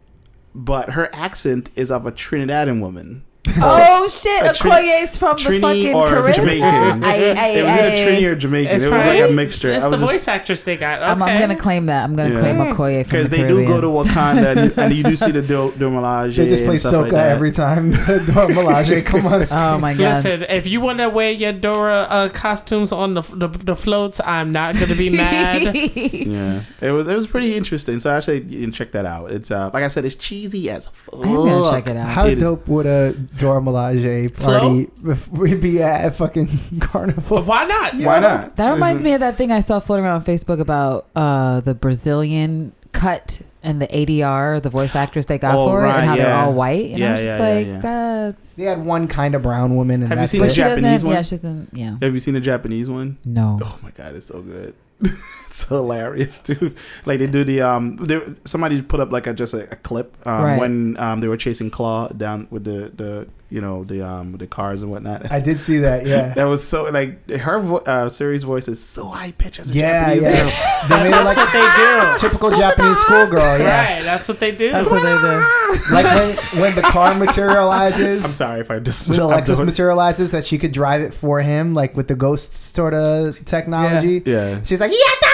[SPEAKER 2] but her accent is of a Trinidadian woman.
[SPEAKER 3] Oh shit!
[SPEAKER 2] A Trin-
[SPEAKER 3] Okoye's from the fucking
[SPEAKER 2] or
[SPEAKER 3] Caribbean.
[SPEAKER 2] Jamaican.
[SPEAKER 3] I, I,
[SPEAKER 2] it was either
[SPEAKER 3] I-
[SPEAKER 2] Trini or Jamaican.
[SPEAKER 1] It's
[SPEAKER 2] it was like a mixture.
[SPEAKER 1] It's
[SPEAKER 2] I
[SPEAKER 1] the
[SPEAKER 2] just
[SPEAKER 1] voice actress they got. Okay.
[SPEAKER 3] I'm, I'm gonna claim that. I'm gonna
[SPEAKER 2] Yeah.
[SPEAKER 3] claim Okoye from the
[SPEAKER 2] because they do go to Wakanda and, and you do see the Dor- Dormelage.
[SPEAKER 4] They just play
[SPEAKER 2] and stuff like Soca
[SPEAKER 4] every time. Dora Milaje, come on.
[SPEAKER 3] Oh my god!
[SPEAKER 1] Listen, if you want to wear your Dora uh, costumes on the, the the floats, I'm not gonna be mad.
[SPEAKER 2] Yeah, it was it was pretty interesting. So actually, you can check that out. It's uh, like I said, it's cheesy as fuck.
[SPEAKER 3] I am gonna check it out.
[SPEAKER 4] How
[SPEAKER 2] It is-
[SPEAKER 4] dope would a Dora Milaje party bef- be at a fucking carnival?
[SPEAKER 1] But why not?
[SPEAKER 2] Why not?
[SPEAKER 3] That reminds me of that thing I saw floating around on Facebook about uh, the Brazilian cut and the ADR, the voice actors they got
[SPEAKER 2] Oh,
[SPEAKER 3] for it,
[SPEAKER 2] right,
[SPEAKER 3] and how they're
[SPEAKER 2] yeah.
[SPEAKER 3] all white. And
[SPEAKER 2] Yeah,
[SPEAKER 3] I was
[SPEAKER 2] yeah,
[SPEAKER 3] just
[SPEAKER 2] yeah,
[SPEAKER 3] like,
[SPEAKER 2] yeah.
[SPEAKER 3] that's.
[SPEAKER 4] They had one kind of brown woman, and
[SPEAKER 2] Have you
[SPEAKER 4] that's
[SPEAKER 2] seen
[SPEAKER 4] it.
[SPEAKER 2] the
[SPEAKER 3] But
[SPEAKER 2] Japanese one?
[SPEAKER 3] Yeah, she doesn't. Yeah.
[SPEAKER 2] Have you seen the Japanese one?
[SPEAKER 3] No.
[SPEAKER 2] Oh my god, it's so good. it's hilarious too. Like they do the um, there somebody put up like a just a, a clip um,
[SPEAKER 3] Right.
[SPEAKER 2] when um they were chasing Klaue down with the the you know the um the cars and whatnot.
[SPEAKER 4] I did see that. Yeah.
[SPEAKER 2] that was so like her vo- uh, Shuri's voice is so high pitched as a
[SPEAKER 4] Yeah,
[SPEAKER 2] Japanese
[SPEAKER 4] yeah.
[SPEAKER 2] girl.
[SPEAKER 4] They made it like
[SPEAKER 1] That's what they do.
[SPEAKER 4] typical Japanese schoolgirl. Yeah.
[SPEAKER 1] Right, that's what they do.
[SPEAKER 3] That's what they do.
[SPEAKER 4] Like when when the car materializes.
[SPEAKER 2] I'm sorry if I just
[SPEAKER 4] when
[SPEAKER 2] I'm
[SPEAKER 4] Alexis
[SPEAKER 2] doing-
[SPEAKER 4] materializes, that she could drive it for him, like with the ghost sort of technology.
[SPEAKER 2] Yeah,
[SPEAKER 4] She's like, "Yatta!"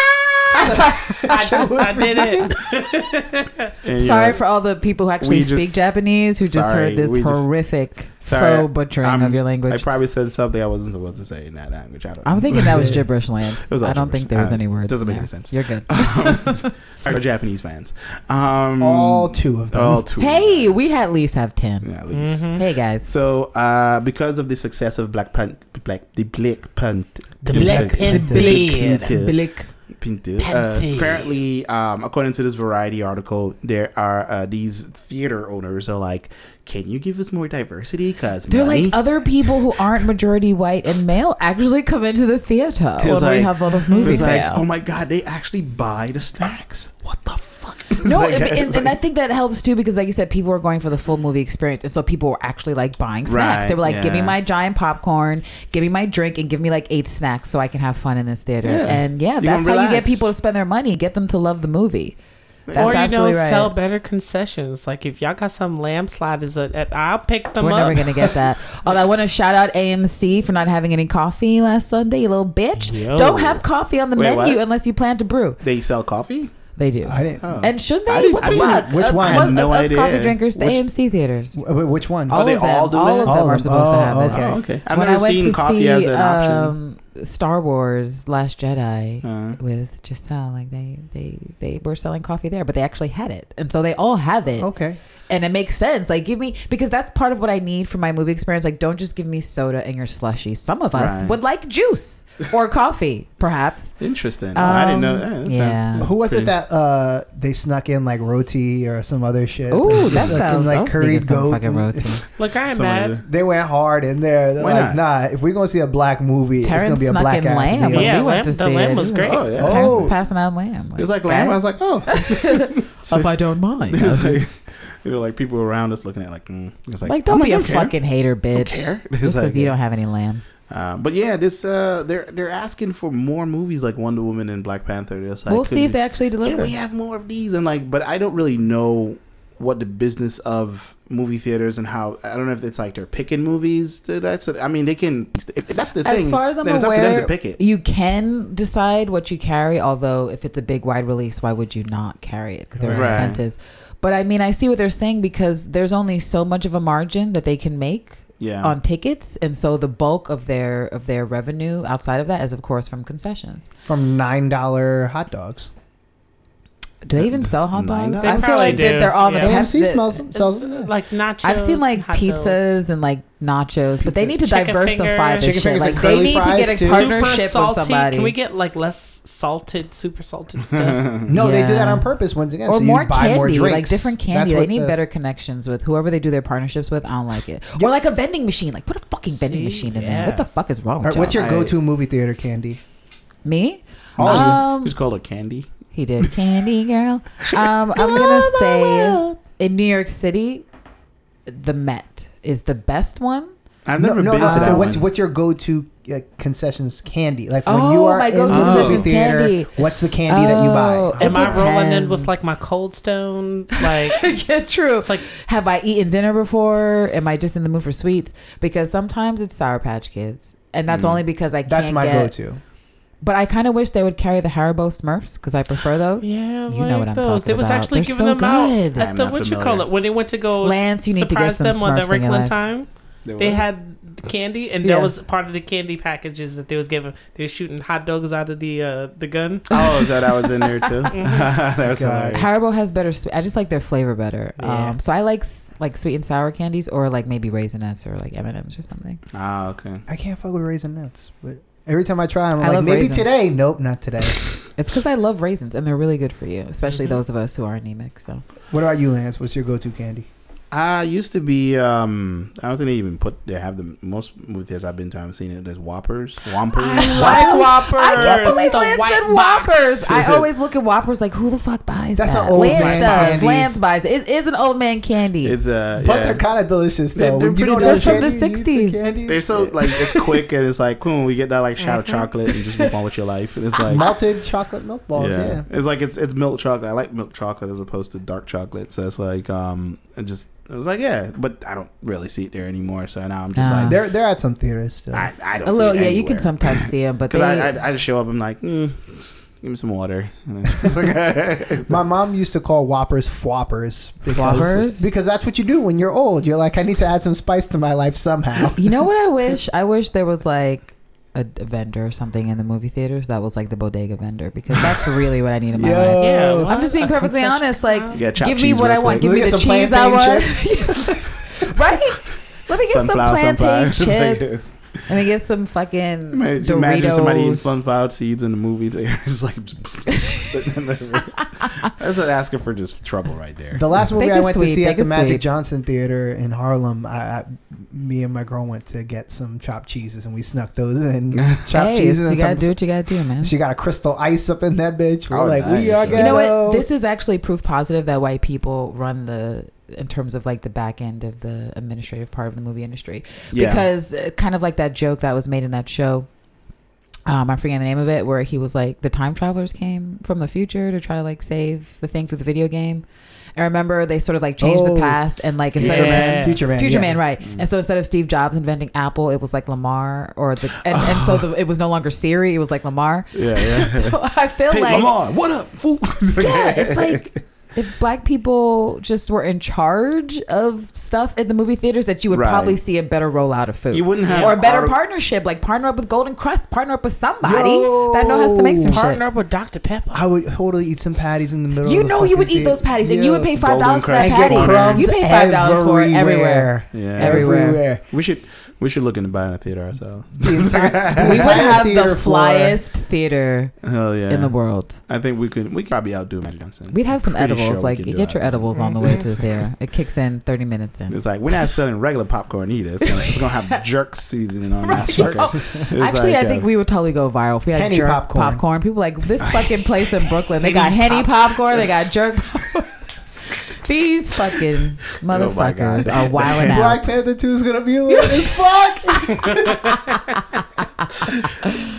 [SPEAKER 1] I, I did it.
[SPEAKER 2] And,
[SPEAKER 3] Sorry
[SPEAKER 2] yeah,
[SPEAKER 3] for all the people who actually speak
[SPEAKER 2] just-
[SPEAKER 3] Japanese who just
[SPEAKER 2] sorry,
[SPEAKER 3] heard this
[SPEAKER 2] we just-
[SPEAKER 3] horrific
[SPEAKER 2] Sorry,
[SPEAKER 3] faux butchering
[SPEAKER 2] I'm-
[SPEAKER 3] of your language.
[SPEAKER 2] I probably said something I wasn't supposed to say in that language. I don't.
[SPEAKER 3] I'm thinking that was gibberish, Lance.
[SPEAKER 2] Was
[SPEAKER 3] I don't
[SPEAKER 2] gibberish.
[SPEAKER 3] think there was
[SPEAKER 2] Uh,
[SPEAKER 3] any words.
[SPEAKER 2] doesn't
[SPEAKER 3] in
[SPEAKER 2] make any sense.
[SPEAKER 3] You're good.
[SPEAKER 2] Sorry, for Japanese fans. Um,
[SPEAKER 4] All two of them.
[SPEAKER 2] all two.
[SPEAKER 3] Hey,
[SPEAKER 2] yes.
[SPEAKER 3] we at least have 10.
[SPEAKER 2] Yeah, at least.
[SPEAKER 1] Mhm.
[SPEAKER 3] Hey, guys.
[SPEAKER 2] So, uh, because of the success of Black Panther, Black the Black Panther,
[SPEAKER 1] The Black Panther.
[SPEAKER 3] Blick.
[SPEAKER 2] Panther, uh, apparently, um, according to this Variety article, there are uh, these theater owners are like, "Can you give us more diversity? Cause
[SPEAKER 3] They're
[SPEAKER 2] money."
[SPEAKER 3] like other people who aren't majority white and male actually come into the theater when
[SPEAKER 2] It's
[SPEAKER 3] we have a lot of movie
[SPEAKER 2] it's like, oh my god, they actually buy the snacks. What the fuck? It's
[SPEAKER 3] no,
[SPEAKER 2] like-
[SPEAKER 3] and,
[SPEAKER 2] it's
[SPEAKER 3] and, and I think that helps too because, like you said, people were going for the full movie experience, and so people were actually like buying snacks.
[SPEAKER 2] Right,
[SPEAKER 3] they were like, "Give me my giant popcorn, give me my drink, and give me like eight snacks so I can have fun in this theater."
[SPEAKER 2] Yeah.
[SPEAKER 3] And yeah,
[SPEAKER 2] You
[SPEAKER 3] that's how
[SPEAKER 2] gonna
[SPEAKER 3] you get people to spend their money, get them to love the movie. That's
[SPEAKER 1] or you know,
[SPEAKER 3] absolutely right.
[SPEAKER 1] sell better concessions. Like if y'all got some lamb sliders, at, at, I'll pick them
[SPEAKER 3] We're
[SPEAKER 1] up.
[SPEAKER 3] never gonna get that. oh, I want to shout out AMC for not having any coffee last Sunday. You little bitch.
[SPEAKER 1] Yo.
[SPEAKER 3] Don't have coffee on the
[SPEAKER 2] Wait,
[SPEAKER 3] menu
[SPEAKER 2] what?
[SPEAKER 3] unless you plan to brew.
[SPEAKER 2] They sell coffee.
[SPEAKER 3] They do.
[SPEAKER 4] I didn't.
[SPEAKER 2] Oh.
[SPEAKER 3] And should they?
[SPEAKER 2] didn't-
[SPEAKER 3] What the
[SPEAKER 2] didn't-
[SPEAKER 3] fuck?
[SPEAKER 4] which one? I
[SPEAKER 3] what-
[SPEAKER 2] had no
[SPEAKER 3] us
[SPEAKER 2] idea.
[SPEAKER 3] coffee drinkers, the
[SPEAKER 2] Which-
[SPEAKER 3] AMC theaters.
[SPEAKER 4] Wh- wh- Which one?
[SPEAKER 3] All
[SPEAKER 2] they
[SPEAKER 3] of them.
[SPEAKER 2] all do
[SPEAKER 3] all
[SPEAKER 2] that?
[SPEAKER 3] of
[SPEAKER 4] All
[SPEAKER 3] them
[SPEAKER 4] of
[SPEAKER 3] are
[SPEAKER 4] them.
[SPEAKER 3] supposed to
[SPEAKER 4] Oh,
[SPEAKER 3] have it.
[SPEAKER 4] okay.
[SPEAKER 2] Oh, okay. I've
[SPEAKER 3] when
[SPEAKER 2] never
[SPEAKER 3] I went
[SPEAKER 2] seen
[SPEAKER 3] to
[SPEAKER 2] coffee
[SPEAKER 3] see
[SPEAKER 2] as an option.
[SPEAKER 3] um, Star Wars: Last Jedi
[SPEAKER 2] Uh,
[SPEAKER 3] with Giselle, like they they they were selling coffee there, but they actually had it, and so they all have it,
[SPEAKER 4] Okay.
[SPEAKER 3] and it makes sense. Like, give me because that's part of what I need for my movie experience. Like, don't just give me soda and your slushy. Some of us
[SPEAKER 2] Right.
[SPEAKER 3] would like juice or coffee, perhaps.
[SPEAKER 2] interesting. Oh, I didn't know.
[SPEAKER 3] Um,
[SPEAKER 2] that. That
[SPEAKER 3] yeah.
[SPEAKER 2] sounds-
[SPEAKER 4] Who was
[SPEAKER 2] pretty-
[SPEAKER 4] it that uh they snuck in like roti or some other shit?
[SPEAKER 3] Ooh, that sounds
[SPEAKER 4] like
[SPEAKER 3] like
[SPEAKER 4] curried goat.
[SPEAKER 3] fucking roti.
[SPEAKER 1] Look, I ain't
[SPEAKER 2] Somebody-
[SPEAKER 1] mad.
[SPEAKER 4] They went hard in there. They're
[SPEAKER 2] Why
[SPEAKER 4] like,
[SPEAKER 2] not?
[SPEAKER 4] nah, if we're gonna see a black movie, it's gonna be a black
[SPEAKER 3] in
[SPEAKER 4] ass
[SPEAKER 3] lamb.
[SPEAKER 4] meal.
[SPEAKER 1] Yeah,
[SPEAKER 3] we went
[SPEAKER 1] lamb-
[SPEAKER 3] to
[SPEAKER 1] the lamb was
[SPEAKER 3] It
[SPEAKER 1] great.
[SPEAKER 2] Oh, yeah.
[SPEAKER 3] Terrence
[SPEAKER 4] Oh.
[SPEAKER 3] was passing out lamb.
[SPEAKER 2] It was like lamb. I was like, oh.
[SPEAKER 3] if I don't mind.
[SPEAKER 2] You know, like people around us looking at like, mm. it's like,
[SPEAKER 3] Like, don't
[SPEAKER 2] I'm
[SPEAKER 3] be a
[SPEAKER 2] don't
[SPEAKER 3] fucking hater, bitch. Just because
[SPEAKER 2] like-
[SPEAKER 3] you don't have any lamb.
[SPEAKER 2] Uh, but yeah, this uh, they're they're asking for more movies like Wonder Woman and Black Panther. Like,
[SPEAKER 3] we'll see if they actually
[SPEAKER 2] Can
[SPEAKER 3] deliver.
[SPEAKER 2] we have more of these? And like, but I don't really know what the business of movie theaters and how I don't know if it's like they're picking movies. That's I mean, they can. If that's the thing,
[SPEAKER 3] As far as I'm
[SPEAKER 2] then it's up to them
[SPEAKER 3] aware,
[SPEAKER 2] to pick it.
[SPEAKER 3] you can decide what you carry. Although, if it's a big wide release, why would you not carry it? Because there's
[SPEAKER 2] Right.
[SPEAKER 3] incentives. But I mean, I see what they're saying because there's only so much of a margin that they can make
[SPEAKER 2] Yeah.
[SPEAKER 3] on tickets, and so the bulk of their of their revenue outside of that is, of course, from concessions.
[SPEAKER 4] From nine dollar hot dogs.
[SPEAKER 3] Do they even sell hot dogs?
[SPEAKER 2] dollars?
[SPEAKER 3] I feel
[SPEAKER 1] Probably
[SPEAKER 3] like that
[SPEAKER 1] do.
[SPEAKER 3] they're on the
[SPEAKER 1] Yeah.
[SPEAKER 3] pep-
[SPEAKER 4] AMC
[SPEAKER 3] the-
[SPEAKER 4] smells them. Sells them. yeah.
[SPEAKER 1] like nachos.
[SPEAKER 3] I've seen like
[SPEAKER 1] hot
[SPEAKER 3] pizzas
[SPEAKER 1] dogs.
[SPEAKER 3] and like nachos, but they need to
[SPEAKER 1] Chicken
[SPEAKER 3] diversify
[SPEAKER 1] fingers.
[SPEAKER 3] this
[SPEAKER 4] Chicken
[SPEAKER 3] shit.
[SPEAKER 4] fingers
[SPEAKER 3] Like they
[SPEAKER 4] curly
[SPEAKER 3] need to get
[SPEAKER 4] fries,
[SPEAKER 3] a
[SPEAKER 4] too.
[SPEAKER 3] partnership
[SPEAKER 1] super
[SPEAKER 3] with
[SPEAKER 1] salty.
[SPEAKER 3] somebody.
[SPEAKER 1] Can we get like less salted, super salted stuff?
[SPEAKER 4] No, they do that
[SPEAKER 3] Yeah.
[SPEAKER 4] on purpose once again.
[SPEAKER 3] or
[SPEAKER 4] so
[SPEAKER 3] more
[SPEAKER 4] you buy
[SPEAKER 3] candy,
[SPEAKER 4] more drinks.
[SPEAKER 3] like different
[SPEAKER 4] That's
[SPEAKER 3] candy. They
[SPEAKER 4] what
[SPEAKER 3] need
[SPEAKER 4] the-
[SPEAKER 3] better connections with whoever they do their partnerships with. I don't like it.
[SPEAKER 4] Yeah.
[SPEAKER 3] Or like a vending machine. Like put a fucking vending
[SPEAKER 1] See?
[SPEAKER 3] machine in there.
[SPEAKER 1] Yeah.
[SPEAKER 3] What the fuck is wrong
[SPEAKER 4] All
[SPEAKER 3] with
[SPEAKER 4] right, what's
[SPEAKER 3] y'all?
[SPEAKER 4] your go-to movie theater candy?
[SPEAKER 3] me?
[SPEAKER 2] Oh,
[SPEAKER 3] Um,
[SPEAKER 2] just call it candy.
[SPEAKER 3] He did candy girl. Um, I'm gonna say in New York City, the Met is the best one.
[SPEAKER 2] I've never
[SPEAKER 4] no,
[SPEAKER 2] been
[SPEAKER 4] no,
[SPEAKER 2] to
[SPEAKER 4] so
[SPEAKER 2] that
[SPEAKER 4] what's
[SPEAKER 2] one.
[SPEAKER 4] what's your go-to uh, concessions candy? Like when
[SPEAKER 3] Oh,
[SPEAKER 4] you are
[SPEAKER 3] my
[SPEAKER 4] in
[SPEAKER 3] go-to
[SPEAKER 4] the movie
[SPEAKER 2] concessions
[SPEAKER 4] theater,
[SPEAKER 3] candy.
[SPEAKER 4] what's the candy that you
[SPEAKER 3] Oh,
[SPEAKER 4] buy?
[SPEAKER 1] Am I rolling in with like my Cold Stone? Like
[SPEAKER 3] yeah, true.
[SPEAKER 1] it's like
[SPEAKER 3] Have I eaten dinner before? Am I just in the mood for sweets? Because sometimes it's Sour Patch Kids, and that's
[SPEAKER 2] Mm.
[SPEAKER 3] only because I can't
[SPEAKER 4] That's my
[SPEAKER 3] get.
[SPEAKER 4] go-to.
[SPEAKER 3] But I kind of wish they would carry the Haribo Smurfs because I prefer those.
[SPEAKER 1] yeah,
[SPEAKER 3] You
[SPEAKER 1] like
[SPEAKER 3] know what I'm
[SPEAKER 1] those.
[SPEAKER 3] talking
[SPEAKER 1] They was
[SPEAKER 3] about.
[SPEAKER 1] actually
[SPEAKER 3] They're
[SPEAKER 1] giving
[SPEAKER 3] so
[SPEAKER 1] them out
[SPEAKER 3] good.
[SPEAKER 1] at the
[SPEAKER 2] not
[SPEAKER 1] what you call it when they went to go
[SPEAKER 3] Lance, you need to get some
[SPEAKER 1] them on the
[SPEAKER 3] in your
[SPEAKER 1] time. They had candy, and
[SPEAKER 3] Yeah.
[SPEAKER 1] that was part of the candy packages that they was giving. They were shooting hot dogs out of the uh, the gun.
[SPEAKER 2] Oh, that I was in there too. that was
[SPEAKER 4] God.
[SPEAKER 2] hilarious.
[SPEAKER 3] Haribo has better. Sweet. I just like their flavor better.
[SPEAKER 1] Yeah.
[SPEAKER 3] Um, so I like like sweet and sour candies, or like maybe raisinets or like M and M's or something.
[SPEAKER 2] Ah, okay.
[SPEAKER 4] I can't fuck with Raisinets, but every time I try, I'm
[SPEAKER 3] I
[SPEAKER 4] like,
[SPEAKER 3] love
[SPEAKER 4] maybe
[SPEAKER 3] raisins.
[SPEAKER 4] today. Nope, not today.
[SPEAKER 3] It's because I love raisins and they're really good for you, especially
[SPEAKER 1] Mhm.
[SPEAKER 3] those of us who are anemic. So
[SPEAKER 4] what about you, Lance? What's your go-to candy?
[SPEAKER 2] I used to be. Um, I don't think they even put. They have the most movie theaters I've been to. I've seen it. There's Whoppers, Whompers.
[SPEAKER 1] Like Whoppers.
[SPEAKER 3] I can't believe
[SPEAKER 1] the
[SPEAKER 3] Lance
[SPEAKER 1] white
[SPEAKER 3] said
[SPEAKER 1] box.
[SPEAKER 3] Whoppers. I always look at Whoppers like, who the fuck buys
[SPEAKER 4] That's
[SPEAKER 3] that?
[SPEAKER 4] an old
[SPEAKER 3] Lance
[SPEAKER 4] man
[SPEAKER 3] does.
[SPEAKER 4] candy.
[SPEAKER 3] Lance buys it. It is an old man candy.
[SPEAKER 2] It's uh,
[SPEAKER 4] But
[SPEAKER 2] yeah.
[SPEAKER 4] they're kind of delicious
[SPEAKER 2] They're-
[SPEAKER 4] though.
[SPEAKER 2] they're
[SPEAKER 4] you know
[SPEAKER 2] pretty
[SPEAKER 3] delicious. They're from the 60s.
[SPEAKER 2] They're so like it's quick and it's like cool. We get that like shot of
[SPEAKER 1] Mhm.
[SPEAKER 2] chocolate and just move on with your life. And it's like
[SPEAKER 4] malted chocolate milk balls. Yeah.
[SPEAKER 2] It's like it's it's milk chocolate. I like milk chocolate as opposed to dark chocolate. So it's like um, it just it was like yeah, but I don't really see it there anymore. So now I'm just
[SPEAKER 3] Ah.
[SPEAKER 2] like
[SPEAKER 4] They're they're at some theaters still.
[SPEAKER 2] I, I don't
[SPEAKER 3] a
[SPEAKER 2] see
[SPEAKER 3] little,
[SPEAKER 2] it
[SPEAKER 3] yeah. You can
[SPEAKER 2] anywhere.
[SPEAKER 3] sometimes see them, but they.
[SPEAKER 2] because I, I I just show up. I'm like, mm, give me some water. And it's like,
[SPEAKER 4] My mom used to call Whoppers Fwoppers because,
[SPEAKER 3] Whoppers?
[SPEAKER 4] because that's what you do when you're old. You're like, I need to add some spice to my life somehow.
[SPEAKER 3] you know what I wish? I wish there was like a, a vendor or something in the movie theaters that was like the bodega vendor because that's really what I need in my
[SPEAKER 4] Yo.
[SPEAKER 3] life.
[SPEAKER 1] Yeah,
[SPEAKER 4] I'm
[SPEAKER 3] I'm just being perfectly honest. Like,
[SPEAKER 2] You gotta chop
[SPEAKER 3] give me what I want.
[SPEAKER 2] quick.
[SPEAKER 3] Give
[SPEAKER 4] Let
[SPEAKER 3] me
[SPEAKER 4] me
[SPEAKER 3] the cheese I want. right? Let me get
[SPEAKER 2] Sunflower,
[SPEAKER 3] some plantain
[SPEAKER 2] sunflower.
[SPEAKER 3] Chips. Let me get some fucking
[SPEAKER 2] Imagine,
[SPEAKER 3] Doritos.
[SPEAKER 2] imagine somebody eating sunflower seeds in the movie. They're just like spitting in. That's like asking for just trouble right there.
[SPEAKER 4] The last movie I went
[SPEAKER 3] sweet,
[SPEAKER 4] to see at the Magic
[SPEAKER 3] sweet.
[SPEAKER 4] Johnson Theater in Harlem, I, I, me and my girl went to get some chopped cheeses, and we snuck those in. chopped
[SPEAKER 3] Hey,
[SPEAKER 4] cheeses
[SPEAKER 3] you
[SPEAKER 4] and
[SPEAKER 3] gotta
[SPEAKER 4] some,
[SPEAKER 3] do what you gotta do, man.
[SPEAKER 4] She got a crystal ice up in that bitch. We're
[SPEAKER 2] Oh,
[SPEAKER 4] like, we are ghetto.
[SPEAKER 3] You know what? This is actually proof positive that white people run the in terms of like the back end of the administrative part of the movie industry.
[SPEAKER 2] Yeah.
[SPEAKER 3] Because uh, kind of like that joke that was made in that show um, I forget the name of it, where he was like the time travelers came from the future to try to like save the thing through the video game. I remember they sort of like changed
[SPEAKER 4] Oh.
[SPEAKER 3] the past and like instead
[SPEAKER 4] Future
[SPEAKER 3] of
[SPEAKER 1] Yeah.
[SPEAKER 4] Man. Future Man.
[SPEAKER 3] Future
[SPEAKER 4] yeah.
[SPEAKER 3] Man, right?
[SPEAKER 2] Mm.
[SPEAKER 3] And so instead of Steve Jobs inventing Apple, it was like Lamar, or the and, and so the, it was no longer Siri, it was like Lamar.
[SPEAKER 2] Yeah, yeah.
[SPEAKER 3] So I feel
[SPEAKER 2] hey,
[SPEAKER 3] like
[SPEAKER 2] Lamar, what up, fool?
[SPEAKER 3] yeah, if like if black people just were in charge of stuff in the movie theaters, that you would
[SPEAKER 2] Right.
[SPEAKER 3] probably see a better rollout of food.
[SPEAKER 2] you wouldn't have
[SPEAKER 3] or a better
[SPEAKER 2] arti-
[SPEAKER 3] partnership, like partner up with Golden Krust, partner up with somebody
[SPEAKER 4] Yo.
[SPEAKER 3] that knows how to make some shit.
[SPEAKER 1] Partner up with Dr. Pepper.
[SPEAKER 4] I would totally eat some patties in the middle.
[SPEAKER 3] You
[SPEAKER 4] of the
[SPEAKER 3] know you would eat those
[SPEAKER 4] theater.
[SPEAKER 3] patties, and you would pay five dollars for that
[SPEAKER 4] Krust
[SPEAKER 3] patty.
[SPEAKER 2] crumbs
[SPEAKER 3] You pay five dollars for it everywhere.
[SPEAKER 2] Yeah,
[SPEAKER 3] Everywhere.
[SPEAKER 2] We should we should look into buying a theater ourselves.
[SPEAKER 4] The entire,
[SPEAKER 3] We would
[SPEAKER 4] entire
[SPEAKER 3] have the
[SPEAKER 4] theater floor.
[SPEAKER 3] flyest theater
[SPEAKER 2] Hell yeah!
[SPEAKER 3] in the world.
[SPEAKER 2] I think we could we could probably outdo Magic Johnson.
[SPEAKER 3] We'd have some
[SPEAKER 2] Pretty
[SPEAKER 3] edibles.
[SPEAKER 2] sure we
[SPEAKER 3] like
[SPEAKER 2] could
[SPEAKER 3] you
[SPEAKER 2] do
[SPEAKER 3] get your
[SPEAKER 2] that.
[SPEAKER 3] edibles on the way to the theater. It kicks in thirty minutes in.
[SPEAKER 2] It's like we're not selling regular popcorn either. It's gonna, it's gonna have jerk seasoning on that sucker. It's
[SPEAKER 3] Actually,
[SPEAKER 2] like,
[SPEAKER 3] I think
[SPEAKER 2] uh,
[SPEAKER 3] we would totally go viral if we had
[SPEAKER 4] Henny
[SPEAKER 3] jerk
[SPEAKER 4] popcorn.
[SPEAKER 3] popcorn. People like this fucking place in Brooklyn. They got
[SPEAKER 2] Henny
[SPEAKER 3] henny popcorn. They got jerk. These fucking motherfuckers
[SPEAKER 2] Oh
[SPEAKER 3] are wilding out. Black.
[SPEAKER 4] Panther 2 is gonna be lit as fuck.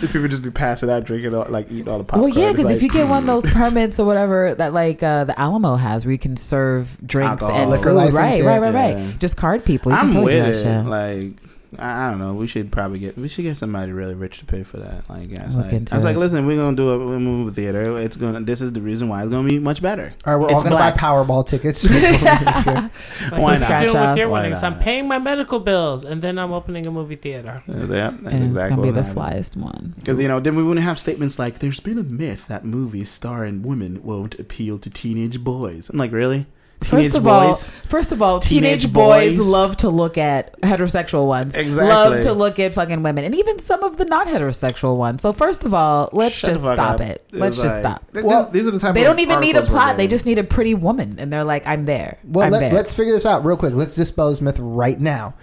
[SPEAKER 2] if people just be passing out, drinking, all, like eating all the popcorn.
[SPEAKER 3] Well, yeah,
[SPEAKER 2] It's
[SPEAKER 3] because if you get one of those permits or whatever that like uh, the Alamo has, where you can serve drinks
[SPEAKER 2] Alcohol.
[SPEAKER 3] and
[SPEAKER 2] Liquor
[SPEAKER 3] food,
[SPEAKER 4] license,
[SPEAKER 3] right, right, right,
[SPEAKER 2] Yeah.
[SPEAKER 3] right. Just card people. You
[SPEAKER 2] I'm
[SPEAKER 3] can
[SPEAKER 2] with
[SPEAKER 3] that
[SPEAKER 2] it.
[SPEAKER 3] shit.
[SPEAKER 2] Like I I don't know. We should probably get we should get somebody really rich to pay for that. Like I was
[SPEAKER 3] Look
[SPEAKER 2] like,
[SPEAKER 3] into
[SPEAKER 2] I was like, listen, we're gonna do a, a movie theater. It's gonna. This is the reason why it's gonna be much better.
[SPEAKER 4] All right, we're all gonna
[SPEAKER 2] black.
[SPEAKER 4] buy Powerball tickets.
[SPEAKER 1] Like
[SPEAKER 2] Why
[SPEAKER 1] I'm
[SPEAKER 2] not?
[SPEAKER 1] doing with your.
[SPEAKER 2] Why
[SPEAKER 1] winnings. I'm paying my medical bills, and then I'm opening a movie theater.
[SPEAKER 2] Yeah, that's
[SPEAKER 3] and
[SPEAKER 2] exactly
[SPEAKER 3] it's gonna be the
[SPEAKER 2] happened.
[SPEAKER 3] flyest one.
[SPEAKER 2] Because you know, then we wouldn't have statements like, "There's been a myth that movies starring women won't appeal to teenage boys." I'm like, really? Teenage
[SPEAKER 3] First of all, first of all,
[SPEAKER 2] Teenage
[SPEAKER 3] teenage, boys,
[SPEAKER 2] boys?
[SPEAKER 3] love to look at heterosexual ones.
[SPEAKER 2] Exactly.
[SPEAKER 3] Love to look at fucking women, and even some of the not heterosexual ones. So first of all, let's
[SPEAKER 2] Shut
[SPEAKER 3] just stop
[SPEAKER 2] up.
[SPEAKER 3] it. Let's just
[SPEAKER 2] like-
[SPEAKER 3] stop.
[SPEAKER 2] th-
[SPEAKER 4] Well,
[SPEAKER 2] these are the type
[SPEAKER 3] They
[SPEAKER 2] of
[SPEAKER 3] don't even need a plot. They just need a pretty woman, and they're like, "I'm there.
[SPEAKER 4] Well,
[SPEAKER 3] I'm
[SPEAKER 4] let,
[SPEAKER 3] there."
[SPEAKER 4] let's figure this out real quick. Let's dispel this myth right now.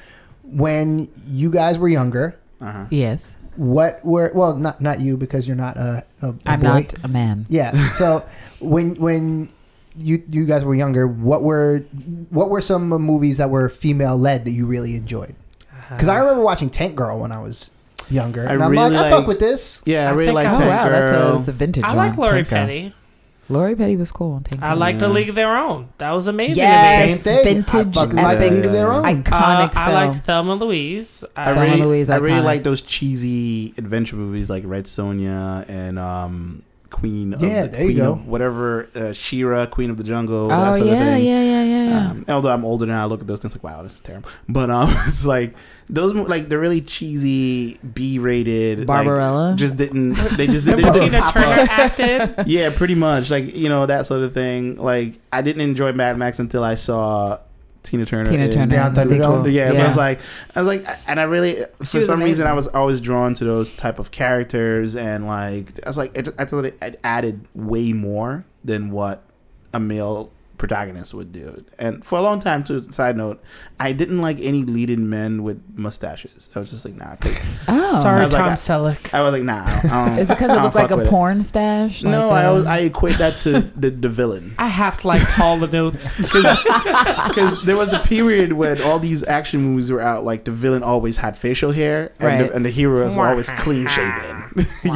[SPEAKER 4] When you guys were younger,
[SPEAKER 2] Uh-huh.
[SPEAKER 3] yes,
[SPEAKER 4] what were well, not not you because you're not a, a, a
[SPEAKER 3] I'm
[SPEAKER 4] boy.
[SPEAKER 3] not a man.
[SPEAKER 4] Yeah. So when when you you guys were younger, what were what were some movies that were female led that you really enjoyed? Because I remember watching Tank Girl when I was younger,
[SPEAKER 2] I
[SPEAKER 4] and I'm
[SPEAKER 2] really
[SPEAKER 4] like, I
[SPEAKER 2] like-
[SPEAKER 4] fuck with this.
[SPEAKER 2] Yeah, I
[SPEAKER 1] I
[SPEAKER 2] really
[SPEAKER 1] think
[SPEAKER 2] like
[SPEAKER 1] I-
[SPEAKER 3] Oh
[SPEAKER 2] Tank
[SPEAKER 3] wow, that's a,
[SPEAKER 2] Girl.
[SPEAKER 3] that's a vintage
[SPEAKER 1] I
[SPEAKER 3] one.
[SPEAKER 1] like Lori
[SPEAKER 3] Tank Girl.
[SPEAKER 1] Petty.
[SPEAKER 3] Lori Petty was cool. on Tank Girl.
[SPEAKER 1] I
[SPEAKER 3] Girl.
[SPEAKER 1] like The League of Their Own. That was amazing.
[SPEAKER 3] Yes,
[SPEAKER 1] to me.
[SPEAKER 4] Same thing.
[SPEAKER 3] vintage,
[SPEAKER 4] I fucking like
[SPEAKER 3] epic,
[SPEAKER 4] League of Their Own.
[SPEAKER 3] iconic
[SPEAKER 1] Uh, I
[SPEAKER 3] film.
[SPEAKER 1] liked Thelma and Louise.
[SPEAKER 2] I
[SPEAKER 1] I,
[SPEAKER 3] Thelma
[SPEAKER 2] really,
[SPEAKER 3] Louise,
[SPEAKER 2] I really
[SPEAKER 3] iconic.
[SPEAKER 2] like those cheesy adventure movies like Red Sonja and um, Queen. Of
[SPEAKER 4] Yeah,
[SPEAKER 2] the,
[SPEAKER 4] there you
[SPEAKER 2] Queen
[SPEAKER 4] go.
[SPEAKER 2] Of whatever, uh, Sheena, Queen of the Jungle. that
[SPEAKER 3] oh
[SPEAKER 2] sort of
[SPEAKER 3] yeah,
[SPEAKER 2] thing.
[SPEAKER 3] yeah, yeah, yeah, yeah.
[SPEAKER 2] Um, although I'm older now, I look at those things like, wow, this is terrible. But um, it's like those, like they're really cheesy, B-rated. like,
[SPEAKER 3] Barbarella.
[SPEAKER 2] just didn't. They just. they just didn't
[SPEAKER 1] Tina
[SPEAKER 2] pop
[SPEAKER 1] Turner
[SPEAKER 2] up.
[SPEAKER 1] acted.
[SPEAKER 2] Yeah, pretty much. Like you know that sort of thing. Like I didn't enjoy Mad Max until I saw Tina Turner.
[SPEAKER 3] Tina
[SPEAKER 2] in-
[SPEAKER 3] Turner,
[SPEAKER 4] Yeah,
[SPEAKER 3] the
[SPEAKER 4] Thunderdome.
[SPEAKER 3] sequel.
[SPEAKER 2] Yeah, so I was like, I was like, and I really, for some reason. I was always drawn to those type of characters, and like, I was like, it, I thought it, it added way more than what a male protagonist would do. And for a long time, too. Side note, I didn't like any leading men with mustaches. I was just like, nah, because
[SPEAKER 3] oh,
[SPEAKER 2] I
[SPEAKER 1] Sorry,
[SPEAKER 2] was like,
[SPEAKER 1] Tom
[SPEAKER 2] I-
[SPEAKER 1] Selleck.
[SPEAKER 2] I was like, nah. I
[SPEAKER 3] is it because it
[SPEAKER 2] don't
[SPEAKER 3] looked like a
[SPEAKER 2] with it.
[SPEAKER 3] porn stash?
[SPEAKER 2] No,
[SPEAKER 3] Like,
[SPEAKER 2] I was, I equate that to the the villain.
[SPEAKER 1] I have to like all the notes.
[SPEAKER 2] because there was a period when all these action movies were out, like the villain always had facial hair, and,
[SPEAKER 3] Right.
[SPEAKER 2] the, and the hero was always clean shaven.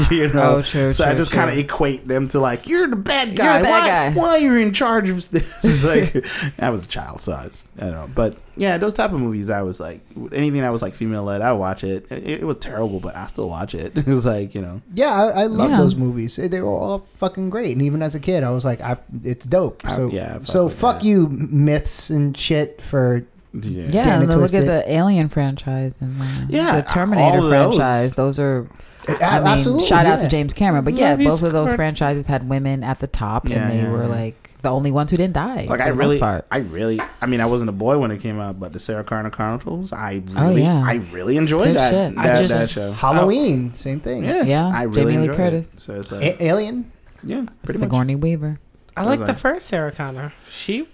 [SPEAKER 2] you oh, know,
[SPEAKER 3] Oh, true,
[SPEAKER 2] so I just kind of equate them to like, you're the bad
[SPEAKER 3] You're
[SPEAKER 2] guy.
[SPEAKER 3] the bad
[SPEAKER 2] why,
[SPEAKER 3] guy."
[SPEAKER 2] why are you in charge of this? It's like I was a child, so I, was, I don't know, but yeah, those type of movies, I was like, anything that was like female led, I watch it. it. It was terrible, but I still watch it. It was like you know,
[SPEAKER 4] Yeah, I, I love
[SPEAKER 3] Yeah.
[SPEAKER 4] those movies. They were all fucking great, and even as a kid, I was like, I, "It's dope."
[SPEAKER 2] I-
[SPEAKER 4] So
[SPEAKER 2] yeah, fuck
[SPEAKER 4] so fuck
[SPEAKER 2] that.
[SPEAKER 4] you, myths and shit for
[SPEAKER 2] yeah.
[SPEAKER 3] Yeah, and then look at the Alien franchise and the,
[SPEAKER 2] Yeah,
[SPEAKER 3] the Terminator
[SPEAKER 2] all those.
[SPEAKER 3] franchise. Those are,
[SPEAKER 4] A-
[SPEAKER 3] I mean,
[SPEAKER 4] absolutely,
[SPEAKER 3] shout out
[SPEAKER 4] yeah.
[SPEAKER 3] to James Cameron. But yeah,
[SPEAKER 1] Love
[SPEAKER 3] both of those
[SPEAKER 1] Squirt.
[SPEAKER 3] franchises had women at the top,
[SPEAKER 2] Yeah,
[SPEAKER 3] and they
[SPEAKER 2] yeah,
[SPEAKER 3] were
[SPEAKER 2] yeah.
[SPEAKER 3] like the only ones who didn't die.
[SPEAKER 2] Like
[SPEAKER 3] for
[SPEAKER 2] I
[SPEAKER 3] the
[SPEAKER 2] really,
[SPEAKER 3] most part.
[SPEAKER 2] I really, I mean, I wasn't a boy when it came out, but the Sarah Connor Chronicles, I
[SPEAKER 3] Oh,
[SPEAKER 2] really,
[SPEAKER 3] yeah.
[SPEAKER 2] I really enjoyed that,
[SPEAKER 3] shit.
[SPEAKER 2] that,
[SPEAKER 1] I
[SPEAKER 2] that show.
[SPEAKER 4] Halloween, same thing.
[SPEAKER 2] Yeah,
[SPEAKER 3] Yeah,
[SPEAKER 2] I really
[SPEAKER 3] Jamie Lee
[SPEAKER 2] enjoyed
[SPEAKER 3] Curtis.
[SPEAKER 2] It. So it's like,
[SPEAKER 4] A- Alien.
[SPEAKER 2] yeah, pretty much.
[SPEAKER 3] Sigourney Weaver.
[SPEAKER 1] I like the first Sarah Connor. She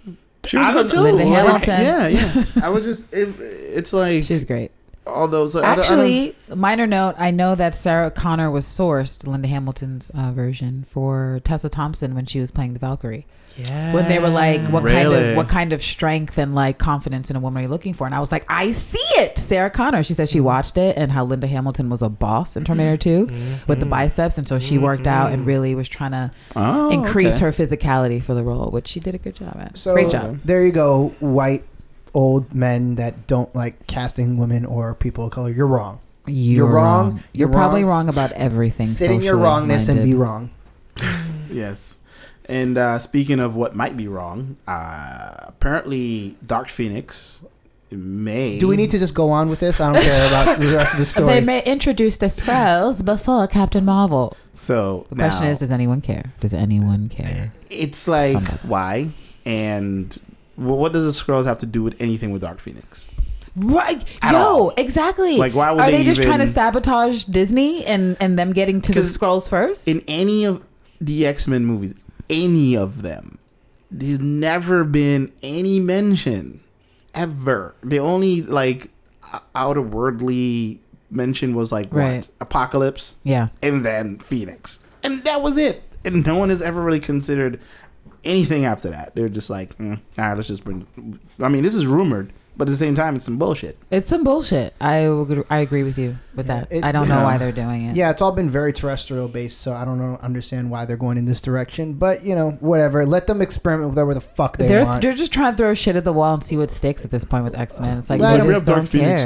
[SPEAKER 2] She was
[SPEAKER 1] I
[SPEAKER 2] good
[SPEAKER 1] don't-
[SPEAKER 2] too.
[SPEAKER 3] Linda
[SPEAKER 2] Like,
[SPEAKER 3] Hamilton.
[SPEAKER 2] Yeah, yeah. I was just, it, it's like,
[SPEAKER 3] She's great.
[SPEAKER 2] all those. I don't- I don't-
[SPEAKER 3] Actually, minor note: I know that Sarah Connor was sourced Linda Hamilton's uh, version for Tessa Thompson when she was playing the Valkyrie.
[SPEAKER 1] Yeah.
[SPEAKER 3] When they were like, "What kind of what kind of strength and like confidence in a woman are you looking for?" And I was like, "I see it." Sarah Connor. She said she mm. watched it and how Linda Hamilton was a boss in Terminator mm-hmm. 2 mm-hmm. with the biceps, and so she worked out and mm-hmm. really was trying to
[SPEAKER 2] Oh,
[SPEAKER 3] increase
[SPEAKER 2] okay.
[SPEAKER 3] her physicality for the role, which she did a good job at.
[SPEAKER 4] So
[SPEAKER 3] Great job.
[SPEAKER 4] there you go, white old men that don't like casting women or people of color. You're wrong.
[SPEAKER 3] You're,
[SPEAKER 4] wrong.
[SPEAKER 3] wrong.
[SPEAKER 4] You're
[SPEAKER 3] You're, probably
[SPEAKER 4] wrong.
[SPEAKER 3] wrong about everything.
[SPEAKER 4] Sit in your
[SPEAKER 3] socially
[SPEAKER 4] wrongness and be wrong.
[SPEAKER 2] Yes. And uh, speaking of what might be wrong, uh, apparently Dark Phoenix may.
[SPEAKER 4] Do we need to just go on with this? I don't care about the rest of the story.
[SPEAKER 3] They may introduce the Skrulls before Captain Marvel.
[SPEAKER 2] So
[SPEAKER 3] The question
[SPEAKER 2] now,
[SPEAKER 3] is, does anyone care? Does anyone care?
[SPEAKER 2] it's like
[SPEAKER 3] Somebody.
[SPEAKER 2] why and wh- what does the Skrulls have to do with anything with Dark Phoenix?
[SPEAKER 3] Right,
[SPEAKER 2] At
[SPEAKER 3] yo,
[SPEAKER 2] all.
[SPEAKER 3] exactly.
[SPEAKER 2] Like, why would
[SPEAKER 3] Are
[SPEAKER 2] they
[SPEAKER 3] they, just trying to sabotage Disney and and them getting to the Skrulls first?
[SPEAKER 2] In any of the X Men movies, any of them, there's never been any mention ever. The only like outer worldly mention was like what Apocalypse
[SPEAKER 3] yeah,
[SPEAKER 2] and then Phoenix, and that was it. And no one has ever really considered anything after that. They're just like, mm, all right, let's just bring. I mean, this is rumored, but at the same time, it's some bullshit.
[SPEAKER 3] it's some bullshit. I would- I agree with you with
[SPEAKER 4] Yeah,
[SPEAKER 3] that.
[SPEAKER 4] it-
[SPEAKER 3] I don't know
[SPEAKER 2] yeah.
[SPEAKER 3] why they're doing it.
[SPEAKER 4] Yeah, it's all been very terrestrial based, so I don't know understand why they're going in this direction. But you know, whatever. Let them experiment with whatever the fuck they
[SPEAKER 3] They're
[SPEAKER 4] want.
[SPEAKER 3] they're just trying to throw shit at the wall and see what sticks at this point with X Men. It's like
[SPEAKER 4] Let
[SPEAKER 3] they
[SPEAKER 4] him-
[SPEAKER 3] just don't care.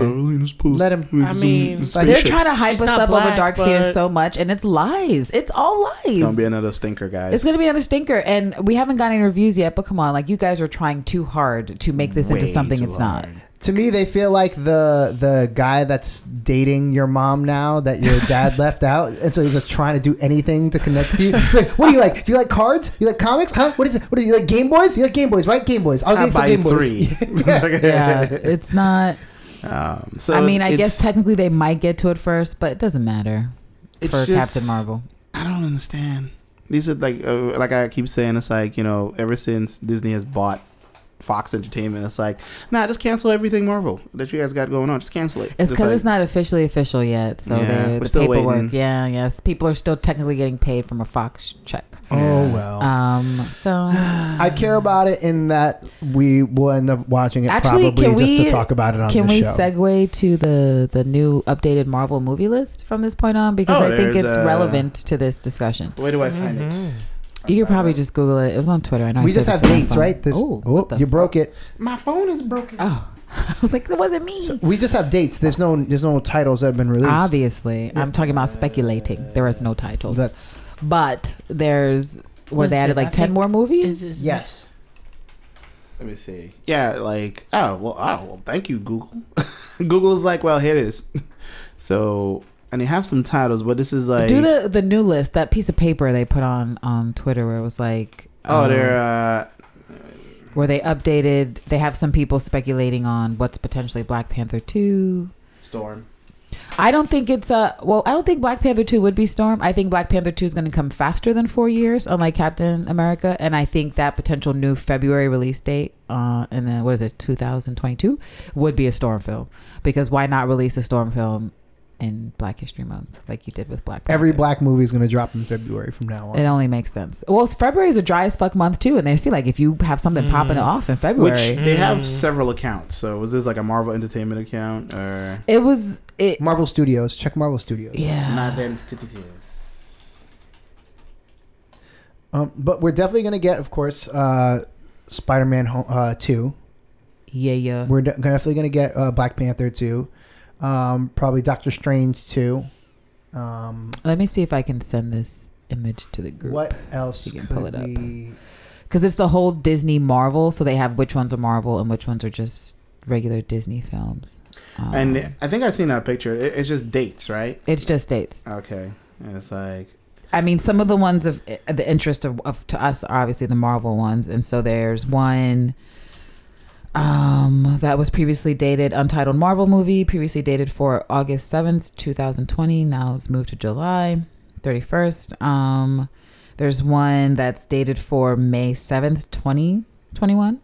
[SPEAKER 4] Let him-
[SPEAKER 1] I mean,
[SPEAKER 3] They're trying to hype
[SPEAKER 1] She's
[SPEAKER 3] us
[SPEAKER 1] not
[SPEAKER 3] up over Dark
[SPEAKER 1] but-
[SPEAKER 3] Phoenix so much, and it's lies. It's all lies.
[SPEAKER 2] It's gonna be another stinker, guys.
[SPEAKER 3] It's gonna be another stinker, and we haven't gotten any reviews yet. But come on, like you guys are trying too hard to make this into something
[SPEAKER 2] too
[SPEAKER 3] it's not.
[SPEAKER 2] Hard.
[SPEAKER 4] to me, they feel like the the guy that's dating your mom now that your dad left out, and so he's just trying to do anything to connect with you. It's like, what do you like? Do you like cards? You like comics? Huh? What is it? What do you like? Game Boys? You like Game Boys, right? Game Boys. I'll
[SPEAKER 2] I
[SPEAKER 4] get some
[SPEAKER 2] buy
[SPEAKER 4] Game Boys.
[SPEAKER 2] three.
[SPEAKER 3] Yeah, it's not.
[SPEAKER 2] um, so
[SPEAKER 3] I mean, I guess technically they might get to it first, but it doesn't matter
[SPEAKER 2] it's
[SPEAKER 3] for
[SPEAKER 2] just-
[SPEAKER 3] Captain Marvel.
[SPEAKER 2] I don't understand. These are like, uh, like I keep saying, it's like you know, ever since Disney has bought Fox Entertainment, it's like, nah, just cancel everything Marvel that you guys got going on. Just cancel it.
[SPEAKER 3] It's because
[SPEAKER 2] like-
[SPEAKER 3] it's not officially official yet, so
[SPEAKER 2] Yeah,
[SPEAKER 3] they-
[SPEAKER 2] we're
[SPEAKER 3] the
[SPEAKER 2] still
[SPEAKER 3] paperwork.
[SPEAKER 2] waiting.
[SPEAKER 3] Yeah, yes, people are still technically getting paid from a Fox check.
[SPEAKER 4] Oh well.
[SPEAKER 3] Um, so
[SPEAKER 4] I care about it in that we will end up watching it
[SPEAKER 3] Actually,
[SPEAKER 4] probably
[SPEAKER 3] can
[SPEAKER 4] just
[SPEAKER 3] we-
[SPEAKER 4] to talk about it on
[SPEAKER 3] can
[SPEAKER 4] the
[SPEAKER 3] we
[SPEAKER 4] show.
[SPEAKER 3] segue to the the new updated Marvel movie list from this point on because
[SPEAKER 2] Oh,
[SPEAKER 3] I think it's
[SPEAKER 2] uh,
[SPEAKER 3] relevant to this discussion.
[SPEAKER 2] Where do I find it?
[SPEAKER 3] You could probably uh, just Google it. It was on Twitter. I know. I
[SPEAKER 4] we just have
[SPEAKER 3] it to my
[SPEAKER 4] dates, right? This,
[SPEAKER 3] Ooh,
[SPEAKER 4] oh, you
[SPEAKER 3] fuck?
[SPEAKER 4] broke it.
[SPEAKER 2] My phone is broken.
[SPEAKER 3] Oh, I was like, that wasn't me.
[SPEAKER 4] So we just have dates. There's no there's no titles that have been released.
[SPEAKER 3] Obviously, I'm talking about speculating. There is no titles,
[SPEAKER 4] That's
[SPEAKER 3] but there's where
[SPEAKER 1] What
[SPEAKER 3] they added
[SPEAKER 1] it?
[SPEAKER 3] like
[SPEAKER 1] I
[SPEAKER 3] ten more movies.
[SPEAKER 1] Is this
[SPEAKER 4] yes.
[SPEAKER 2] Let me see. Yeah, like oh well, oh well, thank you, Google. Google's like, well, here it is. So, and they have some titles, but this is like,
[SPEAKER 3] Do the the new list, that piece of paper they put on on Twitter where it was like,
[SPEAKER 2] oh,
[SPEAKER 3] um,
[SPEAKER 2] they're uh,
[SPEAKER 3] where they updated. They have some people speculating on what's potentially Black Panther two.
[SPEAKER 2] Storm.
[SPEAKER 3] I don't think it's a well. I don't think Black Panther two would be Storm. I think Black Panther two is going to come faster than four years, unlike Captain America. And I think that potential new February release date, uh, and then what is it, two thousand twenty two, would be a Storm film. Because why not release a Storm film in Black History Month like you did with Black Panther?
[SPEAKER 4] Every black movie is going to drop in February from now on.
[SPEAKER 3] It only makes sense. Well, February is a dry as fuck month too, and they see like if you have something popping
[SPEAKER 1] Mm.
[SPEAKER 3] off in February,
[SPEAKER 2] Which
[SPEAKER 3] February,
[SPEAKER 2] they have
[SPEAKER 1] Mm.
[SPEAKER 2] several accounts. So, was this like a Marvel Entertainment account or
[SPEAKER 3] it was it.
[SPEAKER 4] Marvel Studios. Check Marvel Studios.
[SPEAKER 3] Yeah.
[SPEAKER 4] Um, but we're definitely going to get, of course, uh, Spider-Man Ho- uh, two.
[SPEAKER 3] Yeah, yeah.
[SPEAKER 4] We're definitely going to get uh, Black Panther two. Um, probably Doctor Strange too. Um,
[SPEAKER 3] Let me see if I can send this image to the group.
[SPEAKER 4] what else?
[SPEAKER 3] You can
[SPEAKER 4] could
[SPEAKER 3] pull it up. Because it's the whole Disney Marvel, so they have which ones are Marvel and which ones are just regular Disney films. Um,
[SPEAKER 2] And I think I've seen that picture. It- It's just dates, right?
[SPEAKER 3] it's just dates.
[SPEAKER 2] Okay. And it's like,
[SPEAKER 3] I mean, some of the ones of uh, the interest of, of to us are obviously the Marvel ones, and so there's one um that was previously dated untitled Marvel movie, previously dated for August seventh, two thousand twenty. Now it's moved to July thirty first. Um, there's one that's dated for May seventh, twenty twenty one.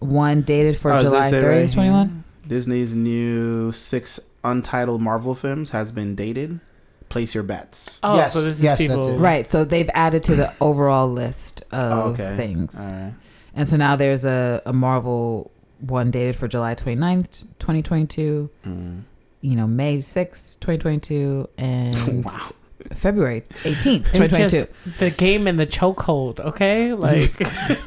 [SPEAKER 3] One dated for
[SPEAKER 2] Oh,
[SPEAKER 3] July
[SPEAKER 2] say right
[SPEAKER 3] thirtieth, twenty one.
[SPEAKER 2] Disney's new six untitled Marvel films has been dated. Place your bets.
[SPEAKER 1] Oh,
[SPEAKER 4] Yes,
[SPEAKER 1] so this is
[SPEAKER 4] yes,
[SPEAKER 1] people.
[SPEAKER 3] Right. So they've added to the overall list of
[SPEAKER 2] Oh, okay.
[SPEAKER 3] things.
[SPEAKER 2] All right.
[SPEAKER 3] And so now there's a, a Marvel one dated for July 29th, 2022,
[SPEAKER 2] Mm.
[SPEAKER 3] you know, May 6th, 2022, and
[SPEAKER 2] Wow.
[SPEAKER 3] February 18th, 2022.
[SPEAKER 1] just the game in the chokehold, okay? Like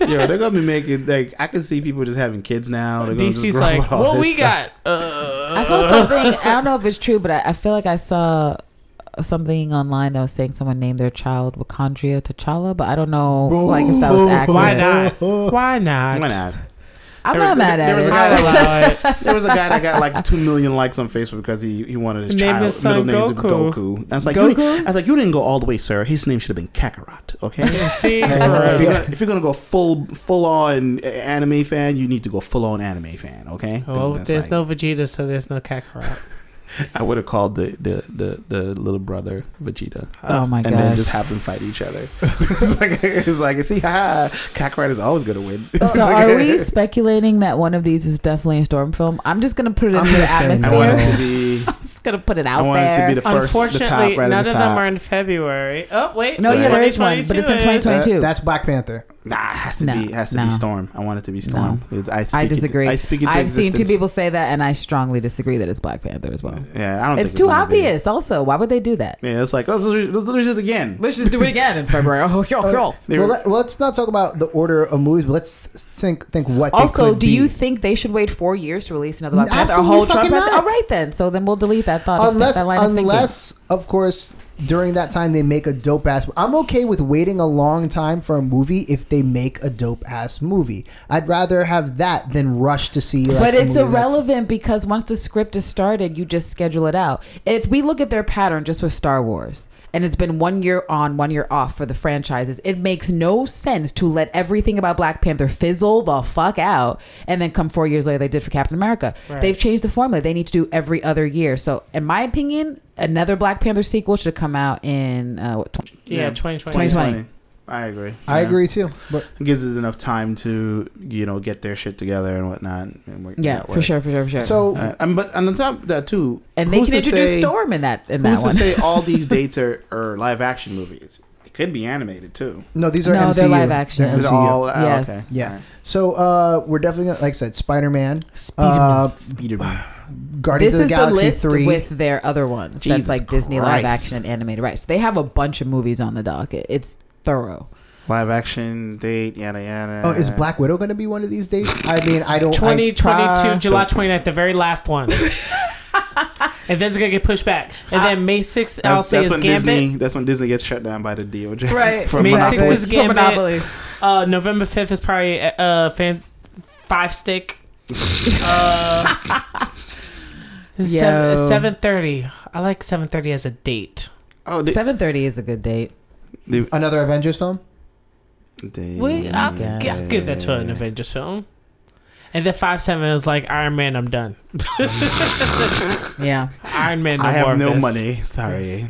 [SPEAKER 2] Yo, they're gonna be making like I can see people just having kids now. They're
[SPEAKER 1] DC's like, what we
[SPEAKER 2] stuff."
[SPEAKER 1] got? Uh,
[SPEAKER 3] I saw something. I don't know if it's true, but I, I feel like I saw something online that was saying someone named their child Wakandria T'Challa, but I don't know like if that was accurate.
[SPEAKER 1] Why not? Why not?
[SPEAKER 2] Why not?
[SPEAKER 3] I'm
[SPEAKER 2] There
[SPEAKER 3] not mad
[SPEAKER 2] there
[SPEAKER 3] at
[SPEAKER 2] was
[SPEAKER 3] it.
[SPEAKER 2] a guy
[SPEAKER 1] I'd allow it.
[SPEAKER 2] There was a guy that got like two million likes on Facebook because he, he wanted his
[SPEAKER 1] Named
[SPEAKER 2] child
[SPEAKER 1] his
[SPEAKER 2] middle name to be
[SPEAKER 1] Goku.
[SPEAKER 2] Goku. And I was like,
[SPEAKER 3] Goku?
[SPEAKER 2] You, I was like, you didn't go all the way, sir. His name should have been Kakarot. Okay.
[SPEAKER 1] See,
[SPEAKER 2] if, you're gonna, if you're gonna go full full on anime fan, you need to go full on anime fan. Okay.
[SPEAKER 1] well, there's
[SPEAKER 2] like-
[SPEAKER 1] no Vegeta, so there's no Kakarot.
[SPEAKER 2] I would have called the, the the the little brother Vegeta.
[SPEAKER 3] oh my god!
[SPEAKER 2] and then just have them fight each other. it's like it's like see, ha, Kakarot is always gonna win. It's
[SPEAKER 3] so
[SPEAKER 2] like-
[SPEAKER 3] are we speculating that one of these is definitely a storm film? I'm just gonna put it
[SPEAKER 4] I'm
[SPEAKER 3] into the
[SPEAKER 4] gonna
[SPEAKER 2] I want it
[SPEAKER 3] atmosphere.
[SPEAKER 2] to be.
[SPEAKER 3] I'm just gonna put it
[SPEAKER 2] I
[SPEAKER 3] out
[SPEAKER 2] want it
[SPEAKER 3] there.
[SPEAKER 2] to be the first, the
[SPEAKER 1] Unfortunately,
[SPEAKER 2] top, right
[SPEAKER 1] none
[SPEAKER 2] the
[SPEAKER 1] of them are in February. Oh wait,
[SPEAKER 3] No,
[SPEAKER 2] yeah,
[SPEAKER 3] there is one, but it's in
[SPEAKER 1] 2022
[SPEAKER 3] 2022.
[SPEAKER 4] Uh, that's Black Panther.
[SPEAKER 2] Nah, it has to
[SPEAKER 3] No,
[SPEAKER 2] be. It has to
[SPEAKER 3] no.
[SPEAKER 2] be Storm. I want it to be Storm. I, speak
[SPEAKER 3] I
[SPEAKER 2] it-
[SPEAKER 3] disagree.
[SPEAKER 2] I speak it to
[SPEAKER 3] I've seen two people say that, and I strongly disagree that it's Black Panther as well.
[SPEAKER 2] Yeah, I don't.
[SPEAKER 3] It's
[SPEAKER 2] think
[SPEAKER 3] too
[SPEAKER 2] gonna be.
[SPEAKER 3] obvious. Also, why would they do that?
[SPEAKER 2] Yeah, it's like oh, let's do let's do it again.
[SPEAKER 3] Let's just do it again in February. Oh, yo, yo.
[SPEAKER 4] Well, let, let's not talk about the order of movies, but let's think think what. they
[SPEAKER 3] Also,
[SPEAKER 4] could
[SPEAKER 3] do
[SPEAKER 4] be.
[SPEAKER 3] you think they should wait four years to release another Black Panther? A
[SPEAKER 4] Absolutely
[SPEAKER 3] whole Trump
[SPEAKER 4] fucking not.
[SPEAKER 3] All right, then. So then we'll delete that thought. of-
[SPEAKER 4] unless
[SPEAKER 3] that line of
[SPEAKER 4] unless of course during that time they make a dope ass i'm okay with waiting a long time for a movie if they make a dope ass movie i'd rather have that than rush to see like,
[SPEAKER 3] but
[SPEAKER 4] a
[SPEAKER 3] it's
[SPEAKER 4] movie
[SPEAKER 3] irrelevant because once the script is started, you just schedule it out. If we look at their pattern just with Star Wars, and it's been one year on, one year off for the franchises, it makes no sense to let everything about Black Panther fizzle the fuck out and then come four years later they did for Captain America.
[SPEAKER 1] Right.
[SPEAKER 3] They've changed the formula. They need to do every other year. So, in my opinion, another Black Panther sequel should come out in uh, what, tw-
[SPEAKER 1] Yeah, 2020.
[SPEAKER 3] 2020.
[SPEAKER 2] I agree.
[SPEAKER 4] i
[SPEAKER 2] Yeah.
[SPEAKER 4] agree too but
[SPEAKER 2] It gives it enough time to you know get their shit together and whatnot. And work
[SPEAKER 3] yeah, for sure, for sure, for sure.
[SPEAKER 4] so
[SPEAKER 2] Uh, and but on the top of that too,
[SPEAKER 3] and they can
[SPEAKER 2] to
[SPEAKER 3] introduce
[SPEAKER 2] say-
[SPEAKER 3] Storm in that in
[SPEAKER 2] Who's
[SPEAKER 3] that
[SPEAKER 2] to
[SPEAKER 3] one.
[SPEAKER 2] say all these dates are, are live action movies? It could be animated too.
[SPEAKER 4] no these are
[SPEAKER 3] No,
[SPEAKER 4] MCU.
[SPEAKER 3] they're live action.
[SPEAKER 4] They're MCU.
[SPEAKER 2] all oh,
[SPEAKER 3] Yes.
[SPEAKER 2] okay.
[SPEAKER 4] Yeah.
[SPEAKER 2] All right.
[SPEAKER 4] so uh we're definitely gonna like i said spider-man
[SPEAKER 1] Spider-Man.
[SPEAKER 4] uh
[SPEAKER 2] Spider-Man.
[SPEAKER 4] Guardians
[SPEAKER 3] this
[SPEAKER 4] of the
[SPEAKER 3] is
[SPEAKER 4] galaxy
[SPEAKER 3] the list
[SPEAKER 4] 3
[SPEAKER 3] with their other ones.
[SPEAKER 2] Jesus
[SPEAKER 3] that's like Disney live action and animated. Right. So they have a bunch of movies on the docket. It's thorough.
[SPEAKER 2] live action date yada yada.
[SPEAKER 4] oh is black widow gonna be one of these dates i mean i don't I,
[SPEAKER 1] 2022,
[SPEAKER 3] try-
[SPEAKER 1] July 29th, the very last one. and then it's gonna get pushed back. And then May 6th, I'll
[SPEAKER 2] That's,
[SPEAKER 1] say
[SPEAKER 2] that's
[SPEAKER 1] is
[SPEAKER 2] when
[SPEAKER 1] Gambit.
[SPEAKER 2] Disney. That's when Disney gets shut down by the DOJ.
[SPEAKER 3] Right.
[SPEAKER 2] For
[SPEAKER 1] May
[SPEAKER 2] Monopoly.
[SPEAKER 1] 6th is Gambit.
[SPEAKER 3] Monopoly.
[SPEAKER 1] Uh, November 5th is probably uh, fan, Five Stick. Uh,
[SPEAKER 3] Yo.
[SPEAKER 1] Seven thirty. I like seven thirty as a date.
[SPEAKER 2] Oh, they,
[SPEAKER 3] Seven thirty is a good date.
[SPEAKER 2] they,
[SPEAKER 4] another avengers film
[SPEAKER 2] they,
[SPEAKER 1] We, I'll,
[SPEAKER 3] Yeah.
[SPEAKER 1] g- I'll give that to an Avengers film. And then five seven is like Iron Man. I'm done.
[SPEAKER 3] Yeah.
[SPEAKER 1] Iron Man. No
[SPEAKER 2] I have no
[SPEAKER 1] this.
[SPEAKER 2] money. Sorry.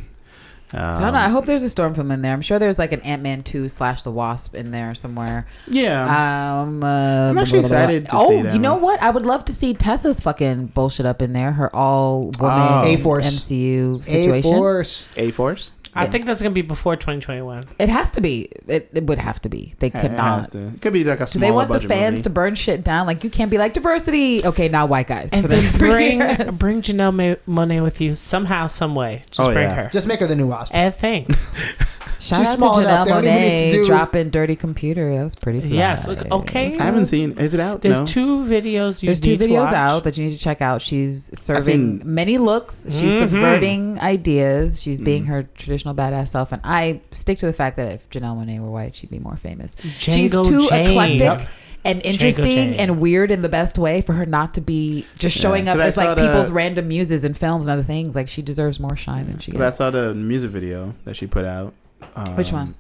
[SPEAKER 2] Um,
[SPEAKER 3] So I don't know. I hope there's a storm film in there. I'm sure there's like an Ant Man two slash the Wasp in there somewhere.
[SPEAKER 2] Yeah.
[SPEAKER 3] Um, uh,
[SPEAKER 2] I'm actually excited to
[SPEAKER 3] oh,
[SPEAKER 2] see that
[SPEAKER 3] you know what? I would love to see Tessa's fucking bullshit up in there. Her all woman
[SPEAKER 2] Oh.
[SPEAKER 4] A-Force.
[SPEAKER 3] MCU situation.
[SPEAKER 4] A Force.
[SPEAKER 2] A Force.
[SPEAKER 1] I think that's gonna be before 2021.
[SPEAKER 3] It has to be. It, it would have to be. They could
[SPEAKER 2] It
[SPEAKER 3] not.
[SPEAKER 2] has to. It could be like a
[SPEAKER 3] Do
[SPEAKER 2] smaller
[SPEAKER 3] they want the
[SPEAKER 2] budget
[SPEAKER 3] fans
[SPEAKER 2] movie.
[SPEAKER 3] to burn shit down? Like you can't be like diversity. Okay, now white guys
[SPEAKER 1] And
[SPEAKER 3] for the
[SPEAKER 1] then
[SPEAKER 3] next three
[SPEAKER 1] bring
[SPEAKER 3] years.
[SPEAKER 1] bring Janelle Ma- Monáe with you somehow, some way. Just
[SPEAKER 2] Oh,
[SPEAKER 1] bring
[SPEAKER 2] yeah.
[SPEAKER 1] her.
[SPEAKER 4] just make her the new wasp
[SPEAKER 1] And thanks.
[SPEAKER 3] Shout
[SPEAKER 4] She's
[SPEAKER 3] out
[SPEAKER 4] small
[SPEAKER 3] to
[SPEAKER 4] enough,
[SPEAKER 3] Janelle
[SPEAKER 4] they don't even need to
[SPEAKER 3] Monáe
[SPEAKER 4] do-
[SPEAKER 3] dropping "Dirty Computer." That was pretty. Fly.
[SPEAKER 1] Yes, look, okay.
[SPEAKER 2] I haven't seen. Is it out?
[SPEAKER 1] There's
[SPEAKER 2] no.
[SPEAKER 1] two videos you
[SPEAKER 3] There's two
[SPEAKER 1] need to
[SPEAKER 3] videos
[SPEAKER 1] watch.
[SPEAKER 3] out that you need to check out. She's serving
[SPEAKER 2] seen-
[SPEAKER 3] many looks. She's
[SPEAKER 1] Mhm.
[SPEAKER 3] subverting ideas. She's being
[SPEAKER 2] Mhm.
[SPEAKER 3] her traditional badass self. And I stick to the fact that if Janelle Monáe were white, she'd be more famous. She's too
[SPEAKER 1] Jane.
[SPEAKER 3] eclectic
[SPEAKER 1] Yep.
[SPEAKER 3] and interesting and weird in the best way for her not to be just showing
[SPEAKER 2] Yeah.
[SPEAKER 3] up
[SPEAKER 2] 'Cause I
[SPEAKER 3] as like
[SPEAKER 2] the-
[SPEAKER 3] people's random muses in films and other things. Like she deserves more shine than she
[SPEAKER 2] But I saw the music video that she put out. Um,
[SPEAKER 3] Which one?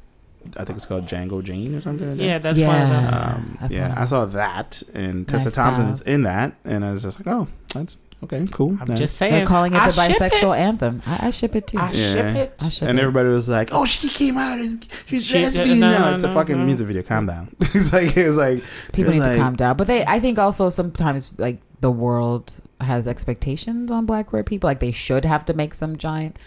[SPEAKER 2] I think it's called Django Jane or something. like that.
[SPEAKER 1] Yeah, that's one of them.
[SPEAKER 3] Yeah.
[SPEAKER 2] Um,
[SPEAKER 3] That's one
[SPEAKER 2] yeah,
[SPEAKER 3] of
[SPEAKER 2] I saw that, and Tessa
[SPEAKER 3] Nice
[SPEAKER 2] Thompson is in that, and I was just like, oh, that's okay, cool.
[SPEAKER 1] I'm
[SPEAKER 2] Yeah.
[SPEAKER 1] just saying.
[SPEAKER 3] They're calling it
[SPEAKER 1] I
[SPEAKER 3] the bisexual
[SPEAKER 1] It.
[SPEAKER 3] anthem. I, I ship it too.
[SPEAKER 1] I
[SPEAKER 2] Yeah.
[SPEAKER 1] ship it.
[SPEAKER 3] I ship
[SPEAKER 2] and
[SPEAKER 3] it.
[SPEAKER 2] everybody was like, "Oh, she came out as she's
[SPEAKER 1] She-
[SPEAKER 2] lesbian
[SPEAKER 1] no,
[SPEAKER 2] now."
[SPEAKER 1] no,
[SPEAKER 2] It's a fucking
[SPEAKER 1] no.
[SPEAKER 2] music video. Calm down. it's like it's like
[SPEAKER 3] People
[SPEAKER 2] it's
[SPEAKER 3] need
[SPEAKER 2] like,
[SPEAKER 3] to calm down. But they, I think, also sometimes like the world has expectations on black queer people. Like they should have to make some giant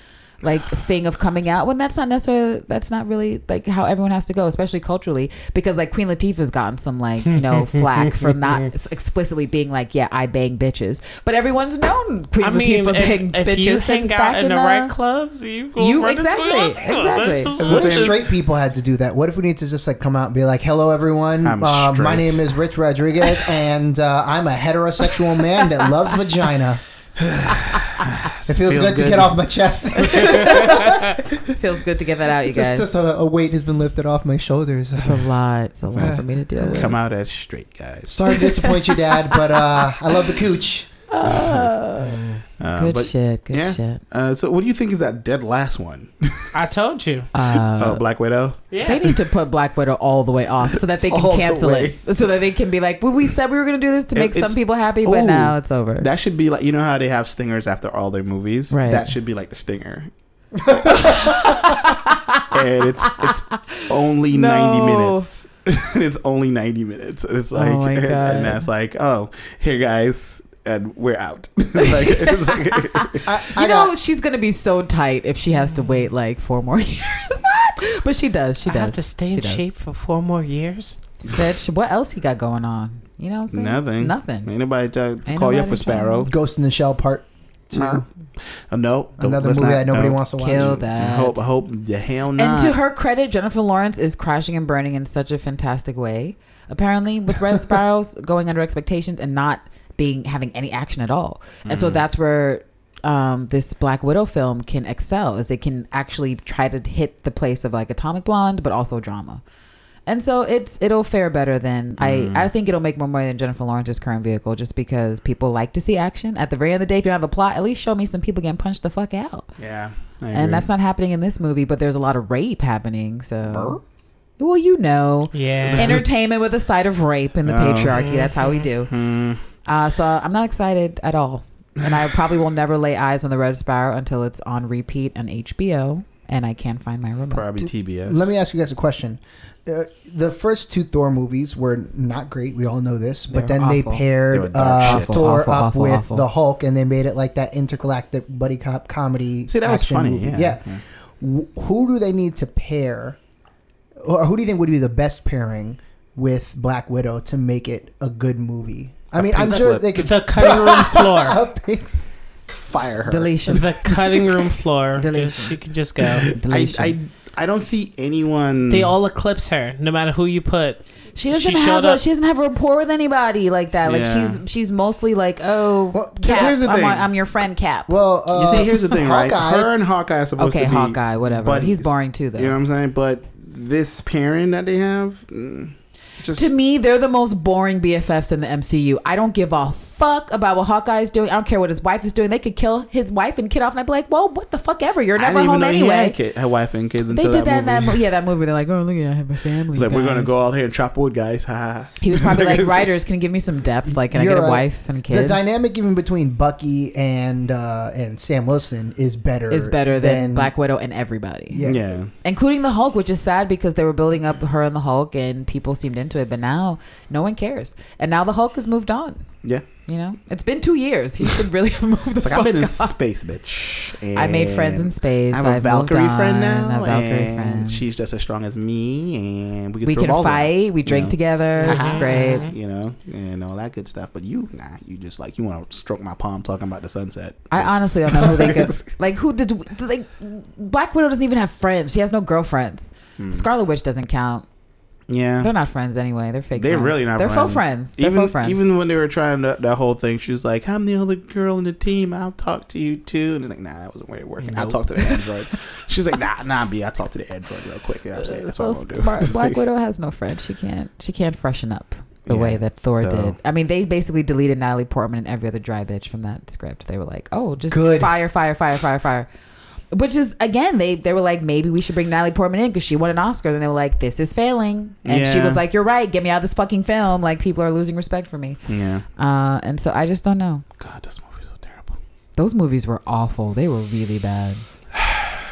[SPEAKER 3] like thing of coming out when that's not necessarily that's not really like how everyone has to go especially culturally because like queen latifah's gotten some like you know flack for not explicitly being like yeah i bang bitches but everyone's known queen
[SPEAKER 1] I mean,
[SPEAKER 3] latifah bangs
[SPEAKER 1] if, if
[SPEAKER 3] bitches
[SPEAKER 1] you
[SPEAKER 3] since
[SPEAKER 1] hang out
[SPEAKER 3] back
[SPEAKER 1] in the
[SPEAKER 3] uh,
[SPEAKER 1] right clubs, you go
[SPEAKER 3] you- exactly, exactly.
[SPEAKER 1] That's
[SPEAKER 4] As
[SPEAKER 1] just-
[SPEAKER 4] if straight people had to do that. What if we need to just like come out and be like, "Hello, everyone.
[SPEAKER 2] I'm
[SPEAKER 4] Uh, my name is Rich Rodriguez, and uh, I'm a heterosexual man that loves vagina." it feels, good, to get off my chest.
[SPEAKER 3] feels good to get that out you
[SPEAKER 4] just
[SPEAKER 3] guys
[SPEAKER 4] just a, a weight has been lifted off my shoulders.
[SPEAKER 3] it's a lot it's a lot for me to deal with
[SPEAKER 2] Come out as straight guys.
[SPEAKER 4] Sorry to disappoint you, Dad, but uh, I love the cooch.
[SPEAKER 2] Uh,
[SPEAKER 3] good
[SPEAKER 2] but,
[SPEAKER 3] shit good
[SPEAKER 2] yeah.
[SPEAKER 3] shit
[SPEAKER 2] Uh, so, what do you think is that dead last one?
[SPEAKER 1] I told you.
[SPEAKER 3] uh,
[SPEAKER 2] oh, Black Widow.
[SPEAKER 1] Yeah.
[SPEAKER 3] They need to put Black Widow all the way off so that they can
[SPEAKER 2] All the
[SPEAKER 3] cancel it. So that they can be like, well, we said we were going to do this to
[SPEAKER 2] It-
[SPEAKER 3] make some people happy, but
[SPEAKER 2] Ooh,
[SPEAKER 3] now it's over.
[SPEAKER 2] That should be like you know how they have stingers after all their movies.
[SPEAKER 3] Right.
[SPEAKER 2] That should be like the stinger. and it's it's only
[SPEAKER 3] No.
[SPEAKER 2] ninety minutes. it's only ninety minutes. It's like
[SPEAKER 3] Oh
[SPEAKER 2] and, and that's like oh here guys and we're out. it's like, it's like
[SPEAKER 4] I,
[SPEAKER 3] you
[SPEAKER 4] I
[SPEAKER 3] know,
[SPEAKER 4] got,
[SPEAKER 3] she's going to be so tight if she has to wait like four more years. But she does. She does.
[SPEAKER 1] I have to stay
[SPEAKER 3] She
[SPEAKER 1] in
[SPEAKER 3] does.
[SPEAKER 1] shape for four more years.
[SPEAKER 3] Bitch, what else he got going on? You know what I'm saying?
[SPEAKER 2] nothing.
[SPEAKER 3] Nothing.
[SPEAKER 2] Ain't nobody to, to
[SPEAKER 3] Ain't
[SPEAKER 2] call you up for Sparrow.
[SPEAKER 4] Ghost in the Shell Part Two,
[SPEAKER 2] Oh, no,
[SPEAKER 4] another movie
[SPEAKER 2] not-
[SPEAKER 4] that nobody
[SPEAKER 2] no.
[SPEAKER 4] wants to watch.
[SPEAKER 3] Kill that.
[SPEAKER 2] I
[SPEAKER 3] that.
[SPEAKER 2] hope, I hope the hell not.
[SPEAKER 3] And to her credit, Jennifer Lawrence is crashing and burning in such a fantastic way. Apparently, with Red Sparrows going under expectations and not being having any action at all, and so that's where um, this Black Widow film can excel, is it can actually try to hit the place of like Atomic Blonde, but also drama. And so it's it'll fare better than I I think it'll make more money than Jennifer Lawrence's current vehicle just because people like to see action. At the very end of the day, if you don't have a plot, at least show me some people getting punched the fuck out
[SPEAKER 2] yeah, I agree.
[SPEAKER 3] and that's not happening in this movie but there's a lot of rape happening so well you know
[SPEAKER 1] Yeah.
[SPEAKER 3] entertainment with a side of rape in the
[SPEAKER 2] Oh.
[SPEAKER 3] patriarchy that's how we do
[SPEAKER 2] Hmm.
[SPEAKER 3] Uh, so i'm not excited at all and i probably will never lay eyes on the red sparrow until it's on repeat on hbo and i can't find my remote
[SPEAKER 2] probably TBS.
[SPEAKER 4] Let me ask you guys a question. Uh, the first two Thor movies were not great. We all know this, but
[SPEAKER 3] They were
[SPEAKER 4] then they
[SPEAKER 3] awful.
[SPEAKER 2] They
[SPEAKER 4] paired
[SPEAKER 2] dark
[SPEAKER 4] uh,
[SPEAKER 2] shit.
[SPEAKER 4] Thor
[SPEAKER 3] Awful,
[SPEAKER 4] up
[SPEAKER 3] awful,
[SPEAKER 4] with
[SPEAKER 3] awful.
[SPEAKER 4] the Hulk, and they made it like that intergalactic buddy cop comedy.
[SPEAKER 2] See, that was funny.
[SPEAKER 4] movie.
[SPEAKER 2] Yeah.
[SPEAKER 4] W- Who do they need to pair, or who do you think would be the best pairing with Black Widow to make it a good movie? I
[SPEAKER 2] A
[SPEAKER 4] mean, I'm sure
[SPEAKER 2] slip.
[SPEAKER 4] they could.
[SPEAKER 1] The cutting room floor.
[SPEAKER 4] A pink s-
[SPEAKER 2] Fire her.
[SPEAKER 3] deletion
[SPEAKER 1] The cutting room floor.
[SPEAKER 3] Deletion.
[SPEAKER 1] Just, you can just go.
[SPEAKER 2] I,
[SPEAKER 3] deletion
[SPEAKER 2] I I don't see anyone.
[SPEAKER 1] They all eclipse her, no matter who you put.
[SPEAKER 3] she doesn't
[SPEAKER 1] she
[SPEAKER 3] have
[SPEAKER 1] showed
[SPEAKER 3] a,
[SPEAKER 1] up-
[SPEAKER 3] she doesn't have rapport with anybody like that like
[SPEAKER 2] Yeah.
[SPEAKER 3] she's she's mostly like oh
[SPEAKER 4] Well, 'cause
[SPEAKER 3] Cap,
[SPEAKER 2] here's the
[SPEAKER 3] I'm,
[SPEAKER 2] thing.
[SPEAKER 3] I'm your friend cap
[SPEAKER 4] Well, uh,
[SPEAKER 2] You see, here's the thing, right?
[SPEAKER 4] Hawkeye-
[SPEAKER 2] Her and Hawkeye are supposed
[SPEAKER 3] okay
[SPEAKER 2] to be.
[SPEAKER 3] hawkeye whatever
[SPEAKER 2] buddies.
[SPEAKER 3] he's boring too though
[SPEAKER 2] You know what I'm saying? But this pairing that they have, mm, just
[SPEAKER 3] To me, they're the most boring BFFs in the MCU. I don't give a fuck about what Hawkeye's doing. I don't care what his wife is doing. They could kill his wife and kid off, and I'd be like, well, what the fuck ever. You're
[SPEAKER 2] I
[SPEAKER 3] never
[SPEAKER 2] didn't even
[SPEAKER 3] home
[SPEAKER 2] know he
[SPEAKER 3] anyway.
[SPEAKER 2] had kid, her wife and kids
[SPEAKER 3] They
[SPEAKER 2] until
[SPEAKER 3] did that
[SPEAKER 2] that
[SPEAKER 3] in that
[SPEAKER 2] movie.
[SPEAKER 3] movie. Yeah, that movie. They're like, oh, look, I have a family.
[SPEAKER 2] like we're gonna go out here and chop wood, guys. Ha, ha, ha.
[SPEAKER 3] He was probably like,
[SPEAKER 2] It's-
[SPEAKER 3] writers, can you give me some depth? Like, can I
[SPEAKER 4] You're
[SPEAKER 3] get a
[SPEAKER 4] right.
[SPEAKER 3] wife and a kid?
[SPEAKER 4] the dynamic even between Bucky and uh, and Sam Wilson is better.
[SPEAKER 3] is better than Black Widow and everybody,
[SPEAKER 4] Yeah.
[SPEAKER 2] Yeah.
[SPEAKER 3] including the Hulk, which is sad because they were building up her and the Hulk, and people seemed into it. But now, no one cares, and now the Hulk has moved on.
[SPEAKER 2] Yeah.
[SPEAKER 3] You know, it's been two years. He should really have moved the
[SPEAKER 2] It's like
[SPEAKER 3] fuck
[SPEAKER 2] I've been in
[SPEAKER 3] on.
[SPEAKER 2] space, bitch.
[SPEAKER 3] I made friends in space.
[SPEAKER 2] I have a
[SPEAKER 3] I've
[SPEAKER 2] Valkyrie friend now,
[SPEAKER 3] A Valkyrie
[SPEAKER 2] and
[SPEAKER 3] friend.
[SPEAKER 2] she's just as strong as me, and we can
[SPEAKER 3] we
[SPEAKER 2] throw
[SPEAKER 3] can
[SPEAKER 2] balls around,
[SPEAKER 3] fight. We drink
[SPEAKER 2] know?
[SPEAKER 3] together. It's great.
[SPEAKER 2] You know, and all that good stuff. But you, nah, you just like you want to stroke my palm talking about the sunset.
[SPEAKER 3] I
[SPEAKER 2] bitch.
[SPEAKER 3] honestly don't know who they could like. Who did like? Black Widow doesn't even have friends. She has no girlfriends.
[SPEAKER 2] Hmm.
[SPEAKER 3] Scarlet Witch doesn't count.
[SPEAKER 2] Yeah,
[SPEAKER 3] They're not friends anyway. They're fake.
[SPEAKER 2] They're
[SPEAKER 3] friends.
[SPEAKER 2] really not
[SPEAKER 3] They're
[SPEAKER 2] friends.
[SPEAKER 3] faux friends. They're
[SPEAKER 2] even,
[SPEAKER 3] faux friends.
[SPEAKER 2] Even when they were trying to, that whole thing, she was like, I'm the only girl in the team. I'll talk to you too. And they're like, nah, that wasn't really working. I'll talk to the android. She's like, nah, nah, B, I'll talk to the android real quick. I'm saying, that's what I'm to do.
[SPEAKER 3] Black Widow has no friends. She can't. She can't freshen up the
[SPEAKER 2] Yeah,
[SPEAKER 3] way that Thor
[SPEAKER 2] so-
[SPEAKER 3] did. I mean, they basically deleted Natalie Portman and every other dry bitch from that script. They were like, "Oh, just
[SPEAKER 4] Good.
[SPEAKER 3] fire, fire, fire, fire, fire." Which is again, they they were like, maybe we should bring Natalie Portman in because she won an Oscar. Then they were like, this is failing, and she was like, "You're right. Get me out of this fucking film. Like people are losing respect for me."
[SPEAKER 2] Yeah.
[SPEAKER 3] Uh, and so I just don't know.
[SPEAKER 2] God, this movie's so terrible.
[SPEAKER 3] Those movies were awful. They were really bad.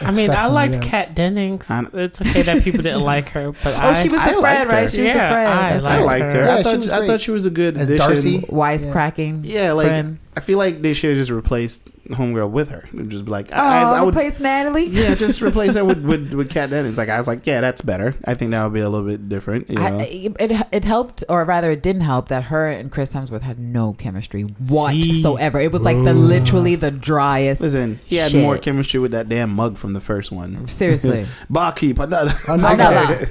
[SPEAKER 1] I mean, I liked
[SPEAKER 4] them.
[SPEAKER 1] Kat Dennings.
[SPEAKER 2] I-
[SPEAKER 1] It's okay that people didn't like her, but
[SPEAKER 3] Oh,
[SPEAKER 1] I,
[SPEAKER 3] she was
[SPEAKER 2] I
[SPEAKER 3] the
[SPEAKER 2] liked
[SPEAKER 3] friend,
[SPEAKER 2] her.
[SPEAKER 3] right? She was
[SPEAKER 1] Yeah,
[SPEAKER 3] the friend.
[SPEAKER 1] I
[SPEAKER 3] That's
[SPEAKER 2] I
[SPEAKER 1] liked her.
[SPEAKER 2] her.
[SPEAKER 4] Yeah,
[SPEAKER 2] I
[SPEAKER 4] she
[SPEAKER 2] thought
[SPEAKER 4] was
[SPEAKER 2] I thought she was a good
[SPEAKER 4] As
[SPEAKER 2] addition.
[SPEAKER 4] Darcy?
[SPEAKER 3] Wisecracking.
[SPEAKER 2] Yeah, like
[SPEAKER 3] friend.
[SPEAKER 2] I feel like they should have just replaced Homegirl with her. And Just be like,
[SPEAKER 3] Oh,
[SPEAKER 2] I, I would.
[SPEAKER 3] replace Natalie.
[SPEAKER 2] Yeah, just replace her with with, with Kat Dennings. Like I was like, yeah, that's better. I think that would be a little bit different. You know?
[SPEAKER 3] I, it it helped, or rather, it didn't help that her and Chris Hemsworth had no chemistry whatsoever. It was like the literally the driest.
[SPEAKER 2] Listen, he had
[SPEAKER 3] Shit.
[SPEAKER 2] more chemistry with that damn mug from the first one.
[SPEAKER 3] Seriously.
[SPEAKER 2] Barkeep, another.
[SPEAKER 3] Another.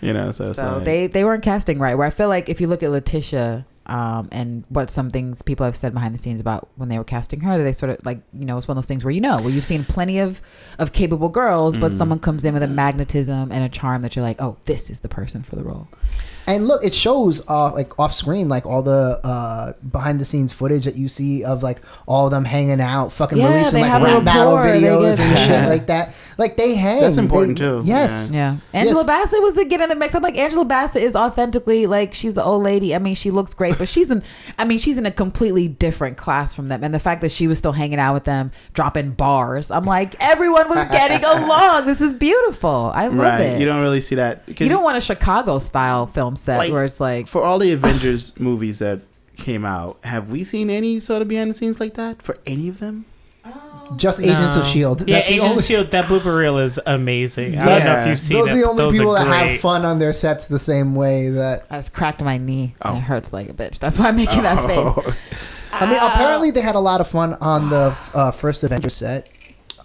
[SPEAKER 2] you know, so,
[SPEAKER 3] So they they weren't casting right. Where I feel like if you look at Letitia. Um, and what some things people have said behind the scenes about when they were casting her, that they sort of like you know it's one of those things where you know where you've seen plenty of of capable girls, but
[SPEAKER 2] Mm.
[SPEAKER 3] someone comes in with a magnetism and a charm that you're like, oh, this is the person for the role.
[SPEAKER 4] And look, it shows uh, like off screen, like all the uh, behind the scenes footage that you see of like all of them hanging out, fucking
[SPEAKER 3] Yeah,
[SPEAKER 4] releasing like rap battle videos and shit like that. Like they hang.
[SPEAKER 2] That's important,
[SPEAKER 4] They-
[SPEAKER 2] too.
[SPEAKER 4] Yes.
[SPEAKER 3] Yeah, Angela
[SPEAKER 4] Yes.
[SPEAKER 3] Bassett was again in the mix. I'm like, Angela Bassett is authentically like she's an old lady. I mean, she looks great, but she's in. I mean, she's in a completely different class from them. And the fact that she was still hanging out with them, dropping bars, I'm like, everyone was getting along. This is beautiful. I love
[SPEAKER 2] right.
[SPEAKER 3] it.
[SPEAKER 2] You don't really see that.
[SPEAKER 3] You don't want a Chicago style film set
[SPEAKER 2] Like,
[SPEAKER 3] where it's like,
[SPEAKER 2] for all the Avengers movies that came out, have we seen any sort of behind the scenes like that for any of them?
[SPEAKER 4] Just Agents
[SPEAKER 1] No.
[SPEAKER 4] of Shield.
[SPEAKER 1] Yeah,
[SPEAKER 4] That's the
[SPEAKER 1] Agents
[SPEAKER 4] only-
[SPEAKER 1] of Shield. That blooper reel is amazing. I don't know if you've seen
[SPEAKER 4] Those
[SPEAKER 1] it.
[SPEAKER 4] are the only
[SPEAKER 1] Those
[SPEAKER 4] people
[SPEAKER 1] are
[SPEAKER 4] that have fun on their sets the same way that.
[SPEAKER 3] I just cracked my knee and
[SPEAKER 2] Oh.
[SPEAKER 3] it hurts like a bitch. That's why I'm making that face.
[SPEAKER 4] I mean, apparently they had a lot of fun on the uh, first Avengers set.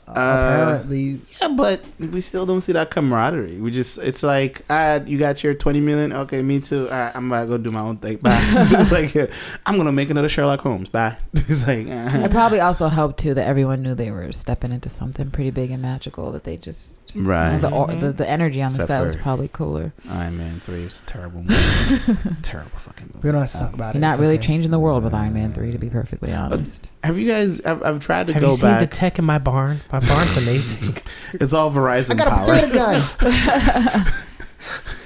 [SPEAKER 4] Uh, apparently,
[SPEAKER 2] Yeah, but we still don't see that camaraderie. We just, it's like, ah, you got your 20 million. Okay, me too. Right, I'm about to go do my own thing. Bye. it's like, uh, I'm going to make another Sherlock Holmes. Bye. It's like, uh,
[SPEAKER 3] It probably also helped too that everyone knew they were stepping into something pretty big and magical. That they just you know,
[SPEAKER 2] right.
[SPEAKER 3] the, or, the the energy on the
[SPEAKER 2] Except
[SPEAKER 3] set was probably cooler.
[SPEAKER 2] Iron Man 3 is a terrible movie. terrible fucking movie.
[SPEAKER 4] we don't have to talk about
[SPEAKER 3] You're
[SPEAKER 4] it.
[SPEAKER 3] not
[SPEAKER 4] It's
[SPEAKER 3] really
[SPEAKER 4] okay.
[SPEAKER 3] changing the world with Iron Man three, to be perfectly honest.
[SPEAKER 2] Have you guys, I've, I've tried to
[SPEAKER 1] Have
[SPEAKER 2] go
[SPEAKER 1] you seen
[SPEAKER 2] back.
[SPEAKER 1] the tech in my barn? My barn's amazing.
[SPEAKER 2] it's all Verizon
[SPEAKER 4] I got a
[SPEAKER 2] power.
[SPEAKER 4] potato gun.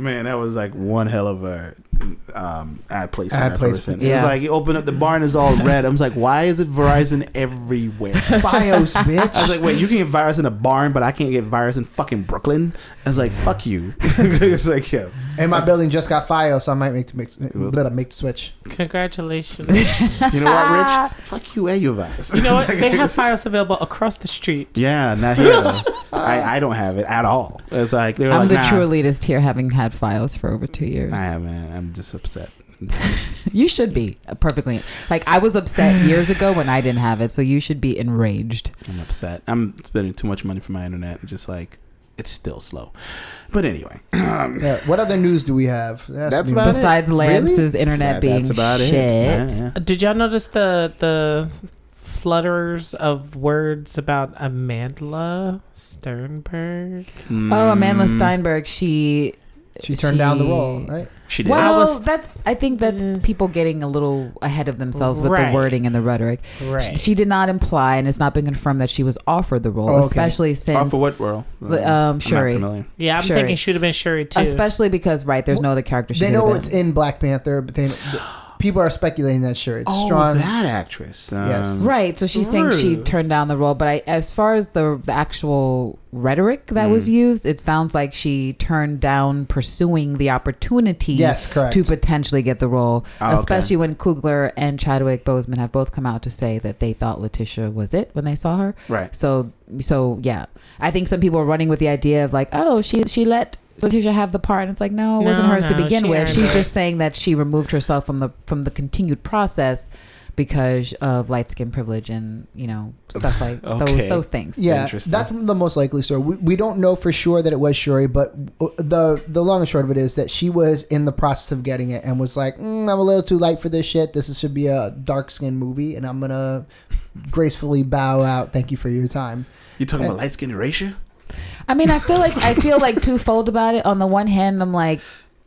[SPEAKER 2] Man, that was like one hell of a um, ad placement.
[SPEAKER 4] Ad placement.
[SPEAKER 2] seen. It was like you open up the barn is all red. I was like, why is it Verizon everywhere?
[SPEAKER 4] Fios, bitch.
[SPEAKER 2] I was like, wait, you can get Fios in a barn, but I can't get Fios in fucking Brooklyn. I was like, fuck you. it's like, yeah.
[SPEAKER 4] and my building just got Fios, so I might make to make, better make the switch.
[SPEAKER 1] Congratulations.
[SPEAKER 2] You know what, Rich? fuck you and your Fios.
[SPEAKER 1] you know what? They have Fios available across the street.
[SPEAKER 2] yeah, not here. Though. I, I don't have it at all. It's like they were
[SPEAKER 3] I'm
[SPEAKER 2] like,
[SPEAKER 3] the
[SPEAKER 2] nah.
[SPEAKER 3] true elitist here, having had Fios for over two years.
[SPEAKER 2] I man, I'm just upset.
[SPEAKER 3] You should be uh, perfectly like I was upset years ago when I didn't have it, so you should be enraged.
[SPEAKER 2] I'm upset. I'm spending too much money for my internet. Just like it's still slow. But anyway,
[SPEAKER 4] Yeah. What other news do we have? There has to
[SPEAKER 2] That's
[SPEAKER 4] be-
[SPEAKER 2] about it.
[SPEAKER 3] Besides
[SPEAKER 4] Really?
[SPEAKER 3] Lance's internet
[SPEAKER 2] yeah,
[SPEAKER 3] being
[SPEAKER 2] that's about
[SPEAKER 3] shit.
[SPEAKER 2] it. Yeah, yeah.
[SPEAKER 1] Did y'all notice the the flutterers of words about Amandla Stenberg?
[SPEAKER 3] Oh, Amanda
[SPEAKER 2] Mm,
[SPEAKER 3] Steinberg, she
[SPEAKER 4] She turned down the role, right?
[SPEAKER 2] She did.
[SPEAKER 3] Well,
[SPEAKER 1] I was-
[SPEAKER 3] that's I think that's
[SPEAKER 1] Eh.
[SPEAKER 3] people getting a little ahead of themselves with
[SPEAKER 1] Right.
[SPEAKER 3] the wording and the rhetoric.
[SPEAKER 1] Right.
[SPEAKER 3] She did not imply, and it's not been confirmed that she was offered the role,
[SPEAKER 4] Oh, okay.
[SPEAKER 3] especially since
[SPEAKER 2] Off of what world?
[SPEAKER 3] Um,
[SPEAKER 2] I'm not
[SPEAKER 3] Shuri.
[SPEAKER 1] yeah, I'm
[SPEAKER 3] Sure.
[SPEAKER 1] thinking should have been Shuri too.
[SPEAKER 3] especially because right, there's no other character. She
[SPEAKER 4] They know
[SPEAKER 3] been.
[SPEAKER 4] it's in Black Panther, but they, the, people are speculating that sure it's
[SPEAKER 2] Oh,
[SPEAKER 4] strong.
[SPEAKER 2] that actress. Um,
[SPEAKER 4] Yes.
[SPEAKER 3] Right, so she's saying she turned down the role, but I, as far as the, the actual rhetoric that was
[SPEAKER 2] Mm.
[SPEAKER 3] used, it sounds like she turned down pursuing the opportunity
[SPEAKER 4] Yes, correct.
[SPEAKER 3] to potentially get the role,
[SPEAKER 2] Oh, okay.
[SPEAKER 3] especially when Coogler and Chadwick Boseman have both come out to say that they thought Letitia was it when they saw her.
[SPEAKER 2] Right.
[SPEAKER 3] So, so yeah, I think some people are running with the idea of like, oh, she she let Letitia have the part, and it's like, no, it wasn't
[SPEAKER 1] No,
[SPEAKER 3] hers to begin with. She's
[SPEAKER 1] it.
[SPEAKER 3] just saying that she removed herself from the from the continued process because of light skin privilege and you know stuff like those
[SPEAKER 2] Okay.
[SPEAKER 3] those things.
[SPEAKER 4] Yeah, that's the most likely story. We, we don't know for sure that it was Shuri, but the the long and short of it is that she was in the process of getting it and was like, mm, "I'm a little too light for this shit. This should be a dark skin movie, and I'm gonna gracefully bow out. Thank you for your time."
[SPEAKER 2] You talking about light skin erasure?
[SPEAKER 3] I mean, I feel like I feel like twofold about it. On the one hand, I'm like,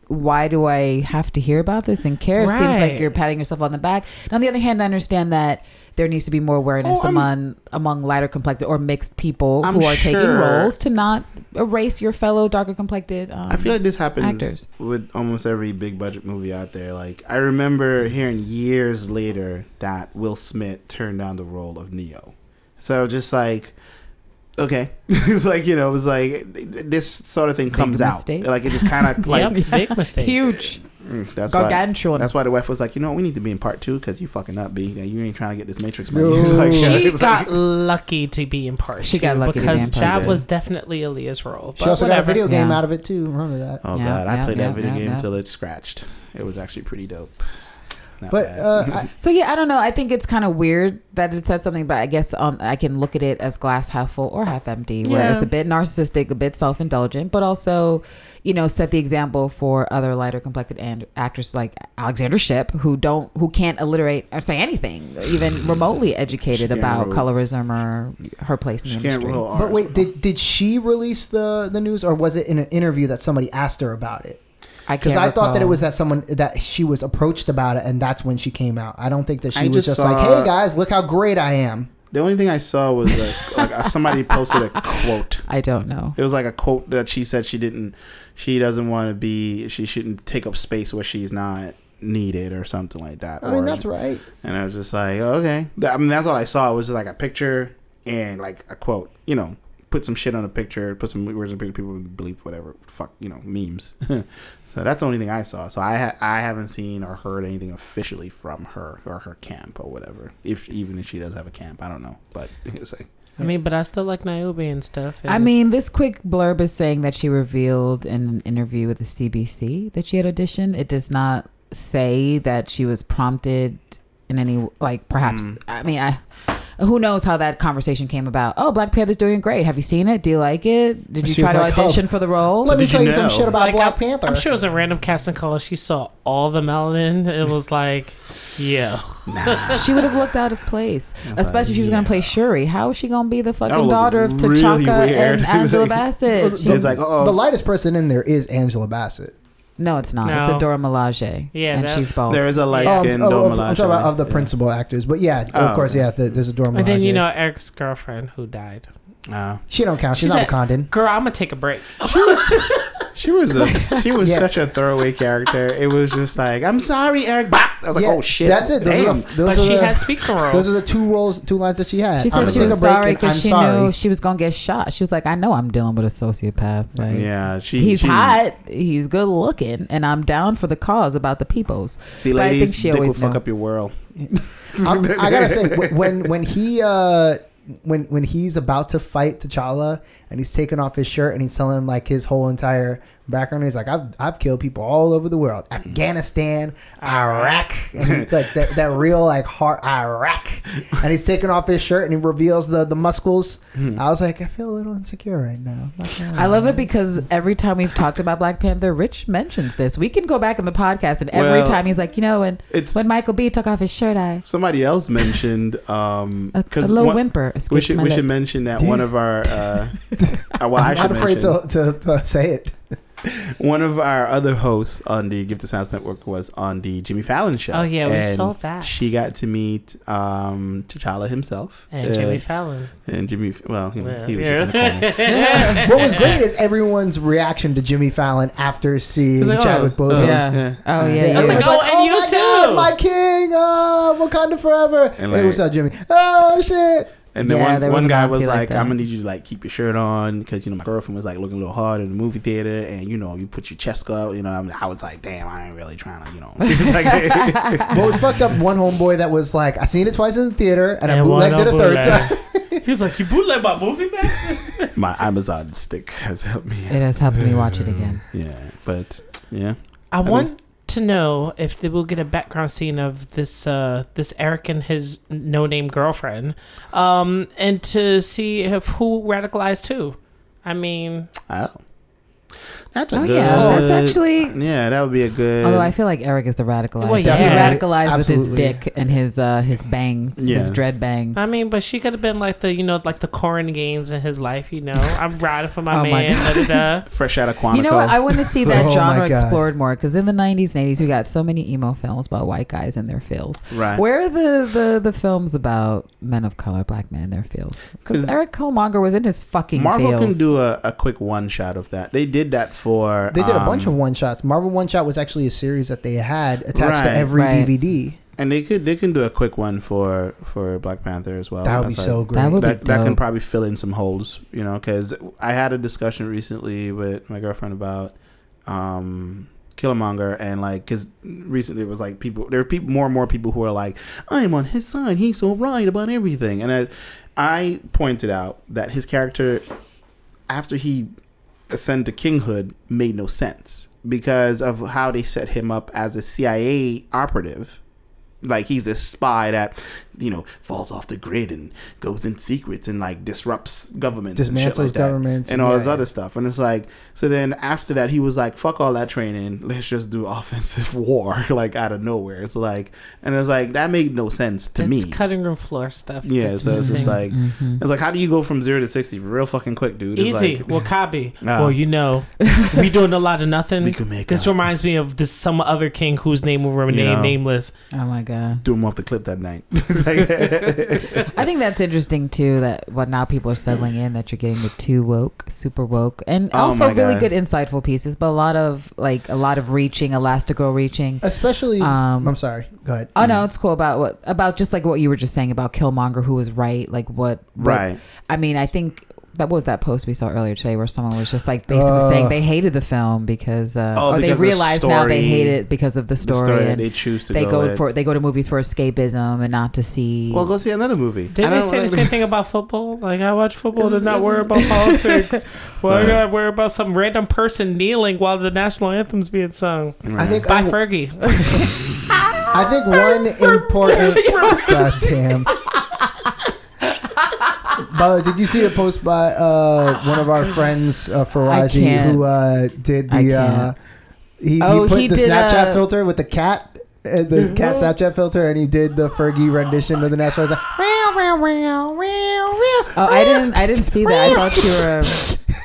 [SPEAKER 3] why do I have to hear about this and care? It seems like you're patting yourself on the back. And on the other hand, I understand that there needs to be more awareness
[SPEAKER 2] Oh, I'm-
[SPEAKER 3] among among lighter complected or mixed people
[SPEAKER 2] I'm
[SPEAKER 3] who are taking
[SPEAKER 2] sure.
[SPEAKER 3] roles to not erase your fellow darker complected. Um,
[SPEAKER 2] I feel like this happens
[SPEAKER 3] actors.
[SPEAKER 2] with almost every big budget movie out there. Like I remember hearing years later that Will Smith turned down the role of Neo. So just like okay. it's like you know, it was like this sort of thing comes out.
[SPEAKER 3] mistake.
[SPEAKER 2] Like it just kind of like
[SPEAKER 1] yep, big mistake.
[SPEAKER 3] Huge,
[SPEAKER 2] mm, that's why.
[SPEAKER 3] gargantuan.
[SPEAKER 2] That's why the wife was like, you know, we need to be in part two because you fucking up, B. You ain't trying to get this Matrix money.
[SPEAKER 4] No.
[SPEAKER 2] Like,
[SPEAKER 1] She
[SPEAKER 2] it's
[SPEAKER 1] got
[SPEAKER 2] like-
[SPEAKER 1] lucky to be in part
[SPEAKER 3] She
[SPEAKER 1] two
[SPEAKER 3] got lucky to be
[SPEAKER 1] because
[SPEAKER 3] in part
[SPEAKER 1] that was definitely Aaliyah's role.
[SPEAKER 4] She
[SPEAKER 1] but
[SPEAKER 4] also got a video game
[SPEAKER 3] Yeah.
[SPEAKER 4] out of it too. Remember that?
[SPEAKER 2] oh
[SPEAKER 3] Yeah,
[SPEAKER 2] god, I played
[SPEAKER 3] yeah,
[SPEAKER 2] that video
[SPEAKER 3] yeah,
[SPEAKER 2] game
[SPEAKER 3] yeah.
[SPEAKER 2] until it scratched. It was actually pretty dope. Not
[SPEAKER 4] But uh, I,
[SPEAKER 3] So yeah, I don't know. I think it's kind of weird that it said something, but I guess um, I can look at it as glass half full or half empty, where
[SPEAKER 2] Yeah.
[SPEAKER 3] it's a bit narcissistic, a bit self indulgent, but also, you know, set the example for other lighter complected and actors like Alexandra Shipp who don't who can't alliterate or say anything, even remotely educated about
[SPEAKER 2] roll.
[SPEAKER 3] colorism or her place in
[SPEAKER 2] she
[SPEAKER 3] the
[SPEAKER 2] can't
[SPEAKER 3] industry.
[SPEAKER 2] roll
[SPEAKER 4] but wait, did did she release the the news or was it in an interview that somebody asked her about it?
[SPEAKER 3] I
[SPEAKER 4] Because
[SPEAKER 3] can't
[SPEAKER 4] I thought that it was that someone that she was approached about it, and that's when she came out. I don't think that she
[SPEAKER 2] I
[SPEAKER 4] was
[SPEAKER 2] just
[SPEAKER 4] just like, "Hey guys, look how great I am."
[SPEAKER 2] the only thing I saw was like, like uh, somebody posted a quote.
[SPEAKER 3] I don't know.
[SPEAKER 2] It was like a quote that she said she didn't, she doesn't want to be, she shouldn't take up space where she's not needed or something like that.
[SPEAKER 4] I mean,
[SPEAKER 2] Or-
[SPEAKER 4] that's right.
[SPEAKER 2] And I was just like, okay. I mean, that's all I saw. It was just like a picture and like a quote. You know, put some shit on a picture, put some words on a picture, people would believe whatever. Fuck, you know, memes. so that's the only thing I saw. So I ha- I haven't seen or heard anything officially from her or her camp or whatever. If even if she does have a camp, I don't know. But it's like,
[SPEAKER 1] I mean, but I still like Niobe and stuff.
[SPEAKER 3] I mean, this quick blurb is saying that she revealed in an interview with the CBC that she had auditioned. It does not say that she was prompted in any like perhaps.
[SPEAKER 2] Mm.
[SPEAKER 3] I mean, I who knows how that conversation came about. Oh, Black Panther's doing great. Have you seen it? Do you like it? Did you
[SPEAKER 4] She
[SPEAKER 3] try
[SPEAKER 4] was
[SPEAKER 3] to
[SPEAKER 4] like, oh.
[SPEAKER 3] audition for the role?
[SPEAKER 4] Let me
[SPEAKER 2] did
[SPEAKER 4] tell
[SPEAKER 2] you
[SPEAKER 4] you some shit about
[SPEAKER 1] Like,
[SPEAKER 4] Black
[SPEAKER 1] I'm-
[SPEAKER 4] Panther.
[SPEAKER 1] I'm sure it was a random casting call. She saw all the melanin. It was like, yeah.
[SPEAKER 2] nah.
[SPEAKER 3] she would have looked out of place, especially if she was going to play Shuri. How is she going to be the
[SPEAKER 2] would
[SPEAKER 3] fucking
[SPEAKER 2] look
[SPEAKER 3] daughter of
[SPEAKER 2] really
[SPEAKER 3] T'Chaka
[SPEAKER 2] weird.
[SPEAKER 3] and Angela
[SPEAKER 2] like-
[SPEAKER 3] Bassett? She-
[SPEAKER 2] It's like, oh,
[SPEAKER 4] the lightest person in there is Angela Bassett.
[SPEAKER 3] No, it's not.
[SPEAKER 1] No.
[SPEAKER 3] It's a Dora Milaje.
[SPEAKER 1] Yeah,
[SPEAKER 3] and
[SPEAKER 1] that-
[SPEAKER 3] she's bald.
[SPEAKER 2] there is a light
[SPEAKER 4] Oh, I'm,
[SPEAKER 2] skinned
[SPEAKER 4] oh,
[SPEAKER 2] Doma
[SPEAKER 4] I'm talking about of the
[SPEAKER 2] Yeah.
[SPEAKER 4] principal actors, but yeah,
[SPEAKER 2] Oh,
[SPEAKER 4] of course, yeah. The, there's a Dora
[SPEAKER 1] And then you
[SPEAKER 4] Milaje.
[SPEAKER 1] know Eric's girlfriend who died.
[SPEAKER 2] Uh,
[SPEAKER 4] she don't count. She's,
[SPEAKER 1] She's
[SPEAKER 4] not
[SPEAKER 1] a-
[SPEAKER 4] Wakandan.
[SPEAKER 1] Girl, I'm gonna take a break.
[SPEAKER 2] She was a, she was
[SPEAKER 4] Yeah.
[SPEAKER 2] such a throwaway character. It was just like, I'm sorry, Eric. Bop. I was like,
[SPEAKER 4] Yeah,
[SPEAKER 2] oh shit.
[SPEAKER 4] That's it. Those, are
[SPEAKER 2] Damn.
[SPEAKER 4] the, those,
[SPEAKER 1] but
[SPEAKER 4] are
[SPEAKER 1] she
[SPEAKER 4] the,
[SPEAKER 1] had speaking roles.
[SPEAKER 4] those are the two roles, two lines that she had.
[SPEAKER 3] She
[SPEAKER 4] I'm
[SPEAKER 3] said she was
[SPEAKER 4] a break
[SPEAKER 3] sorry because she
[SPEAKER 4] sorry.
[SPEAKER 3] knew she was gonna get shot. She was like, "I know I'm dealing with a sociopath. Like,
[SPEAKER 2] yeah, she.
[SPEAKER 3] he's
[SPEAKER 2] she,
[SPEAKER 3] hot, he's good looking, and I'm down for the cause about the peoples."
[SPEAKER 2] See,
[SPEAKER 3] But I think
[SPEAKER 2] ladies,
[SPEAKER 3] she
[SPEAKER 2] dick will
[SPEAKER 3] always
[SPEAKER 2] fuck up your world.
[SPEAKER 4] I'm- gotta say, when when he uh, when when he's about to fight T'Challa and he's taking off his shirt and he's telling him like his whole entire background, he's like, "I've I've killed people all over the world, Afghanistan, Iraq, and he, like that, that real like heart Iraq." And he's taking off his shirt and he reveals the the muscles.
[SPEAKER 2] Hmm.
[SPEAKER 4] I was like, I feel a little insecure right now.
[SPEAKER 3] I love it because every time we've talked about Black Panther, Rich mentions this. We can go back in the podcast, and every
[SPEAKER 2] Well,
[SPEAKER 3] time he's like, "You know, when
[SPEAKER 2] It's
[SPEAKER 3] when Michael B took off his shirt, I
[SPEAKER 2] somebody else mentioned um
[SPEAKER 3] a, a
[SPEAKER 2] because
[SPEAKER 3] little whimper
[SPEAKER 2] we
[SPEAKER 3] escaped
[SPEAKER 2] should
[SPEAKER 3] my
[SPEAKER 2] we should mention that one of our uh well I
[SPEAKER 4] I'm
[SPEAKER 2] should
[SPEAKER 4] not afraid to, to, to say it.
[SPEAKER 2] one of our other hosts on the Gifted Sounds Network was on the Jimmy Fallon show.
[SPEAKER 1] Oh, yeah, we
[SPEAKER 2] and
[SPEAKER 1] saw that.
[SPEAKER 2] She got to meet um T'Challa himself
[SPEAKER 1] and
[SPEAKER 2] uh,
[SPEAKER 1] Jimmy Fallon.
[SPEAKER 2] and Jimmy. Well, he,
[SPEAKER 1] Yeah.
[SPEAKER 2] he was just in the corner.
[SPEAKER 4] what was great is everyone's reaction to Jimmy Fallon after seeing
[SPEAKER 2] He's like, oh,
[SPEAKER 4] Chadwick
[SPEAKER 2] oh,
[SPEAKER 4] Boseman.
[SPEAKER 3] Yeah.
[SPEAKER 2] yeah.
[SPEAKER 3] Oh yeah,
[SPEAKER 4] Yeah,
[SPEAKER 3] yeah.
[SPEAKER 1] I was like,
[SPEAKER 4] everyone's
[SPEAKER 1] oh, and you
[SPEAKER 4] my
[SPEAKER 1] too."
[SPEAKER 4] God, my king, oh, Wakanda forever.
[SPEAKER 2] And
[SPEAKER 4] hey,
[SPEAKER 2] like-
[SPEAKER 4] what's up, Jimmy? Oh shit!
[SPEAKER 2] And then
[SPEAKER 3] Yeah,
[SPEAKER 2] one, one guy was
[SPEAKER 3] like
[SPEAKER 2] like, "I'm gonna need you to like keep your shirt on because you know my girlfriend was like looking a little hard in the movie theater, and you know you put your chest up. You know, I, mean, I was like, damn, I ain't really trying to, you know." It's like,
[SPEAKER 4] What was fucked up? One homeboy that was like, I seen it twice in the theater, and, I
[SPEAKER 1] And one
[SPEAKER 4] bootlegged it a third time.
[SPEAKER 1] He was like, "You bootleg my movie, man."
[SPEAKER 2] my Amazon stick has helped me.
[SPEAKER 3] It has helped me watch it again.
[SPEAKER 2] Yeah, but yeah,
[SPEAKER 1] I,
[SPEAKER 2] mean-
[SPEAKER 1] want to know if they will get a background scene of this uh this Eric and his no name girlfriend, um, and to see if who radicalized who. I mean,
[SPEAKER 2] oh, that's a
[SPEAKER 3] Oh
[SPEAKER 2] good.
[SPEAKER 3] yeah, that's actually.
[SPEAKER 2] yeah, that would be a good.
[SPEAKER 3] Although I feel like Eric is the radicalized.
[SPEAKER 1] Well,
[SPEAKER 3] He
[SPEAKER 1] yeah.
[SPEAKER 3] radicalized with his dick and his uh his bangs, his dread bangs.
[SPEAKER 1] I mean, but she could have been like the you know like the Corin gains in his life. You know, I'm riding for my
[SPEAKER 3] Oh
[SPEAKER 1] man. da, da, da.
[SPEAKER 2] fresh out of Quantico.
[SPEAKER 3] You know what? I want to see that
[SPEAKER 4] Oh
[SPEAKER 3] genre explored more because in the 90s and 80s, we got so many emo films about white guys and their feels.
[SPEAKER 2] right?
[SPEAKER 3] Where are the, the, the films about men of color, black men, and their feels? Because
[SPEAKER 2] 'Cause
[SPEAKER 3] Eric Killmonger was in his fucking
[SPEAKER 2] Marvel
[SPEAKER 3] feels.
[SPEAKER 2] can do a, a quick one shot of that. They did that for.
[SPEAKER 4] They did a bunch
[SPEAKER 2] um,
[SPEAKER 4] of one shots. Marvel One Shot was actually a series that they had attached to
[SPEAKER 2] Right.
[SPEAKER 4] every
[SPEAKER 3] Right.
[SPEAKER 4] DVD.
[SPEAKER 2] and they could they can do a quick one for for Black Panther as well.
[SPEAKER 4] That would be
[SPEAKER 2] That's
[SPEAKER 4] so
[SPEAKER 2] like-
[SPEAKER 4] great.
[SPEAKER 3] That would be
[SPEAKER 2] that, that can
[SPEAKER 3] dope.
[SPEAKER 2] probably fill in some holes, you know, because I had a discussion recently with my girlfriend about um Killmonger and like because recently it was like people there are people more and more people who are like I'm on his side he's so right about everything and I I pointed out that his character after he ascended to kinghood made no sense because of how they set him up as a CIA operative. Like he's this spy that you know falls off the grid and goes in secrets and like disrupts governments and shit
[SPEAKER 4] Dismantles
[SPEAKER 2] like
[SPEAKER 4] governments
[SPEAKER 2] and all
[SPEAKER 4] yeah,
[SPEAKER 2] this
[SPEAKER 4] yeah.
[SPEAKER 2] other stuff and it's like so then after that he was like fuck all that training let's just do offensive war like out of nowhere it's like and it's like that made no sense to
[SPEAKER 1] it's
[SPEAKER 2] me
[SPEAKER 1] cutting room floor stuff.
[SPEAKER 2] yeah
[SPEAKER 1] that's
[SPEAKER 2] so it's just
[SPEAKER 1] missing.
[SPEAKER 2] like
[SPEAKER 3] Mhm.
[SPEAKER 2] it's like how do you go from zero to 60 real fucking quick dude it's
[SPEAKER 1] Easy.
[SPEAKER 2] like
[SPEAKER 1] W'Kabi.
[SPEAKER 2] Nah.
[SPEAKER 1] well, you know, we doing a lot of nothing.
[SPEAKER 2] we could make
[SPEAKER 1] This
[SPEAKER 2] out.
[SPEAKER 1] reminds me of this some other king whose name will remain
[SPEAKER 2] You know.
[SPEAKER 1] nameless.
[SPEAKER 3] Oh my god.
[SPEAKER 2] do him off the clip that night It's like-
[SPEAKER 3] I think that's interesting too. That what now people are settling in that you're getting the too woke, super woke, and
[SPEAKER 2] Oh
[SPEAKER 3] also
[SPEAKER 2] my
[SPEAKER 3] really
[SPEAKER 2] God.
[SPEAKER 3] good insightful pieces, but a lot of like a lot of reaching, Elastico reaching.
[SPEAKER 4] Especially,
[SPEAKER 3] Um,
[SPEAKER 4] I'm sorry. Go ahead.
[SPEAKER 3] Oh no, it's cool about what about just like what you were just saying about Killmonger, who was right. Like what, what
[SPEAKER 2] right
[SPEAKER 3] I mean, I think that was that post we saw earlier today where someone was just like basically
[SPEAKER 4] Uh.
[SPEAKER 3] saying they hated the film because, uh,
[SPEAKER 2] Oh,
[SPEAKER 3] or
[SPEAKER 2] because
[SPEAKER 3] they
[SPEAKER 2] the
[SPEAKER 3] realize now they hate it because of the
[SPEAKER 2] the
[SPEAKER 3] story,
[SPEAKER 2] story
[SPEAKER 3] and
[SPEAKER 2] they choose to
[SPEAKER 3] they
[SPEAKER 2] go,
[SPEAKER 3] go
[SPEAKER 2] with.
[SPEAKER 3] for they go to movies for escapism and not to see.
[SPEAKER 2] well go see another movie
[SPEAKER 1] Did
[SPEAKER 2] I
[SPEAKER 1] they
[SPEAKER 2] don't
[SPEAKER 1] say the same thing about football? Like I watch football to
[SPEAKER 2] This
[SPEAKER 1] not worry about politics. Well, I
[SPEAKER 2] Right.
[SPEAKER 1] gotta worry about some random person kneeling while the national anthem's being sung.
[SPEAKER 4] I think
[SPEAKER 1] By
[SPEAKER 4] I,
[SPEAKER 1] Fergie.
[SPEAKER 4] I think one important. God damn. But did you see a post by uh, one of our friends, uh, Faraji, who uh, did the? Uh, he,
[SPEAKER 3] Oh,
[SPEAKER 4] he put
[SPEAKER 3] he
[SPEAKER 4] the Snapchat
[SPEAKER 3] uh,
[SPEAKER 4] filter with the cat, uh, the cat Snapchat filter, and he did the Fergie rendition of the national. anthem.
[SPEAKER 3] Oh, I didn't. I didn't see that. I thought you were.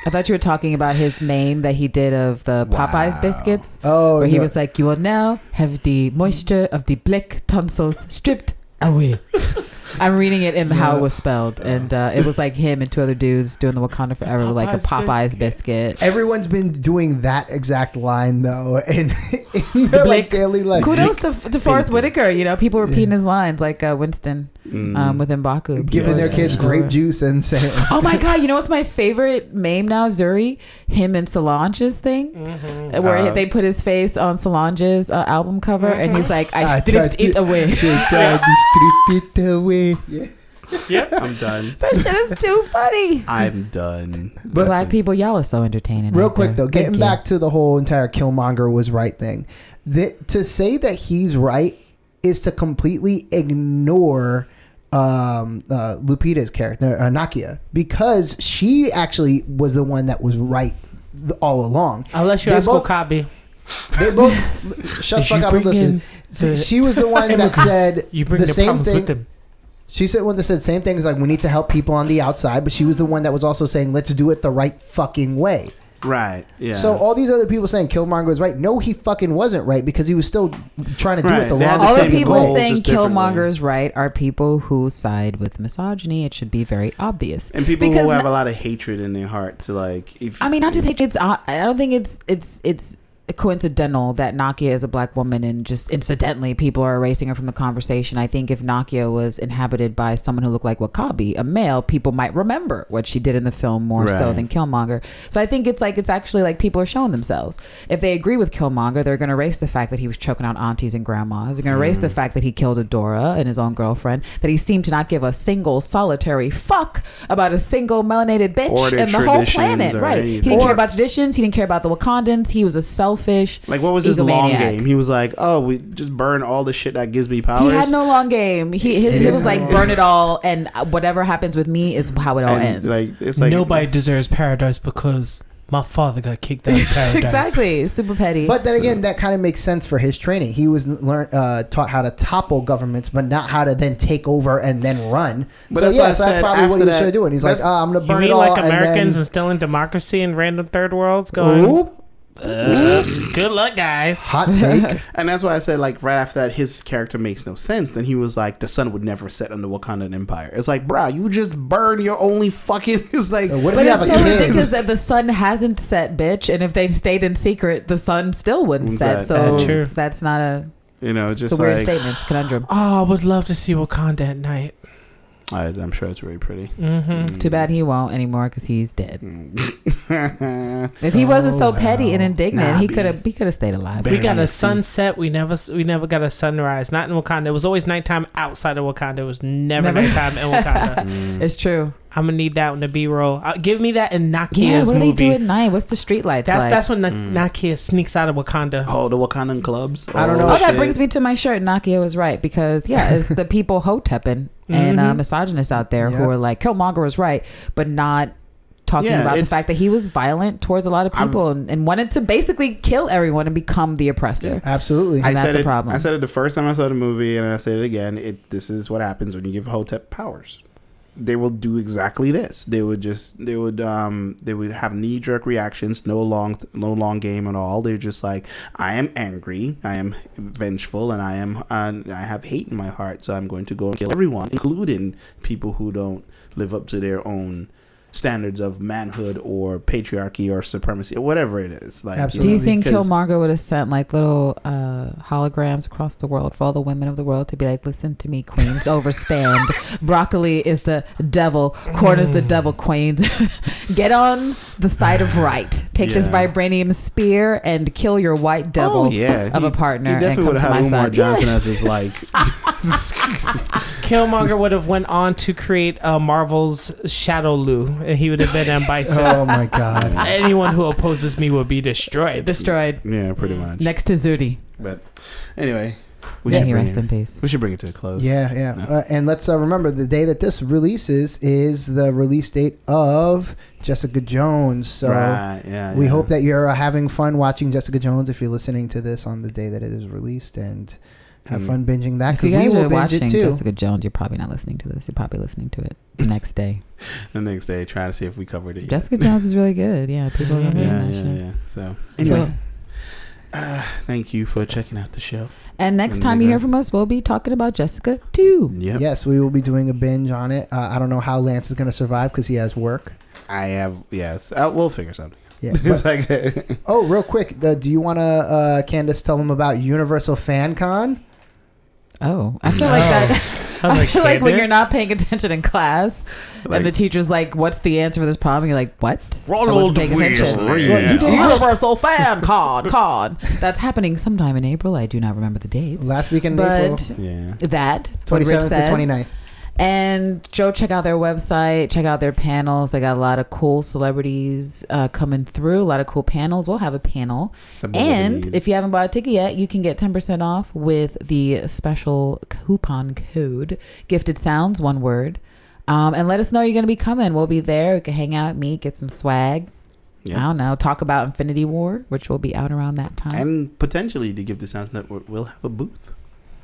[SPEAKER 3] I thought you were talking about his meme that he did of the Popeyes
[SPEAKER 2] Wow.
[SPEAKER 3] biscuits,
[SPEAKER 4] Oh,
[SPEAKER 3] where he
[SPEAKER 4] no.
[SPEAKER 3] was like, "You will now have the moisture of the black tonsils stripped away." I'm reading it in how it was spelled, and uh, it was like him and two other dudes doing the Wakanda Forever, with like a
[SPEAKER 1] Popeyes
[SPEAKER 3] Popeyes biscuit.
[SPEAKER 4] Everyone's been doing that exact line though, in, in their like
[SPEAKER 3] Blick.
[SPEAKER 4] daily life.
[SPEAKER 3] Kudos to, to Forrest. Whitaker. You know, people repeating his lines like uh, Winston
[SPEAKER 2] Mm.
[SPEAKER 3] um, with Mbaku.
[SPEAKER 4] Giving their kids
[SPEAKER 3] it.
[SPEAKER 4] grape juice and saying,
[SPEAKER 3] Oh my god! You know what's my favorite meme now? Zuri, him and Solange's thing,
[SPEAKER 1] Mm-hmm.
[SPEAKER 3] where
[SPEAKER 2] Uh,
[SPEAKER 3] they put his face on Solange's uh, album cover, and he's like, "I
[SPEAKER 4] I
[SPEAKER 3] stripped
[SPEAKER 4] tried
[SPEAKER 3] it away."
[SPEAKER 4] "Your daddy strip it away." Yeah.
[SPEAKER 1] Yep.
[SPEAKER 2] I'm done
[SPEAKER 3] that shit is too funny.
[SPEAKER 2] I'm done
[SPEAKER 4] But-
[SPEAKER 3] Black people, y'all are so entertaining.
[SPEAKER 4] Real
[SPEAKER 3] out
[SPEAKER 4] quick
[SPEAKER 3] there.
[SPEAKER 4] though, getting
[SPEAKER 3] Thank you.
[SPEAKER 4] back to the whole entire Killmonger was right thing. The, to say that he's right is to completely ignore um, uh, Lupita's character, uh, Nakia, because she actually was the one that was right th- all along.
[SPEAKER 1] Unless you
[SPEAKER 4] They
[SPEAKER 1] ask
[SPEAKER 4] both-
[SPEAKER 1] Okabe.
[SPEAKER 4] They both shut the fuck up and listen.
[SPEAKER 1] the
[SPEAKER 4] She was the one that said
[SPEAKER 1] you bring
[SPEAKER 4] the
[SPEAKER 1] the,
[SPEAKER 4] same
[SPEAKER 1] problems
[SPEAKER 4] thing.
[SPEAKER 1] with them.
[SPEAKER 4] She said one that said same thing as like we need to help people on the outside, but she was the one that was also saying let's do it the right fucking way.
[SPEAKER 2] right yeah
[SPEAKER 4] So all these other people saying Killmonger was right. No, he fucking wasn't right because he was still trying to do
[SPEAKER 2] Right.
[SPEAKER 4] it the
[SPEAKER 2] They had
[SPEAKER 4] long
[SPEAKER 2] the
[SPEAKER 3] All the people
[SPEAKER 2] goal,
[SPEAKER 3] saying
[SPEAKER 2] just.
[SPEAKER 3] Killmonger is right are people who side with misogyny. It should be very obvious.
[SPEAKER 2] and people
[SPEAKER 3] Because
[SPEAKER 2] who have a lot of hatred in their heart to like if
[SPEAKER 3] I mean, not just hate. It's uh, I don't think it's it's it's coincidental that Nakia is a black woman and just incidentally people are erasing her from the conversation. I think if Nakia was inhabited by someone who looked like W'Kabi, a male, people might remember what she did in the film more so than Killmonger. So I think it's like it's actually like people are showing themselves. If they agree with Killmonger, they're going to erase the fact that he was choking out aunties and grandmas. They're going to hmm. erase the fact that he killed Adora and his own girlfriend. That he seemed to not give a single solitary fuck about a single melanated bitch in the whole planet. Right? He
[SPEAKER 2] anything.
[SPEAKER 3] didn't
[SPEAKER 2] Or-
[SPEAKER 3] care about traditions. He didn't care about the Wakandans. He was a selfish.
[SPEAKER 2] like what was his long game he was like oh we just burn all the shit that gives me powers
[SPEAKER 3] He had no long game. He his it was like burn it all, and whatever happens with me is how it all
[SPEAKER 2] And,
[SPEAKER 3] ends.
[SPEAKER 2] like it's like
[SPEAKER 1] Nobody deserves paradise because my father got kicked out of paradise.
[SPEAKER 3] exactly, super petty.
[SPEAKER 4] But then again, that kind of makes sense for his training. He was learn uh, taught how to topple governments, but not how to then take over and then run.
[SPEAKER 2] But
[SPEAKER 4] so
[SPEAKER 2] that's
[SPEAKER 4] yeah,
[SPEAKER 2] why I
[SPEAKER 4] so that's
[SPEAKER 2] said
[SPEAKER 4] probably what
[SPEAKER 2] after
[SPEAKER 4] he was
[SPEAKER 2] that-
[SPEAKER 4] trying to do. And he's like, oh, I'm gonna
[SPEAKER 1] You
[SPEAKER 4] burn
[SPEAKER 1] mean
[SPEAKER 4] it all.
[SPEAKER 1] like
[SPEAKER 4] and
[SPEAKER 1] Americans
[SPEAKER 4] then,
[SPEAKER 1] instilling democracy in random third worlds? Going,
[SPEAKER 4] Ooh,
[SPEAKER 1] uh, good luck, guys.
[SPEAKER 4] hot take.
[SPEAKER 2] and that's why I said like right after that his character makes no sense. Then he was like the sun would never set on the Wakandan Empire. It's like, bro, you just burn your only fucking. It's like
[SPEAKER 4] what if
[SPEAKER 3] But
[SPEAKER 4] you have
[SPEAKER 3] it's so
[SPEAKER 4] kid?
[SPEAKER 3] ridiculous that the sun hasn't set, bitch. And if they stayed in secret, the sun still wouldn't
[SPEAKER 2] Wouldn't
[SPEAKER 3] set.
[SPEAKER 2] set.
[SPEAKER 3] So
[SPEAKER 1] That's true.
[SPEAKER 3] that's not a.
[SPEAKER 2] You know,
[SPEAKER 3] It's
[SPEAKER 2] just
[SPEAKER 3] a weird
[SPEAKER 2] like
[SPEAKER 3] statement. It's conundrum.
[SPEAKER 1] Oh, I would love to see Wakanda at night.
[SPEAKER 2] I, I'm sure it's very pretty.
[SPEAKER 1] Mm-hmm.
[SPEAKER 3] Too bad he won't anymore because he's dead.
[SPEAKER 2] Mm.
[SPEAKER 3] If he wasn't so
[SPEAKER 4] Oh,
[SPEAKER 3] petty and indignant,
[SPEAKER 2] Nah,
[SPEAKER 3] he could have. He could have stayed alive.
[SPEAKER 1] We got a sunset. We never we never got a sunrise. Not in Wakanda. It was always nighttime outside of Wakanda. It was never,
[SPEAKER 3] Never.
[SPEAKER 1] nighttime in Wakanda.
[SPEAKER 2] Mm.
[SPEAKER 3] It's true.
[SPEAKER 1] I'm gonna need that in the B roll. Uh, give me that in Nakia's
[SPEAKER 3] Yeah.
[SPEAKER 1] Nakia's
[SPEAKER 3] What do they do
[SPEAKER 1] movie.
[SPEAKER 3] at night? What's the street lights
[SPEAKER 1] That's
[SPEAKER 3] like?
[SPEAKER 1] that's when Na-
[SPEAKER 2] Mm.
[SPEAKER 1] Nakia sneaks out of Wakanda.
[SPEAKER 2] Oh, the Wakandan clubs.
[SPEAKER 4] I don't know.
[SPEAKER 3] Oh, that brings me to my shirt. Nakia was right because yeah, it's the people hotepping and uh,
[SPEAKER 1] Mhm.
[SPEAKER 3] misogynists out there who
[SPEAKER 4] Yep.
[SPEAKER 3] are like Killmonger was right, but not talking
[SPEAKER 2] Yeah,
[SPEAKER 3] about the fact that he was violent towards a lot of people and, and wanted to basically kill everyone and become the oppressor.
[SPEAKER 4] Absolutely.
[SPEAKER 3] I-
[SPEAKER 2] I
[SPEAKER 3] And that's
[SPEAKER 2] said
[SPEAKER 3] a
[SPEAKER 2] it,
[SPEAKER 3] problem.
[SPEAKER 2] I said it the first time I saw the movie, and I said it again. It this is what happens when you give Hotep powers. They will do exactly this. They would just they would um they would have knee jerk reactions, no long no long game at all. They're just like I am angry, I am vengeful, and I am uh, I have hate in my heart, so I'm going to go and kill everyone, including people who don't live up to their own standards of manhood or patriarchy or supremacy or whatever it is. Like,
[SPEAKER 4] Absolutely.
[SPEAKER 3] Do you think
[SPEAKER 2] because-
[SPEAKER 3] Killmonger would have sent like little uh, holograms across the world for all the women of the world to be like, listen to me, queens, overstand. Broccoli is the devil, corn is the devil, queens. Get on the side of right. Take this vibranium spear and kill your white devil
[SPEAKER 2] Oh, yeah.
[SPEAKER 3] of
[SPEAKER 2] He-
[SPEAKER 3] a partner
[SPEAKER 2] He
[SPEAKER 3] and
[SPEAKER 2] definitely
[SPEAKER 3] come
[SPEAKER 2] would
[SPEAKER 3] to
[SPEAKER 2] have
[SPEAKER 3] my
[SPEAKER 2] had Umar
[SPEAKER 3] side.
[SPEAKER 2] Johnson as his like.
[SPEAKER 1] Killmonger would have went on to create uh, Marvel's Shadaloo, and he would have been M Bison.
[SPEAKER 4] oh my god.
[SPEAKER 1] Anyone who opposes me will be destroyed.
[SPEAKER 3] Destroyed.
[SPEAKER 2] yeah, pretty much.
[SPEAKER 3] Next to Zudi.
[SPEAKER 2] But anyway, we
[SPEAKER 3] May
[SPEAKER 2] should
[SPEAKER 3] he
[SPEAKER 2] bring
[SPEAKER 3] rest
[SPEAKER 2] it,
[SPEAKER 3] in peace.
[SPEAKER 2] we should bring it to a close.
[SPEAKER 4] Yeah, yeah.
[SPEAKER 2] No.
[SPEAKER 4] Uh, and let's uh, remember the day that this releases is the release date of Jessica Jones. So
[SPEAKER 2] right. Yeah.
[SPEAKER 4] we
[SPEAKER 2] yeah.
[SPEAKER 4] hope that you're uh, having fun watching Jessica Jones if you're listening to this on the day that it is released and have
[SPEAKER 2] Mm.
[SPEAKER 4] fun binging that
[SPEAKER 3] If you
[SPEAKER 4] because we
[SPEAKER 3] guys
[SPEAKER 4] will
[SPEAKER 3] are
[SPEAKER 4] binge
[SPEAKER 3] watching
[SPEAKER 4] it too.
[SPEAKER 3] Jessica Jones, you're probably not listening to this. You're probably listening to it the next day.
[SPEAKER 2] the next day trying to see if we covered it. yet.
[SPEAKER 3] Jessica Jones is really good. Yeah, people are gonna be
[SPEAKER 2] Yeah,
[SPEAKER 3] that
[SPEAKER 2] yeah,
[SPEAKER 3] shit.
[SPEAKER 2] yeah. So
[SPEAKER 3] So-
[SPEAKER 2] anyway, uh, thank you for checking out the show.
[SPEAKER 3] and next
[SPEAKER 2] And
[SPEAKER 3] time you hear from us, we'll be talking about Jessica too.
[SPEAKER 2] Yep.
[SPEAKER 4] Yes, we will be doing a binge on it. Uh, I don't know how Lance is going to survive because he has work.
[SPEAKER 2] I have. Yes. Uh, we'll figure something.
[SPEAKER 4] Yeah. but-
[SPEAKER 2] like.
[SPEAKER 4] oh, real quick, uh, do you want to, uh, Candace, tell them about Universal Fan Con?
[SPEAKER 3] Oh, I feel like that.
[SPEAKER 1] I was
[SPEAKER 3] I feel like when you're not paying attention in class,
[SPEAKER 2] Like-
[SPEAKER 3] and the teacher's like, "What's the answer for this problem?" You're like, "What?"
[SPEAKER 1] Ronald
[SPEAKER 3] wasn't paying attention.
[SPEAKER 4] You did-
[SPEAKER 3] Universal fan card, card. That's happening sometime in April. I do not remember the dates,
[SPEAKER 4] Last weekend in April,
[SPEAKER 2] yeah.
[SPEAKER 3] that
[SPEAKER 4] 27th to
[SPEAKER 3] said.
[SPEAKER 4] 29th.
[SPEAKER 3] And Joe, check out their website, check out their panels. They got a lot of cool celebrities uh, coming through, a lot of cool panels. We'll have a panel. And if you haven't bought a ticket yet, you can get 10% off with the special coupon code Gifted Sounds, one word. Um, and let us know you're going to be coming. We'll be there. We can hang out, meet, get some swag. I don't know. Talk about Infinity War, which will be out around that time.
[SPEAKER 2] And potentially the the Sounds Network will have a booth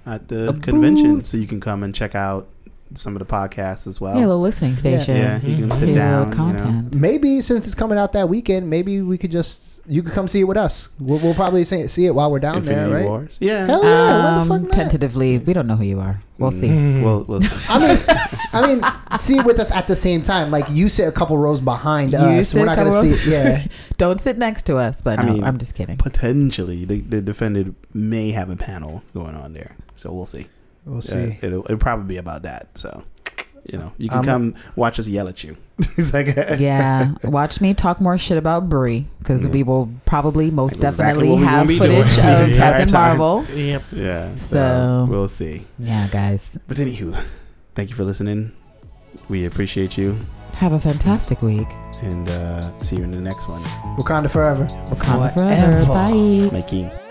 [SPEAKER 2] at the
[SPEAKER 3] A
[SPEAKER 2] convention,
[SPEAKER 3] booth.
[SPEAKER 2] so you can come and check out some of the podcasts as well.
[SPEAKER 3] yeah, a little listening station.
[SPEAKER 2] Yeah, you can
[SPEAKER 1] Mhm.
[SPEAKER 2] sit down.
[SPEAKER 3] real
[SPEAKER 2] You know.
[SPEAKER 4] Maybe since it's coming out that weekend, maybe we could just you could come see it with us. We'll, we'll probably see, see it while we're down
[SPEAKER 2] Infinity
[SPEAKER 4] there, right?
[SPEAKER 2] Wars. Yeah.
[SPEAKER 4] Hell yeah! Why the
[SPEAKER 3] Um,
[SPEAKER 4] fuck not?
[SPEAKER 3] tentatively, we don't know who you are. We'll see.
[SPEAKER 2] Mm, We'll, we'll see.
[SPEAKER 4] I mean, I mean, see it with us at the same time. Like you sit a couple rows behind
[SPEAKER 3] You
[SPEAKER 4] us. We're not gonna
[SPEAKER 3] couple
[SPEAKER 4] see. It. Yeah,
[SPEAKER 3] Don't sit next to us, but
[SPEAKER 2] I
[SPEAKER 3] no,
[SPEAKER 2] mean,
[SPEAKER 3] I'm just kidding.
[SPEAKER 2] potentially the, the Defended may have a panel going on there, so we'll see.
[SPEAKER 4] We'll see.
[SPEAKER 2] it'll, it'll probably be about that. So, you know, you can
[SPEAKER 4] Um,
[SPEAKER 2] come watch us yell at you. it's like
[SPEAKER 3] yeah, watch me talk more shit about Brie because
[SPEAKER 2] Yeah.
[SPEAKER 3] we will probably most
[SPEAKER 2] Exactly
[SPEAKER 3] definitely
[SPEAKER 2] what
[SPEAKER 3] have footage of
[SPEAKER 2] the entire
[SPEAKER 3] Captain
[SPEAKER 2] time.
[SPEAKER 3] Marvel.
[SPEAKER 1] Yep.
[SPEAKER 2] yeah.
[SPEAKER 3] So-
[SPEAKER 2] we'll see.
[SPEAKER 3] Yeah, guys,
[SPEAKER 2] But anywho, thank you for listening. We appreciate you,
[SPEAKER 3] have a fantastic week.
[SPEAKER 2] and uh, see you in the next one.
[SPEAKER 4] Wakanda forever.
[SPEAKER 3] Wakanda
[SPEAKER 1] Forever.
[SPEAKER 3] forever. Bye.
[SPEAKER 2] Mikey.